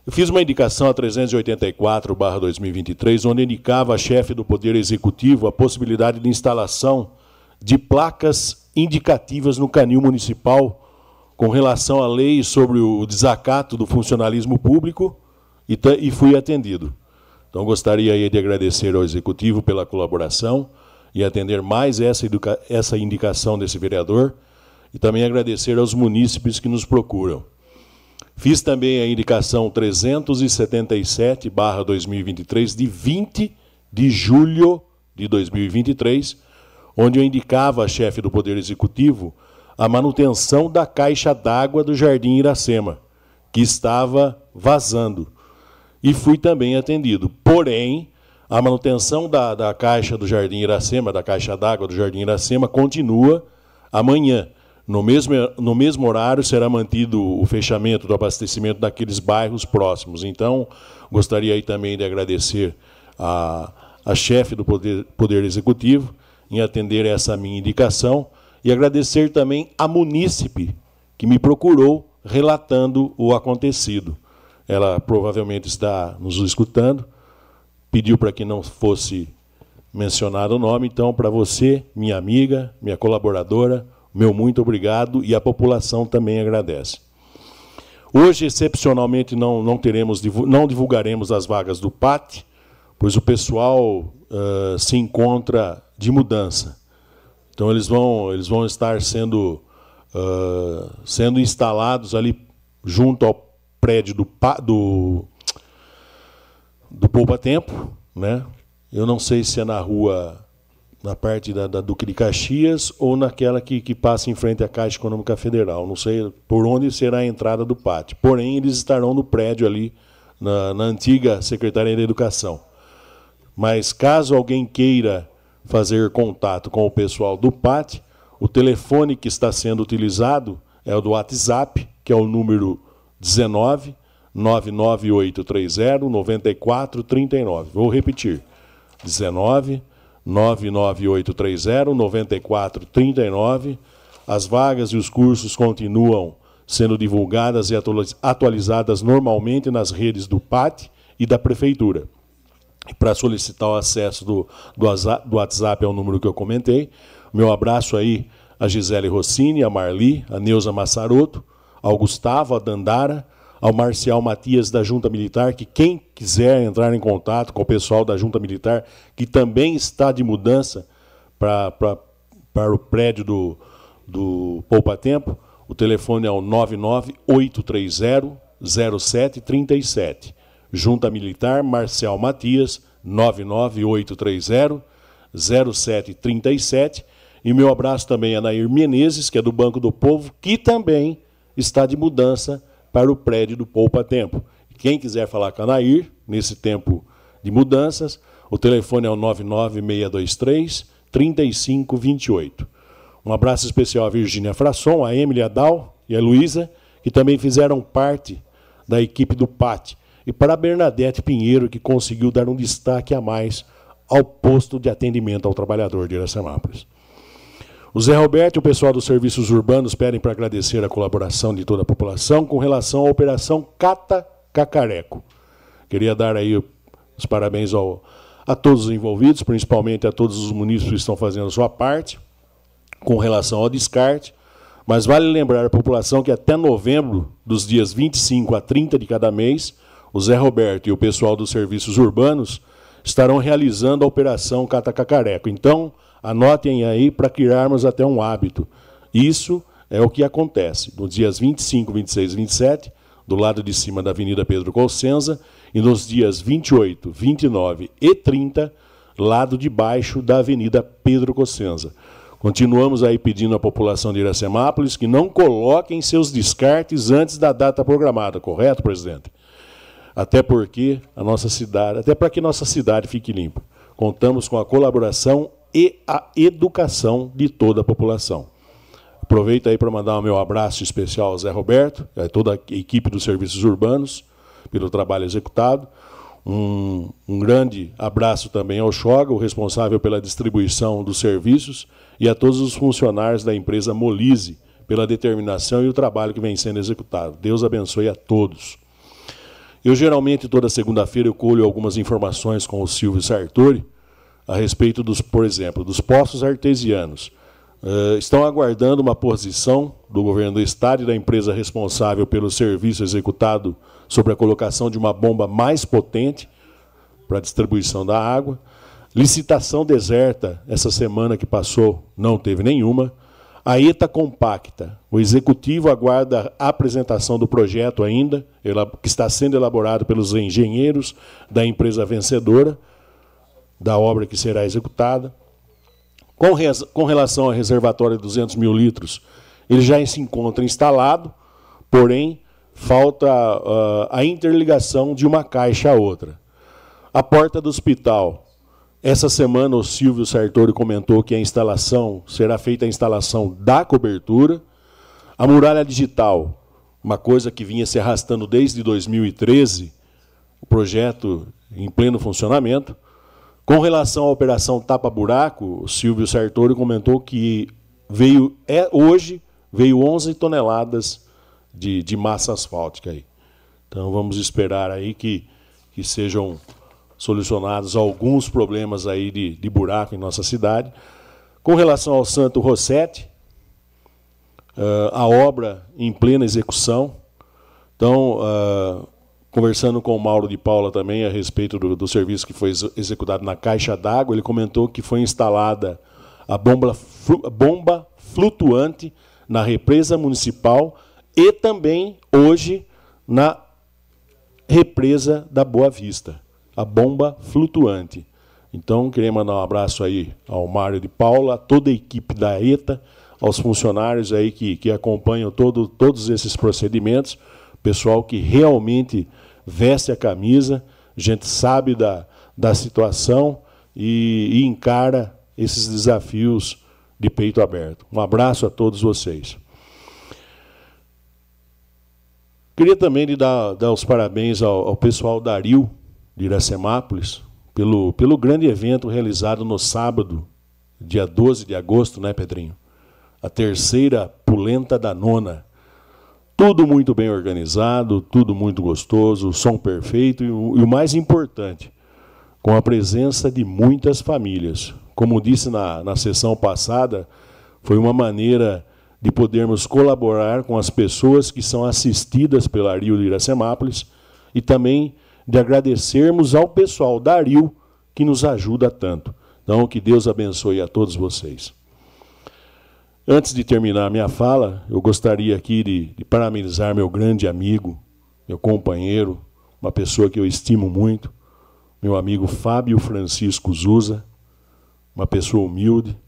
Eu fiz uma indicação a 384-2023, onde indicava a chefe do Poder Executivo a possibilidade de instalação de placas indicativas no canil municipal com relação à lei sobre o desacato do funcionalismo público e, e fui atendido. Então, gostaria de agradecer ao Executivo pela colaboração e atender mais essa, essa indicação desse vereador e também agradecer aos munícipes que nos procuram. Fiz também a indicação 377/2023 de 20 de julho de 2023, onde eu indicava a chefe do Poder Executivo a manutenção da caixa d'água do Jardim Iracema, que estava vazando. E fui também atendido. Porém, a manutenção da, da caixa do Jardim Iracema, da caixa d'água do Jardim Iracema, continua amanhã. No mesmo, no mesmo horário será mantido o fechamento do abastecimento daqueles bairros próximos. Então, gostaria aí também de agradecer a, a chefe do Poder, Poder Executivo em atender essa minha indicação e agradecer também a munícipe que me procurou relatando o acontecido. Ela provavelmente está nos escutando, pediu para que não fosse mencionado o nome, então, para você, minha amiga, minha colaboradora, meu muito obrigado e a população também agradece. Hoje, excepcionalmente, não, não teremos, não divulgaremos as vagas do PAT, pois o pessoal uh, se encontra de mudança. Então eles vão, eles vão estar sendo, uh, sendo instalados ali junto ao prédio do, do, do Poupa Tempo. Né? Eu não sei se é na rua, na parte da, da Duque de Caxias ou naquela que, que passa em frente à Caixa Econômica Federal. Não sei por onde será a entrada do pátio. Porém, eles estarão no prédio ali, na, na antiga Secretaria da Educação. Mas caso alguém queira fazer contato com o pessoal do PAT, o telefone que está sendo utilizado é o do WhatsApp, que é o número 19 99830 9439. Vou repetir. 19 99830 9439. As vagas e os cursos continuam sendo divulgadas e atualizadas normalmente nas redes do PAT e da Prefeitura para solicitar o acesso do, do, WhatsApp ao número que eu comentei. Meu abraço aí a Gisele Rossini, a Marli, a Neuza Massaroto, ao Gustavo, a Dandara, ao Marcial Matias da Junta Militar, que quem quiser entrar em contato com o pessoal da Junta Militar, que também está de mudança para, para, o prédio do, do Poupa Tempo, o telefone é o 99830 0737. Junta Militar Marcial Matias, 99830 0737. E meu abraço também a Nair Menezes, que é do Banco do Povo, que também está de mudança para o prédio do Poupa Tempo. Quem quiser falar com a Nair, nesse tempo de mudanças, o telefone é o 99623 3528. Um abraço especial à Virgínia Frasson, a Emily Adal e a Luísa, que também fizeram parte da equipe do PAT e para a Bernadette Pinheiro, que conseguiu dar um destaque a mais ao posto de atendimento ao trabalhador de Iracemápolis. O Zé Roberto e o pessoal dos serviços urbanos pedem para agradecer a colaboração de toda a população com relação à operação Cata Cacareco. Queria dar aí os parabéns ao, a todos os envolvidos, principalmente a todos os munícipes que estão fazendo a sua parte com relação ao descarte. Mas vale lembrar a população que até novembro, dos dias 25 a 30 de cada mês, o Zé Roberto e o pessoal dos serviços urbanos estarão realizando a operação Catacacareco. Então, anotem aí para criarmos até um hábito. Isso é o que acontece nos dias 25, 26 e 27, do lado de cima da Avenida Pedro Colsenza, e nos dias 28, 29 e 30, lado de baixo da Avenida Pedro Cossenza. Continuamos aí pedindo à população de Iracemápolis que não coloquem seus descartes antes da data programada, correto, presidente? até porque a nossa cidade, até para que nossa cidade fique limpa. Contamos com a colaboração e a educação de toda a população. Aproveito aí para mandar o meu abraço especial ao Zé Roberto, a toda a equipe dos serviços urbanos, pelo trabalho executado. Um, um, grande abraço também ao Choga, o responsável pela distribuição dos serviços, e a todos os funcionários da empresa Molise, pela determinação e o trabalho que vem sendo executado. Deus abençoe a todos. Eu geralmente toda segunda-feira eu colho algumas informações com o Silvio Sartori a respeito dos, por exemplo, dos poços artesianos. Uh, estão aguardando uma posição do governo do estado e da empresa responsável pelo serviço executado sobre a colocação de uma bomba mais potente para a distribuição da água. Licitação deserta, essa semana que passou, não teve nenhuma. A ETA compacta. O executivo aguarda a apresentação do projeto ainda, que está sendo elaborado pelos engenheiros da empresa vencedora, da obra que será executada. Com, res, com relação ao reservatório de 200 mil litros, ele já se encontra instalado, porém, falta uh, a interligação de uma caixa a outra. A porta do hospital. Essa semana o Silvio Sartori comentou que a instalação será feita a instalação da cobertura. A muralha digital, uma coisa que vinha se arrastando desde 2013, o projeto em pleno funcionamento. Com relação à operação Tapa Buraco, o Silvio Sartori comentou que veio é, hoje veio 11 toneladas de, de massa asfáltica aí. Então vamos esperar aí que, que sejam solucionados alguns problemas aí de, de buraco em nossa cidade. Com relação ao Santo Rossetti, uh, a obra em plena execução. Então, uh, Conversando com o Mauro de Paula também a respeito do, do serviço que foi executado na caixa d'água, ele comentou que foi instalada a bomba, bomba flutuante na represa municipal e também hoje na represa da Boa Vista, a bomba flutuante. Então, queria mandar um abraço aí ao Mário de Paula, a toda a equipe da ETA, aos funcionários aí que, que acompanham todo, todos esses procedimentos, pessoal que realmente veste a camisa, a gente sabe da, da situação e, e encara esses desafios de peito aberto. Um abraço a todos vocês. Queria também lhe dar, dar os parabéns ao, ao pessoal da Aril, de Iracemápolis, pelo, pelo grande evento realizado no sábado, dia 12 de agosto, né, Pedrinho? A terceira pulenta da nona. Tudo muito bem organizado, tudo muito gostoso, som perfeito e o, e o mais importante, com a presença de muitas famílias. Como disse na, na sessão passada, foi uma maneira de podermos colaborar com as pessoas que são assistidas pela Rio de Iracemápolis e também de agradecermos ao pessoal da Rio que nos ajuda tanto. Então, que Deus abençoe a todos vocês. Antes de terminar minha fala, eu gostaria aqui de, de, parabenizar meu grande amigo, meu companheiro, uma pessoa que eu estimo muito, meu amigo Fábio Francisco Zusa, uma pessoa humilde,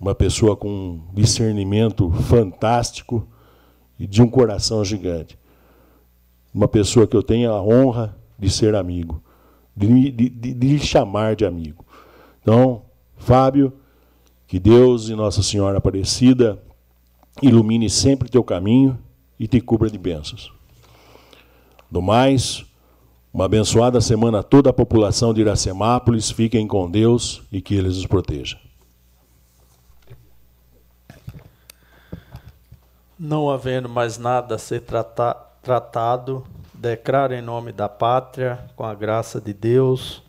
uma pessoa com um discernimento fantástico e de um coração gigante. Uma pessoa que eu tenho a honra de ser amigo, de, de, de, de lhe chamar de amigo. Então, Fábio, que Deus e Nossa Senhora Aparecida ilumine sempre teu caminho e te cubra de bênçãos. Do mais, uma abençoada semana a toda a população de Iracemápolis. Fiquem com Deus e que Ele os proteja. Não havendo mais nada a ser trata tratado, declaro em nome da pátria, com a graça de Deus,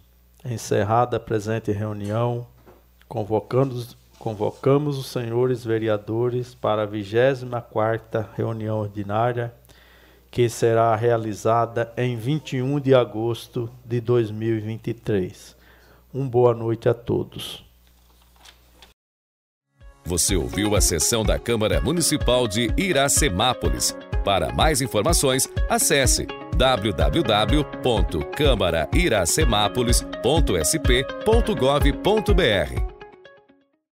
encerrada a presente reunião, convocando convocamos os senhores vereadores para a 24ª reunião ordinária, que será realizada em 21 de agosto de 2023. Um boa noite a todos. Você ouviu a sessão da Câmara Municipal de Iracemápolis. Para mais informações, acesse www.câmarairacemápolis.sp.gov.br